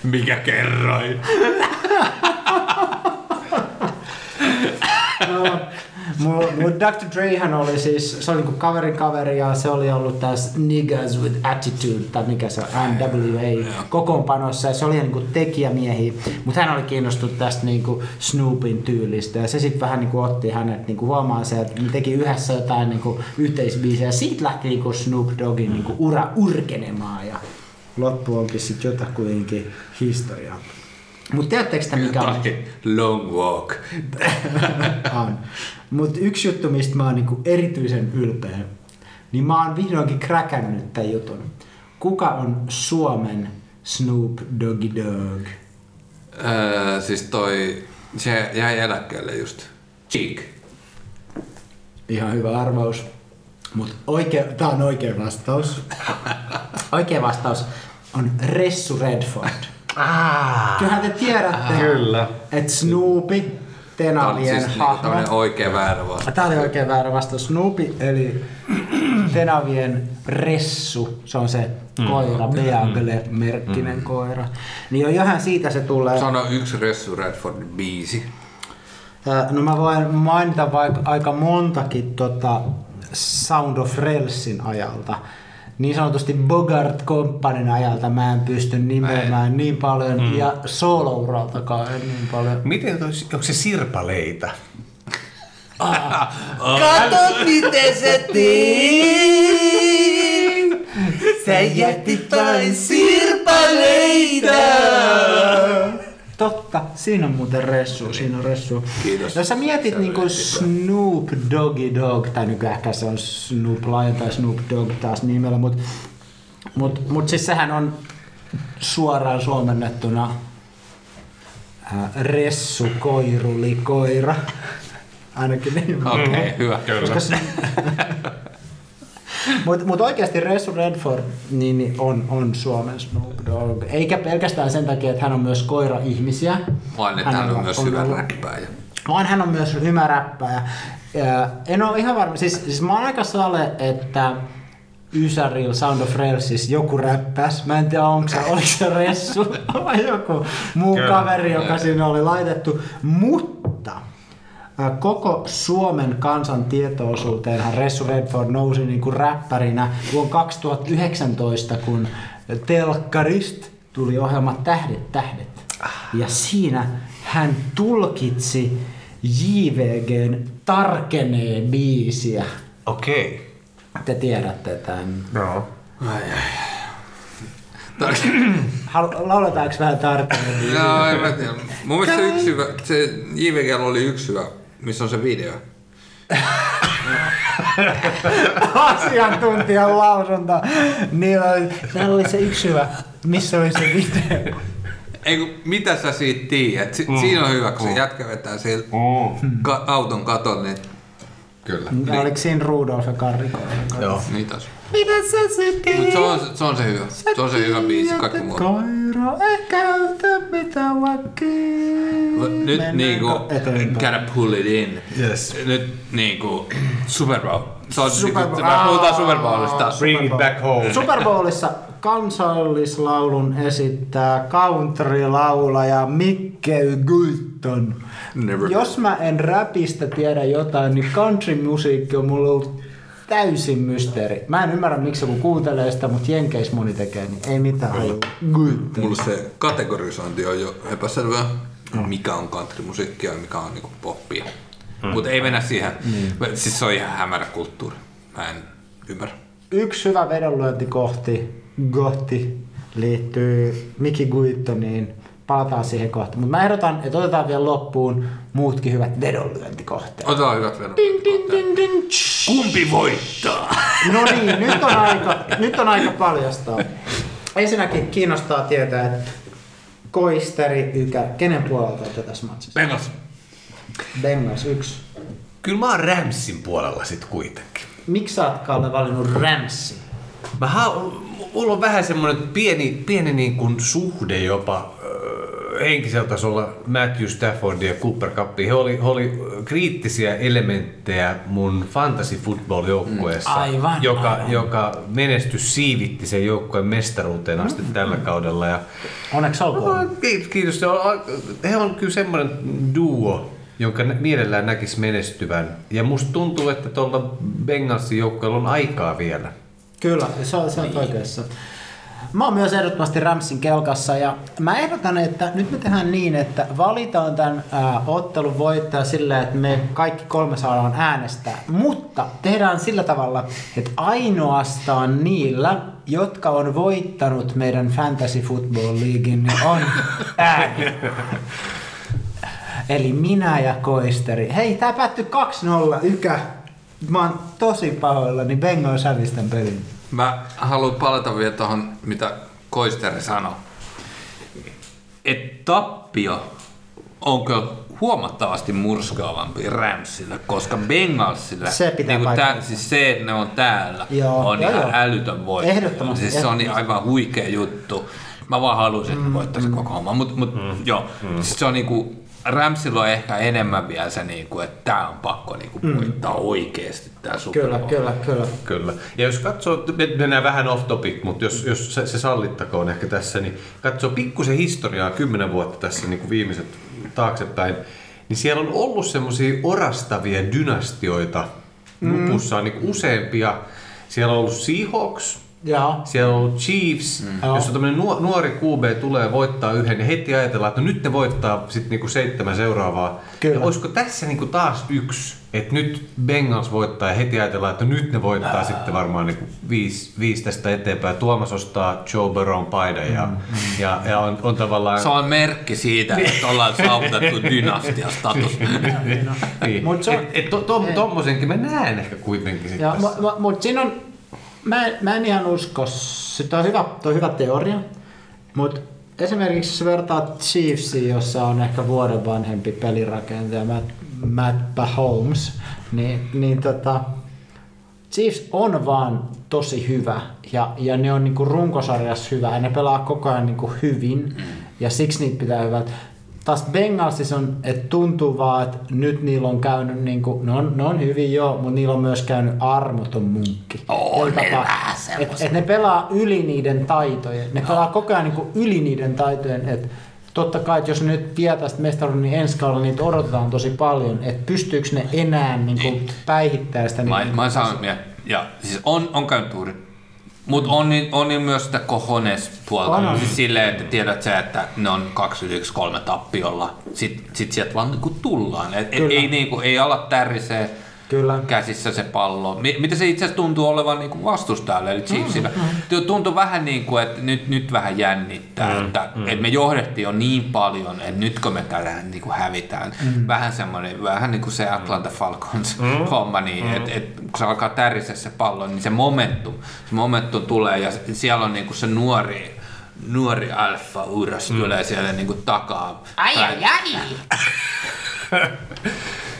Mikä kerroin? Mun, mun Dr. Drehan oli siis, se oli niinku kaverin kaveri ja se oli ollut tässä Niggas with Attitude, tai mikä se on, NWA, kokoonpanossa ja se oli niinku tekijämiehiä, mutta hän oli kiinnostunut tästä niinku Snoopin tyylistä ja se sitten vähän niinku otti hänet niinku huomaan se, että ne teki yhdessä jotain niinku yhteisbiisejä ja siitä lähti niinku Snoop Doggin niinku ura urkenemaan ja loppu onkin sitten jotakuinkin historiaa. Mutta tiedättekö te mikä on? Long walk. on. Mutta yksi juttu, mistä mä oon niinku erityisen ylpeä, niin mä oon vihdoinkin kräkännyt tämän jutun. Kuka on Suomen Snoop Doggy Dogg? Öö, siis toi, se jäi eläkkeelle just. Cheek. Ihan hyvä arvaus. Mutta oikea, tää on oikea vastaus. Oikea vastaus on Ressu Redford. Ah, Kyllähän te tiedätte, Kyllä. että Snoopy, Tenavien siis hahmo. tämmönen oikea väärä vastaus. Tämä oli oikein väärä vastaus. Snoopy eli Tenavien Ressu, se on se koira, Beagle-merkkinen koira. Niin jo johan siitä se tulee. Sano yksi Ressu Redfordin biisi. No mä voin mainita vaikka aika montakin tota Sound of Relsin ajalta. Niin sanotusti Bogart Companyn ajalta mä en pysty nimeämään niin paljon mm. ja solo-uraltakaan en niin paljon. Miten toi, onko se sirpaleita? Kato miten se teit! Sä jätit vain sirpaleita! Totta, siinä on muuten ressu, siinä on ressu. Kiitos. Jos sä mietit Se niinku Snoop Doggy Dog, tai nykyään ehkä se on Snoop Lion tai Snoop Dogg taas nimellä, mut, mut, mut siis sehän on suoraan suomennettuna ää, ressu koiruli koira. Ainakin niin. Okei, okay, hyvä. Koska se... Mutta mut oikeasti Ressu Redford niin, niin on, on Suomen Snoop Dogg. Eikä pelkästään sen takia, että hän on myös koira-ihmisiä. Vaan että hän on Hänellä myös hyvä räppääjä. Vaan hän on myös hyvä räppäjä. Ja en ole ihan varma, siis, siis mä oon aika sale, että Ysäril Sound of Relsis joku räppäs. Mä en tiedä, onko se, oliko se Ressu vai joku muu Kyllä. kaveri, joka siinä oli laitettu. Mutta koko Suomen kansan tietoosuuteenhan Ressu Redford nousi niin kuin räppärinä vuonna 2019, kun telkkarist tuli ohjelma Tähdet, tähdet. Ja siinä hän tulkitsi JVGn Tarkenee biisiä. Okei. Te tiedätte tämän. No. Halu- Lauletaanko vähän biisiä? No, en mä tiedä. Mun mielestä se yksi hyvä, se JVG oli yksi hyvä, missä on se video. Asiantuntijan lausunto. Niillä oli, siellä oli se yksi hyvä, missä oli se video. Ei mitä sä siitä tiedät? Si- Mm. Siinä on hyvä, kun se jätkä vetää siellä ka- auton katon, niin Kyllä. Ja oliko siinä Rudolf ja Karriko? Joo. se Mitä sä sitten Mut se on, se on se hyvä. Se on se hyvä biisi, kaikki muu. Koira, ei käytä mitä vaikka. Nyt niinku, gotta pull it in. Yes. Nyt niinku, Super Bowl. Se on Super niinku, Bowl. me puhutaan Aa. Super Bowlista. Bring it back home. Super Bowlissa kansallislaulun esittää country-laulaja Mikke. Never. Jos mä en räpistä tiedä jotain, niin country-musiikki on mulle ollut täysin mysteeri. Mä en ymmärrä, miksi joku kuuntelee sitä, mutta Jenkeis moni tekee, niin ei mitään hajua. Mulla se kategorisointi on jo epäselvää, mikä on countrymusiikkia ja mikä on niinku poppia. Mutta ei mennä siihen. Siis se on ihan hämärä kulttuuri. Mä en ymmärrä. Yksi hyvä vedonlyöntikohti, kohti, liittyy Miki Guittoniin. Palataan siihen kohta. Mutta mä ehdotan, että otetaan vielä loppuun muutkin hyvät vedonlyöntikohteet. Otetaan hyvät ding. Kumpi voittaa? No niin, nyt on aika, nyt on aika paljastaa. Ensinnäkin kiinnostaa tietää, että Koisteri Ykä, kenen puolelta olette tässä matsissa? Bengals. Bengals yksi. Kyllä mä oon Ramsin puolella sit kuitenkin. Miksi sä oot Kalle valinnut Ramsin? Mä ha- mulla on vähän semmoinen pieni, pieni niin kuin suhde jopa henkisellä tasolla Matthew Stafford ja Cooper Cup. He oli, he oli kriittisiä elementtejä mun fantasy football joukkueessa, Mm, aivan, joka, aivan. joka menestys siivitti sen joukkueen mestaruuteen asti Mm. tällä kaudella. Ja, Onneksi olkoon. Kiitos, kiitos. Se on, he on kyllä semmoinen duo, jonka mielellään näkisi menestyvän. Ja musta tuntuu, että tuolla Bengalsin joukkueella on aikaa vielä. Kyllä, se on, se on oikeassa. Mä oon myös ehdottomasti Ramsin kelkassa ja mä ehdotan, että nyt me tehdään niin, että valitaan tämän ää, ottelun voittaja sillä, että me kaikki kolme saadaan äänestää. Mutta tehdään sillä tavalla, että ainoastaan niillä, jotka on voittanut meidän Fantasy Football Leaguein, niin on ääni. Eli minä ja Koisteri. Hei, tää päättyi 2-0, Ykä. Mä oon tosi pahoillani, Bengals hävisi tämän pelin. Mä haluan palata vielä tuohon, mitä Koisteri sanoi. Et tappio onko huomattavasti murskaavampi Ramsille, koska Bengalsille Se pitää paikkansa. tää, siis se, että ne on täällä, Joo, on joo, ihan joo. älytön voitto. Ehdottomasti, Siis se on aivan huikea juttu. Mä vaan haluaisin, että ne voittaisi koko homma. Mut, mut joo, siis se on niinku, Ramsilla on ehkä enemmän vielä se, niinku, että tää on pakko niinku voittaa oikeesti tää Super Kyllä, Bowl. kyllä, kyllä. Kyllä. Ja jos katsoo, me mennään vähän off topic, mutta jos, jos se, se sallittakoon ehkä tässä, niin katsoo pikkusen historiaa kymmenen vuotta tässä niin kuin viimeiset taaksepäin, niin siellä on ollut semmoisia orastavia dynastioita lupussa niin kuin useampia. Siellä on ollut Seahawks, Joo. siellä on ollut Chiefs, mm. jossa tämmöinen nuori QB tulee voittaa yhden ja heti ajatellaan, että no nyt ne voittaa sitten niinku seitsemän seuraavaa. Kyllä. Ja olisiko tässä niinku taas yksi, että nyt Bengals voittaa ja heti ajatellaan, että nyt ne voittaa sitten varmaan niinku viisi, viisi tästä eteenpäin. Tuomas ostaa Joe Burrown paidan ja, mm. ja, ja on, on tavallaan... Se on merkki siitä, että ollaan saavutettu dynastiastatus. niin. Mut se on- et, et to, to, tommosenkin mä näen ehkä kuitenkin sitten Mutta siinä on, mä, en- mä en ihan usko, se on hyvä, toi on hyvä teoria, mutta esimerkiksi jos vertaat Chiefsiin, jossa on ehkä vuoden vanhempi pelirakentaja Matt, Matt Mahomes, niin, niin tota, Chiefs on vaan tosi hyvä ja, ja ne on niinku runkosarjassa hyvä ja ne pelaa koko ajan niinku hyvin ja siksi niitä pitää hyvät. Taas Bengalsissa on, että tuntuu vaan, että nyt niillä on käynyt, niinku, ne, on, ne on hyvin joo, mutta niillä on myös käynyt armoton munkki. Tapaa, vähän et, ne pelaa yli niiden taitojen. Ne pelaa koko ajan niinku yli niiden taitojen. Et totta kai, että jos ne nyt tietää sitä mestaruuden, niin ensi kaudella niitä odotetaan tosi paljon. Että pystyykö ne enää niinku päihittämään sitä. Mä, niinku- mä saan, ja, ja siis on, on käynyt. Mutta on, niin- on niin myös sitä cojones puolta. On. Siis silleen, että tiedät sä, että ne on 2-1-3 tappiolla. Sitten sit sieltä vaan niinku tullaan. Et, et, ei, niinku, ei ala tärisee Kyllä. käsissä se pallo. Mi- Mitä se itse asiassa tuntuu olevan niinku vastustajalle, eli Chiefsillä. Mm, Tuntuu vähän niin kuin, että nyt, nyt vähän jännittää, mm, että, mm. että me johdettiin jo niin paljon, että nyt kun me tähän niin kuin hävitään. Mm. Vähän semmoinen, vähän niin kuin se Atlanta Falcons mm. homma, niin mm. että et, kun se alkaa tärisee se pallo, niin se momentum, se momentum tulee ja siellä on niin kuin se nuori nuori alfa uras mm. tulee sieltä niin kuin takaa. Ai ai ai!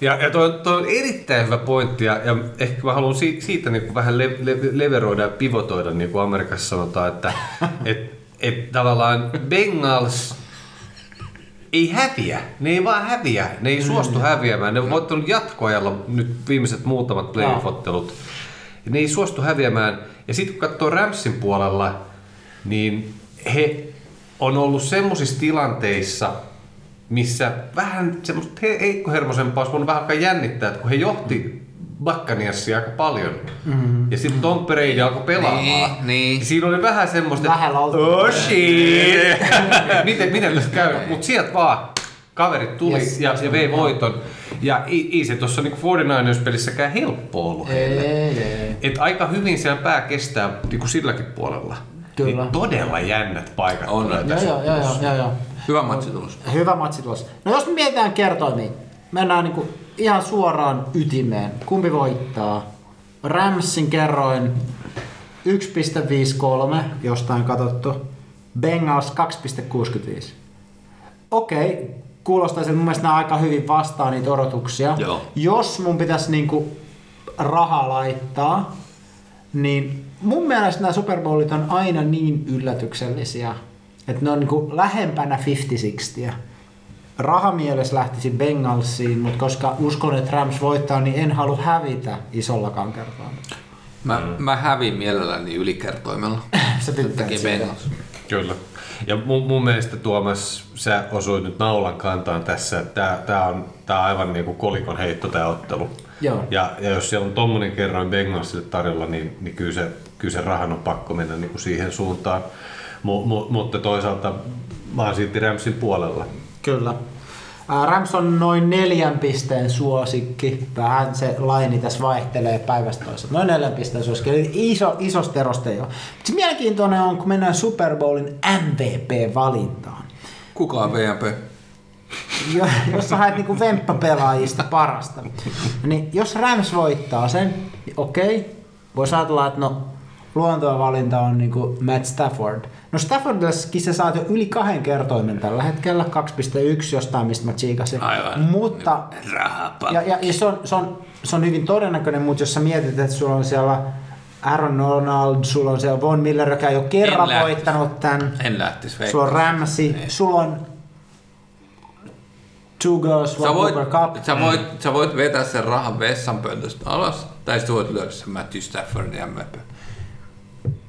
Ja, ja tuo, tuo on erittäin hyvä pointti, ja, ja ehkä mä haluan si, siitä niin kuin vähän le, le, leveroida ja pivotoida, niin kuin Amerikassa sanotaan, että et, et tavallaan Bengals ei häviä. Ne ei vaan häviä. Ne ei suostu häviämään. Ne on voittanut jatkoajalla nyt viimeiset muutamat playoff-ottelut. Ne ei suostu häviämään. Ja sitten kun katsoo Ramsin puolella, niin he on ollut semmoisissa tilanteissa, missä vähän semmoista he- heikkohermosempaa olisi voinut vähän alkaa jännittää, että kun he johti Buccaneersia aika paljon. Mm-hmm. Ja sitten Tom Brady alkoi pelaamaan. Niin, niin. Ja siinä oli vähän semmoista, Vähän lautu- oh shit. miten, miten tässä käy? Mutta sieltä vaan kaverit tuli Yes. ja, ja vei voiton. Ja ei, ei se tuossa niinku 49ers-pelissäkään helppo ollut heille. Ei, ei. Et aika hyvin siellä pää kestää niinku silläkin puolella. Kyllä. Niin todella jännät paikat On. joo, joo, joo, joo, joo. Hyvä matsi tulos. Hyvä matsi tulossa. No jos me mietitään kertoimia, mennään niinku ihan suoraan ytimeen. Kumpi voittaa? Ramsin kerroin 1,53, jostain katsottu. Bengals 2,65. Okei, kuulostaa että mun mielestä nämä aika hyvin vastaa niitä odotuksia. Joo. Jos mun pitäisi niinku raha laittaa, niin mun mielestä nämä Super Bowlit on aina niin yllätyksellisiä, että ne on niinku lähempänä 50-60. Rahamielessä lähtisi Bengalsiin, mutta koska uskon, että Rams voittaa, niin en halua hävitä isollakaan kertaa. Mä, mä hävin mielelläni ylikertoimella. Sä tykkäät Takia siitä. Bengals. Kyllä. Ja mun, mun mielestä Tuomas, sä osuit nyt naulan kantaan tässä. Tää, tää on, tää on aivan niinku kolikon heitto tää ottelu. Joo. Ja, ja jos siellä on tommonen kerroin Bengalsille tarjolla, niin, niin kyllä, se, kyllä se rahan on pakko mennä niinku siihen suuntaan. Mu, mu, mutta toisaalta mä oon silti Ramsin puolella. Kyllä. Rams on noin neljän pisteen suosikki. Vähän se laini tässä vaihtelee päivästä toiseen. Noin neljän pisteen suosikki. Eli iso, isosta erosta ei ole. Mutta mielenkiintoinen on, kun mennään Super Bowlin MVP-valintaan. Kuka on VMP? Jo- jos sä haet niinku vemppapelaajista parasta. Niin jos Rams voittaa sen, niin okei. Voisi ajatella, että no luonteva valinta on niinku Matt Stafford. No Staffordissakin sä saat jo yli kahden kertoimen tällä hetkellä, 2.1 jostain, mistä mä tsiikasin. Aivan. Mutta Rahapakko. ja, ja, ja se, on, se, on, se on hyvin todennäköinen, mutta jos sä mietit, että sulla on siellä Aaron Donald, sulla on siellä Von Miller, joka jo kerran lähtisi. voittanut tämän. En lähtis Sulla on. Ramsey, sulla on Two Girls, Sä One voit, Cooper Cup. sä, voit, sä voit vetää sen rahan vessanpöntöstä alas, tai sitten voit lyödä sen Matthew Staffordin MVP.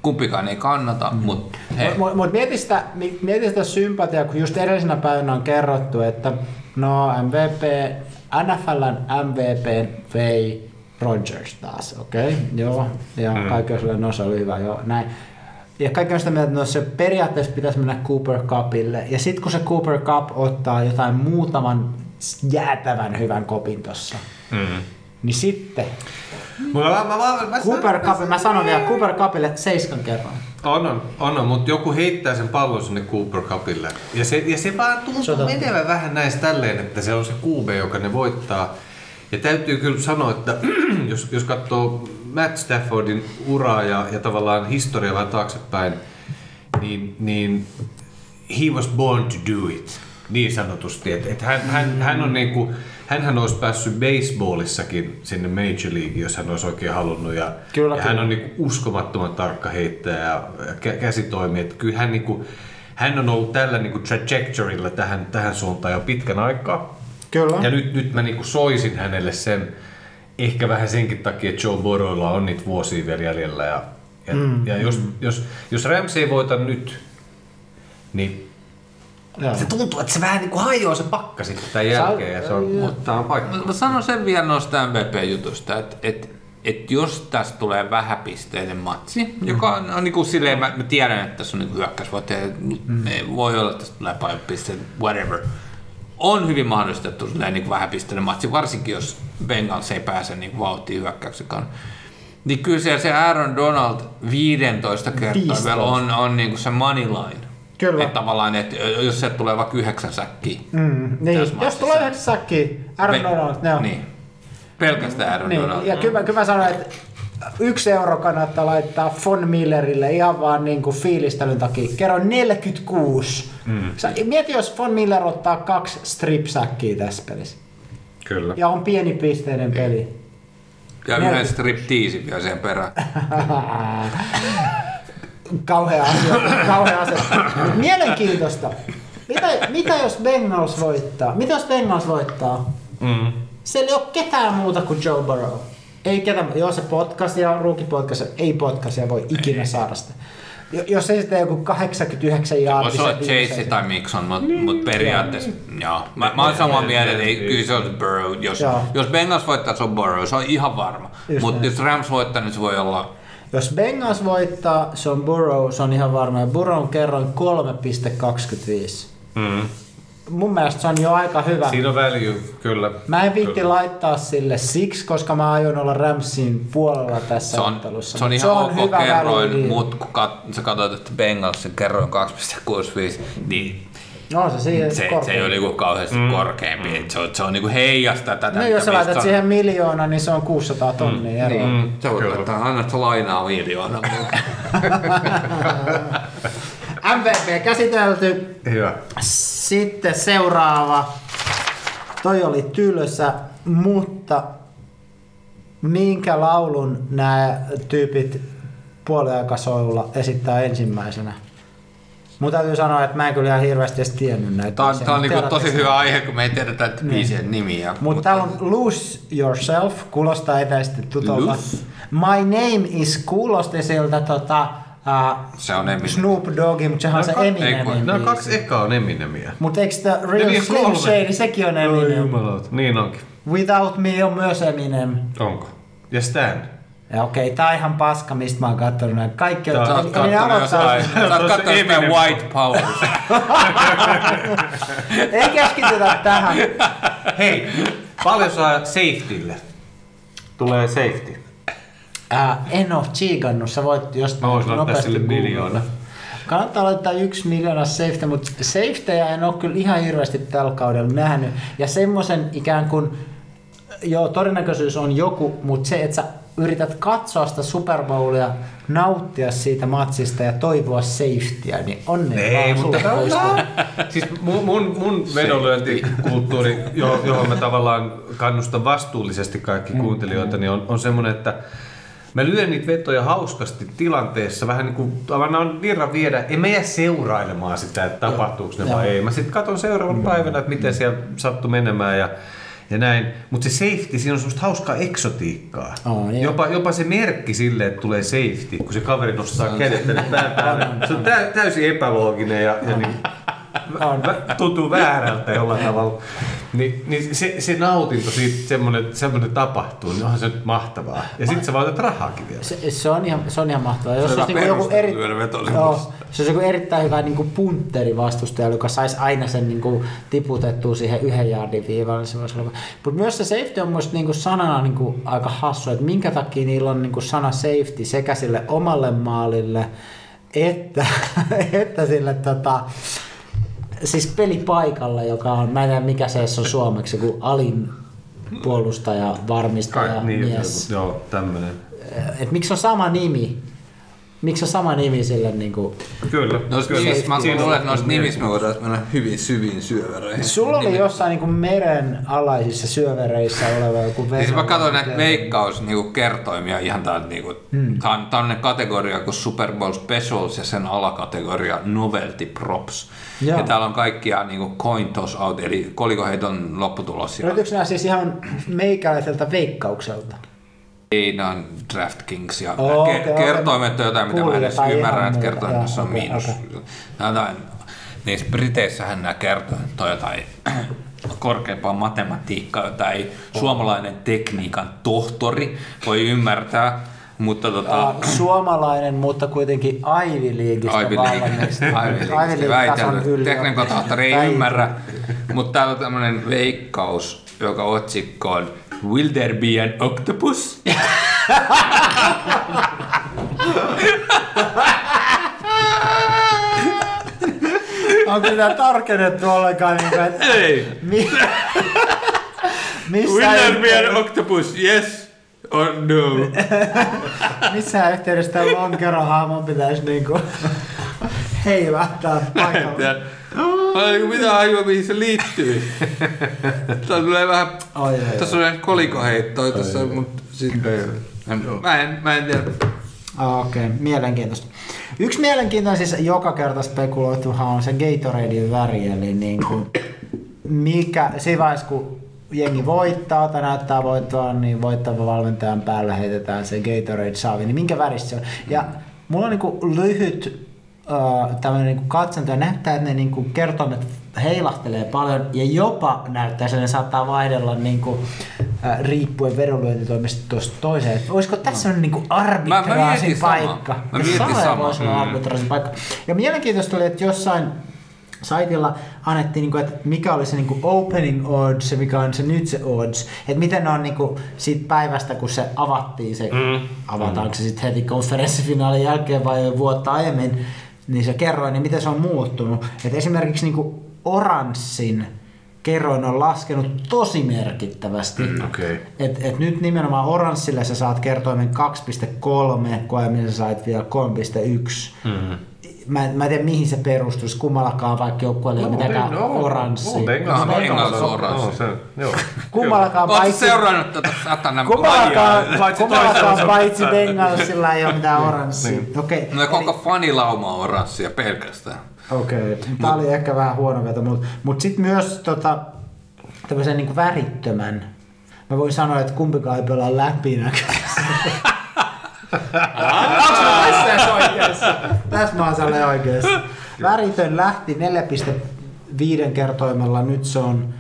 Kumpikaan ei kannata, mm. mutta hei, Mutta mut mieti, sitä, mi- mieti sitä sympatiaa, kun just edellisenä päivänä on kerrottu, että no MVP, NFLn MVP vei Rodgers taas, okei, okay? joo, ja mm. kaikki on silleen, no se oli hyvä, joo, näin. Ja kaikki on sitä mieltä, että no se periaatteessa pitäisi mennä Cooper Cupille, ja sitten kun se Cooper Cup ottaa jotain muutaman jäätävän hyvän kopin tossa, mm. niin sitten Mä, mä, mä, mä, mä Cooper Cup, mä sanon vielä Cooper Cupille seiskan kerran. On, on, on, on mutta joku heittää sen pallon sinne Cooper Cupille. Ja se, ja se vaan tuntuu menevän vähän näistä tälleen, että se on se QB, joka ne voittaa. Ja täytyy kyllä sanoa, että jos, jos katsoo Matt Staffordin uraa ja, ja tavallaan historiaa vähän taaksepäin, niin, niin he was born to do it, niin sanotusti. Et, et hän, hän, hän on niinku, hänhän olisi päässyt baseballissakin sinne Major League, jos hän olisi oikein halunnut. Ja, Kyllä, ja kyllä. hän on niinku uskomattoman tarkka heittäjä ja kä- käsitoimi. Että kyllä hän, niinku, hän on ollut tällä niinku trajectorylla tähän, tähän suuntaan jo pitkän aikaa. Kyllä. Ja nyt, nyt mä niinku soisin hänelle sen, ehkä vähän senkin takia, että Joe Burrowlla on niitä vuosia vielä jäljellä. Ja, ja, mm, ja jos, jos, jos Rams ei voita nyt, niin Joo. se tuntuu, että se vähän niinku hajoaa se pakka sitten tämän jälkeen. Ja se on, mutta tämä on paikka. Mä- sanon sen vielä noista MVP-jutusta, että et, et jos tästä tulee vähäpisteinen matsi, mm-hmm. joka on, on niin kuin silleen, mä, mä tiedän, että tässä on niin hyökkäysvoittaja, mm-hmm. voi olla, että tästä tulee paljon pisteitä, whatever. On hyvin mahdollista, että tulee niin vähäpisteinen matsi, varsinkin jos Bengals ei pääse niin vauhtiin hyökkäyksekaan. Niin kyllä siellä se Aaron Donald 15 kertaa 15. vielä on, on niin kuin se money line. Kyllä. Että tavallaan, että jos se tulee vaikka yhdeksän säkkiä, Mm, niin, jos tulee yhdessä sakki, Aaron Donald, ne on. Niin. Pelkästään Aaron Niin, Donald. ja kyllä, kyllä mä sanon, että yksi euro kannattaa laittaa Von Millerille ihan vaan niin kuin fiilistelyn takia. Kerro 46. Mm. Sä, mieti, jos Von Miller ottaa kaksi stripsäkkiä tässä pelissä. Kyllä. Ja on pieni pisteinen peli. Ja yhden stripteasin vielä siihen perään. kauhea asia. kauhea asia. Mut mielenkiintoista. Mitä, mitä jos Bengals voittaa? Mitä jos Bengals voittaa? Mm. Siellä ei ole ketään muuta kuin Joe Burrow. Ei ketään, joo se podcast ja rookie podcast, ei podcastia voi ikinä saada sitä. Jo- Jos ei sitten joku 89 Voisi jaartisen olla Chase tai Mixon, mutta mut periaatteessa joo. Mä, mä oon samaa mieltä, että ei, kyllä se on Burrow. Jos, Joo. jos Bengals voittaa, se on Burrow, se on ihan varma. Mutta jos Rams voittaa, niin se voi olla Jos Bengals voittaa, se on Burrow, se on ihan varma. Ja Burrow on kerran 3,25. Mm. Mun mielestä se on jo aika hyvä. Siinä on value, kyllä. Mä en viitti Kyllä. laittaa sille siksi, koska mä aion olla Ramsin puolella tässä Se on, ottelussa. se on Mut ihan ok hyvä kerroin, mutta kun kat, sä katsoit, että Bengalsin kerroin 2,65, niin No se siihen se, se ei ole niinku kauheasti mm. korkeampi. Et Se on, se on niinku heijasta tätä. No jos sä laitat mistä- siihen miljoona, niin se on 600 tonnia eroa. Niin, se voi Kyllä. laittaa, anna se lainaa miljoona. MVP käsitelty. Hyvä. Sitten seuraava. Toi oli tylsä, mutta minkä laulun nämä tyypit puoliaikasoilla esittää ensimmäisenä? Mun täytyy sanoa, että mä en kyllä ihan hirveästi edes tiennyt näitä. Tää on, tää on mut niinku tosi hyvä aihe, kun me ei tiedetä että biisien nimiä. Mutta täällä on Lose Yourself, kuulostaa etäisesti tutulta. Lose. My Name is kuulosti siltä tota, uh, Se on Eminem. Snoop Doggi, mutta sehän on se No, Eminemin Nämä biisi. kaksi ekaa on Eminemiä. Mutta eikö sitä Real niin, Slim kolme. Shady, sekin on Oi Eminem. jumalauta. Niin onkin. Without Me on myös Eminem. Onko? Ja Stan. Ja okei, tää on ihan paska, mistä mä oon kattonut näin. Kaikki on... Sä oot kattonut jostain, sä oot kattonut jostain. White Power. Ei keskitytä tähän. Hei, paljon saa safetylle? Tulee safety. Ää, en oo chiikannut, sä voit jos Mä voisin laittaa nopeasti sille miljoona. Kannattaa laittaa yksi miljoona safety, mutta safetyjä en oo kyllä ihan hirveästi tällä kaudella nähnyt. Ja semmoisen ikään kuin, joo todennäköisyys on joku, mutta se, että sä yrität katsoa sitä Super Bowlia, nauttia siitä matsista ja toivoa safetyä, niin onnea Ei, vaan mutta. Siis mun, mun, mun vedonlyöntikulttuuri, jo- johon mä tavallaan kannustan vastuullisesti kaikki kuuntelijoita, niin on, on semmoinen, että mä lyön niitä vetoja hauskasti tilanteessa, vähän niin kuin tavallaan virran viedä. En mä jää seurailemaan sitä, että tapahtuuko ne vai ei. Mä sitten katson seuraavan päivänä, että miten siellä sattui menemään ja, ja näin. Mutta se safety, siinä on semmoista hauskaa eksotiikkaa. Joo. jopa, jopa se merkki sille, että tulee safety, kun se kaveri nostaa kädet tänne pään päälle. Se on tä, täysin epälooginen ja, ja niin, tuntuu väärältä jollain tavalla. Ni, niin se, se nautinto siitä, semmoinen, semmoinen tapahtuu, niin onhan se nyt mahtavaa. Ja sitten sä voitat rahaakin vielä. Se, se, on ihan, se on ihan mahtavaa. Jos on olisi hyvä niinku joku eri, joo, se olisi joku erittäin hyvä niinku punteri vastustaja, joka saisi aina sen niinku tiputettua siihen yhden jaardin viivalle. Se voisi olla. Mutta myös se safety on musta niinku sanana niinku aika hassu, että minkä takia niillä on niinku sana safety sekä sille omalle maalille, että, että sille tota, siis pelipaikalla, joka on, mä en tiedä mikä se on suomeksi, joku alin puolustaja, varmistaja, Kai, niin, mies. joo, tämmöinen. Et miksi on sama nimi? Miksi on sama nimi sille niinku... Kyllä. Noista kyllä. nimissä, mä luulen, että noista nimissä me voidaan mennä hyvin syviin syövereihin. Sulla oli jossain niinku meren alaisissa syövereissä oleva joku Siis mä katsoin näitä Veikkaus. niinku kertoimia ihan täältä niinku, mm. tää on tämmönen kategoria kuin Super Bowl Specials ja sen alakategoria Novelty Props. Joo. Ja täällä on kaikkia niinku coin toss out, eli kolikoheiton lopputulos. Ja Löytyykö nämä siis ihan meikäläiseltä veikkaukselta? ei, nää on DraftKings ja Oo, ke- okei, okei. kertoimet on jotain, mitä mä en Kuulin edes jotain ymmärrä, ihan että kertoimessa on okei, miinus. Jotain, niissä Briteissähän nämä kertoimet on jotain korkeampaa matematiikkaa, jota ei suomalainen tekniikan tohtori voi ymmärtää, mutta tota, suomalainen, mutta kuitenkin Ivy Leagueista Ivy League, yliopisto. Tekniikan tohtori ei ymmärrä, mutta täällä on tämmönen veikkaus, joka otsikko on Will there be an octopus? Onko sitä tarkennettu ollenkaan? Niin kuin, että Ei! mi- missä Will there be an octopus? Yes! Oh no. Missä yhteydessä tämä lonkerohaamon pitäisi niinku heilahtaa paikalla? Ai, mitä ajua, mihin se liittyy? Tää tulee vähän... Oi, oi, oi. Tässä on kolikoheittoa tässä, mutta sitten... Mä en, mä en tiedä. Ah, Okei, okay. mielenkiintoista. Yksi mielenkiintoinen siis joka kerta spekuloituhan on se Gatoradein väri, eli niin kuin, mikä, siinä vaiheessa kun jengi voittaa tai näyttää voittaa, niin voittava valmentajan päällä heitetään se Gatorade saavi, niin minkä väristä se on? Ja mulla on niinku lyhyt tämmöinen niinku katsanto ja näyttää, että ne niinku kertoimet heilahtelee paljon ja jopa näyttää, että ne saattaa vaihdella niinku, uh, riippuen tuosta toiseen. Että olisiko tässä sellainen niinku arbitraasin mietin samaa. paikka? Mä mietin Sama voisi Mm. arbitraasin paikka. Ja mielenkiintoista oli, että jossain saitilla annettiin, niin kuin, että mikä oli se niin kuin opening odds ja mikä on se nyt se odds. Että miten ne on niin kuin, siitä päivästä, kun se avattiin, se, mm. avataanko se sitten heti konferenssifinaalin jälkeen vai vuotta aiemmin, niin se kerroin, niin miten se on muuttunut. Että esimerkiksi niin kuin oranssin kerroin on laskenut tosi merkittävästi. Mm, Okei. et, et nyt nimenomaan oranssille sä saat kertoimen 2.3, kun aiemmin sä sait vielä 3.1. Mm. Mä, en- mä en tiedä mihin se perustuisi, kummallakaan vaikka joukkueella ei ole mitenkään oranssi. No, No, Bengals on oranssi. No, se, joo. Kummallakaan Oletko paitsi, seurannut tätä satanan kummallakaan? Paitsi kummallakaan paitsi Bengalsilla ei ole mitään oranssia. Niin. Okei, No koko fanilauma on oranssia pelkästään. Okei, tää oli ehkä vähän huono veto, mutta mut sitten myös tota, tämmöisen niinku värittömän. Mä voin sanoa, että kumpikaan ei pelaa läpinäkyvästi. Onko mä tässä oikeassa? Tässä mä oon oikeassa. Väritön lähti 4,5 kertoimella, nyt se on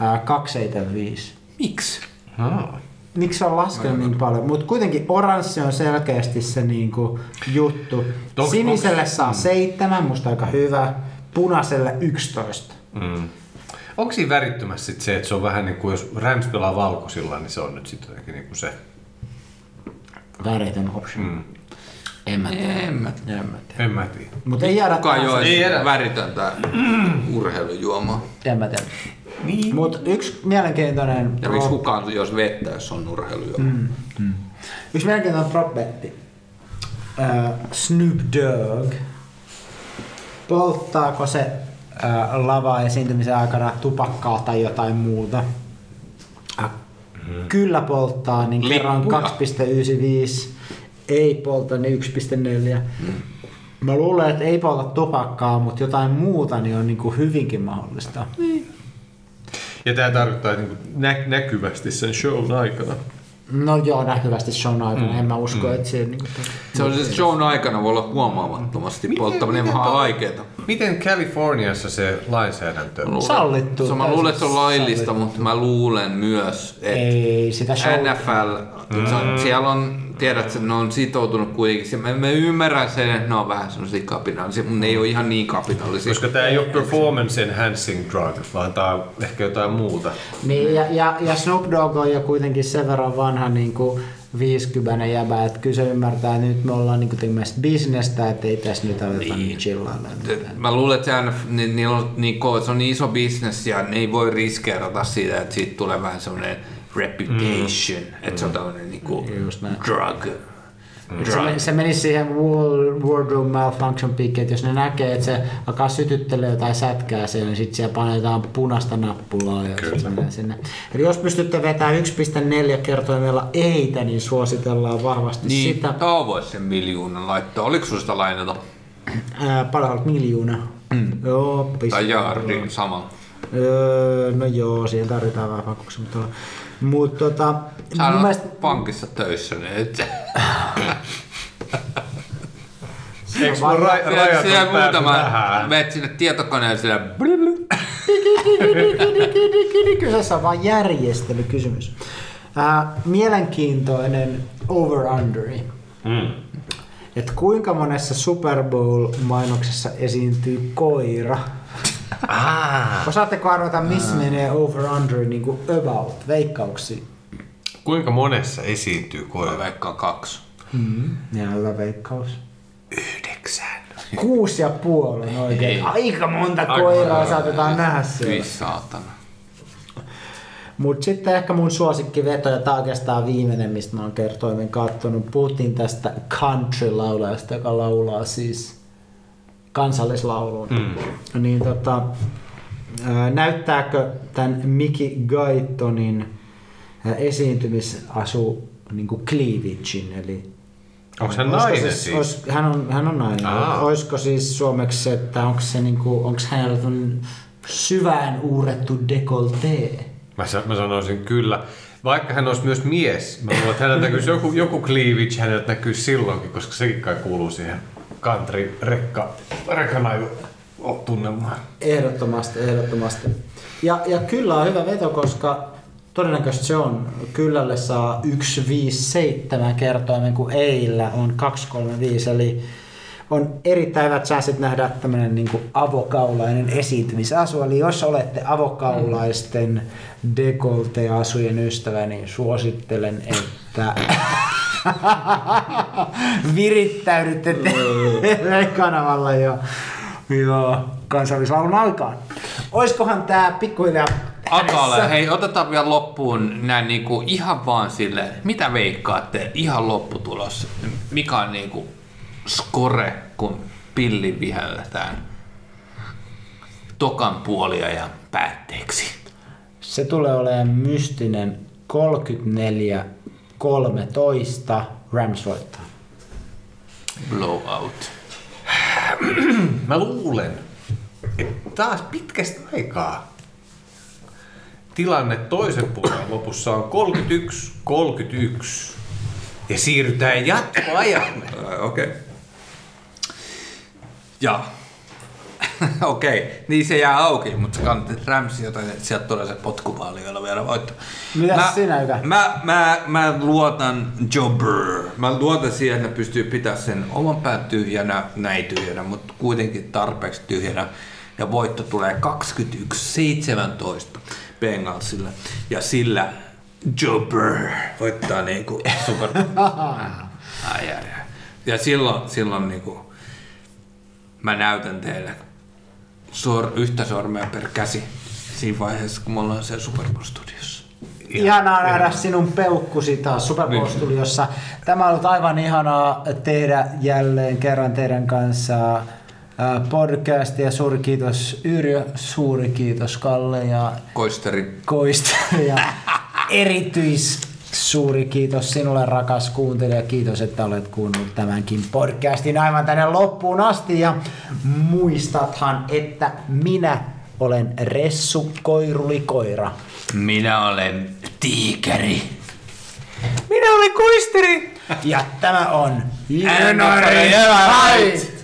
ää, 2,75. Miksi? Ah. Miksi se on laskenut niin paljon? Mutta kuitenkin oranssi on selkeästi se niinku juttu. Onks- Siniselle onks- saa seitsemän, musta aika hyvä. Punaiselle 11. Mm. Onko siinä värittömässä sit se, että se on vähän niin kuin jos Rams pelaa valkoisilla, niin se on nyt sitten jotenkin niin kuin se. Väritön option. Mm. En mä tiedä. En mä En mä tiedä. En mä tiedä. Mutta ei jäädä Kukaan tähän. joisi Ei enää. väritöntä urheilujuomaa. En mä tiedä. Niin. Mutta yksi mielenkiintoinen Ja miksi prop- kukaan jos vettä, jos on urheilujuoma? Mm. Yksi mielenkiintoinen prop-betti. Äh, Snoop Dogg. Polttaako se äh, lava esiintymisen aikana tupakkaa tai jotain muuta? Äh, Kyllä polttaa, niin kerran Lippuja. 2,95. Ei polta, niin 1,4. Mä luulen, että ei polta tupakkaa, mutta jotain muuta niin on niin kuin hyvinkin mahdollista. Ja tämä tarkoittaa niin kuin nä- näkyvästi sen shown aikana. No joo, näkyvästi shown aikana. En mä usko, että se... Niin kuin, Se on siis shown aikana voi olla huomaamattomasti polttaminen miten vähän to- vaikeeta. Miten Californiassa se lainsäädäntö? Luulen- Sallittu. Se, mä luulen, että se on laillista, sallittu. mutta mä luulen myös, että Ei sitä show... NFL, se on, siellä on, tiedät, että ne on sitoutunut kuitenkin. Se- Mä, mä ymmärrän sen, että ne on vähän sellaisia kapinallisia, mutta ne ei ole ihan niin kapinallisia. Koska tämä ei ole performance enhancing drug, vaan tämä on ehkä jotain muuta. Niin, ja, ja, ja Snoop Dogg on jo kuitenkin sen verran vanha niin kuin 50 jäbä, että kyllä se ymmärtää, että nyt me ollaan niin kuin tekemässä bisnestä, että ei tässä nyt aleta niin. niin chillailla. Mä luulen, että ni, on, niin, ko- se on niin iso bisnes ja ne ei voi riskeerata siitä, että siitä tulee vähän semmoinen reputation, mm. että se on tämmöinen niin kuin Just näin. drug. Se, se meni siihen wall- wardrobe malfunction piikkiin, että jos ne näkee, että se alkaa sytyttelee jotain sätkää siellä, niin sitten siellä panetaan punaista nappulaa ja se menee sinne. Eli jos pystytte vetämään 1.4 kertoimella eitä, niin suositellaan vahvasti Niin, sitä. tuo voisi sen miljoonan laittaa. Oliko sulla sitä lainata? Ää, paljon olet miljoona. Mm. Joo, piste. Tai jaardi sama. Öö, no joo, siihen tarvitaan vähän vakuuksia, mutta, mutta tota, Sä mun oot mielestä, pankissa töissä, niin et... Eikö sulla ra- Siellä, rajat siellä on muutama, menet sinne tietokoneelle siellä... kyseessä on vain järjestelykysymys. Ää, mielenkiintoinen over-underi. Mm. Et kuinka monessa Super Bowl-mainoksessa esiintyy koira? Ah. Osaatteko arvata, missä menee over-under niin kuin about, veikkauksia? Kuinka monessa esiintyy Mä koira? veikkaan kaksi. Mm. Ja hyvä veikkaus. Yhdeksän. Kuusi ja puoli on oikein. Ei. Aika monta Aika koiraa monta. saatetaan nähdä Hyi siellä. saatana. Mutta sitten ehkä mun suosikkiveto, ja tämä oikeastaan viimeinen, mistä mä oon kertoimen katsonut, puhuttiin tästä country-laulajasta, joka laulaa siis kansallislaulun. Mm. Niin tota, ää, näyttääkö tämän Mickey Guytonin ää, esiintymisasu niin kuin cleavagein, eli Onko hän nainen siis? siis? Olis, hän, on, hän on nainen. Aa. Olisiko siis suomeksi että onko se niinku, onko hänellä syvään uurettu dekoltee? Mä, mä sanoisin kyllä. Vaikka hän olisi myös mies, mä luulen, että häneltä näkyisi joku, joku cleavage, häneltä näkyisi silloinkin, koska sekin kai kuuluu siihen country rekka, rekkanaju tunnelmaan. Ehdottomasti, ehdottomasti. Ja, ja kyllä on hyvä veto, koska todennäköisesti se on. Kyllälle saa 157 kertoimen, kun eillä on 235, eli on erittäin hyvät chanssit nähdä tämmöinen niin avokaulainen esiintymisasu. Eli jos olette avokaulaisten dekolte-asujen ystävä, niin suosittelen, että virittäydytte TV-kanavalla jo, jo kansallislaulun aikaan. Oiskohan tää pikkuhiljaa Akalle, hei otetaan vielä loppuun näin niinku ihan vaan silleen, mitä veikkaatte ihan lopputulos? Mikä on niinku skore, kun pilli vihelletään tokan puolia ja päätteeksi? Se tulee olemaan mystinen 34-13 Rams voittaa. Blowout. Mä luulen, että taas pitkästä aikaa tilanne toisen puolen lopussa on 31-31 ja siirrytään jatkoajalle. Okei. Okay. Ja okei, okay. niin se jää auki, mutta se kannatti Ramsi, joten sieltä tulee se potkupaalioilla vielä voitto. Mitäs sinä, Ykö? Mä, mä, mä luotan Jobber. Mä luotan siihen, että ne pystyy pitämään sen oman pään tyhjänä, näin tyhjänä, mutta kuitenkin tarpeeksi tyhjänä. Ja voitto tulee 21-17 Bengalsille. Ja sillä Jobber voittaa niinku Super ai, ai, ai. Ja silloin, silloin niinku, mä näytän teille sor, yhtä sormea per käsi siinä vaiheessa, kun me ollaan siellä Super Bowl studiossa. Ihanaa nähdä sinun peukkusi taas Super Bowl Studiossa. Tämä on ollut aivan ihanaa tehdä jälleen kerran teidän kanssa podcast ja suuri kiitos Yrjö, suuri kiitos Kalle ja Koisteri. Koista ja erityis suuri kiitos sinulle rakas kuuntelija. Kiitos, että olet kuunnellut tämänkin podcastin aivan tänne loppuun asti ja muistathan, että minä olen Ressu Koirulikoira. Minä olen tiikeri. Minä olen Kuisteri! Ja tämä on Hienoinen Fight!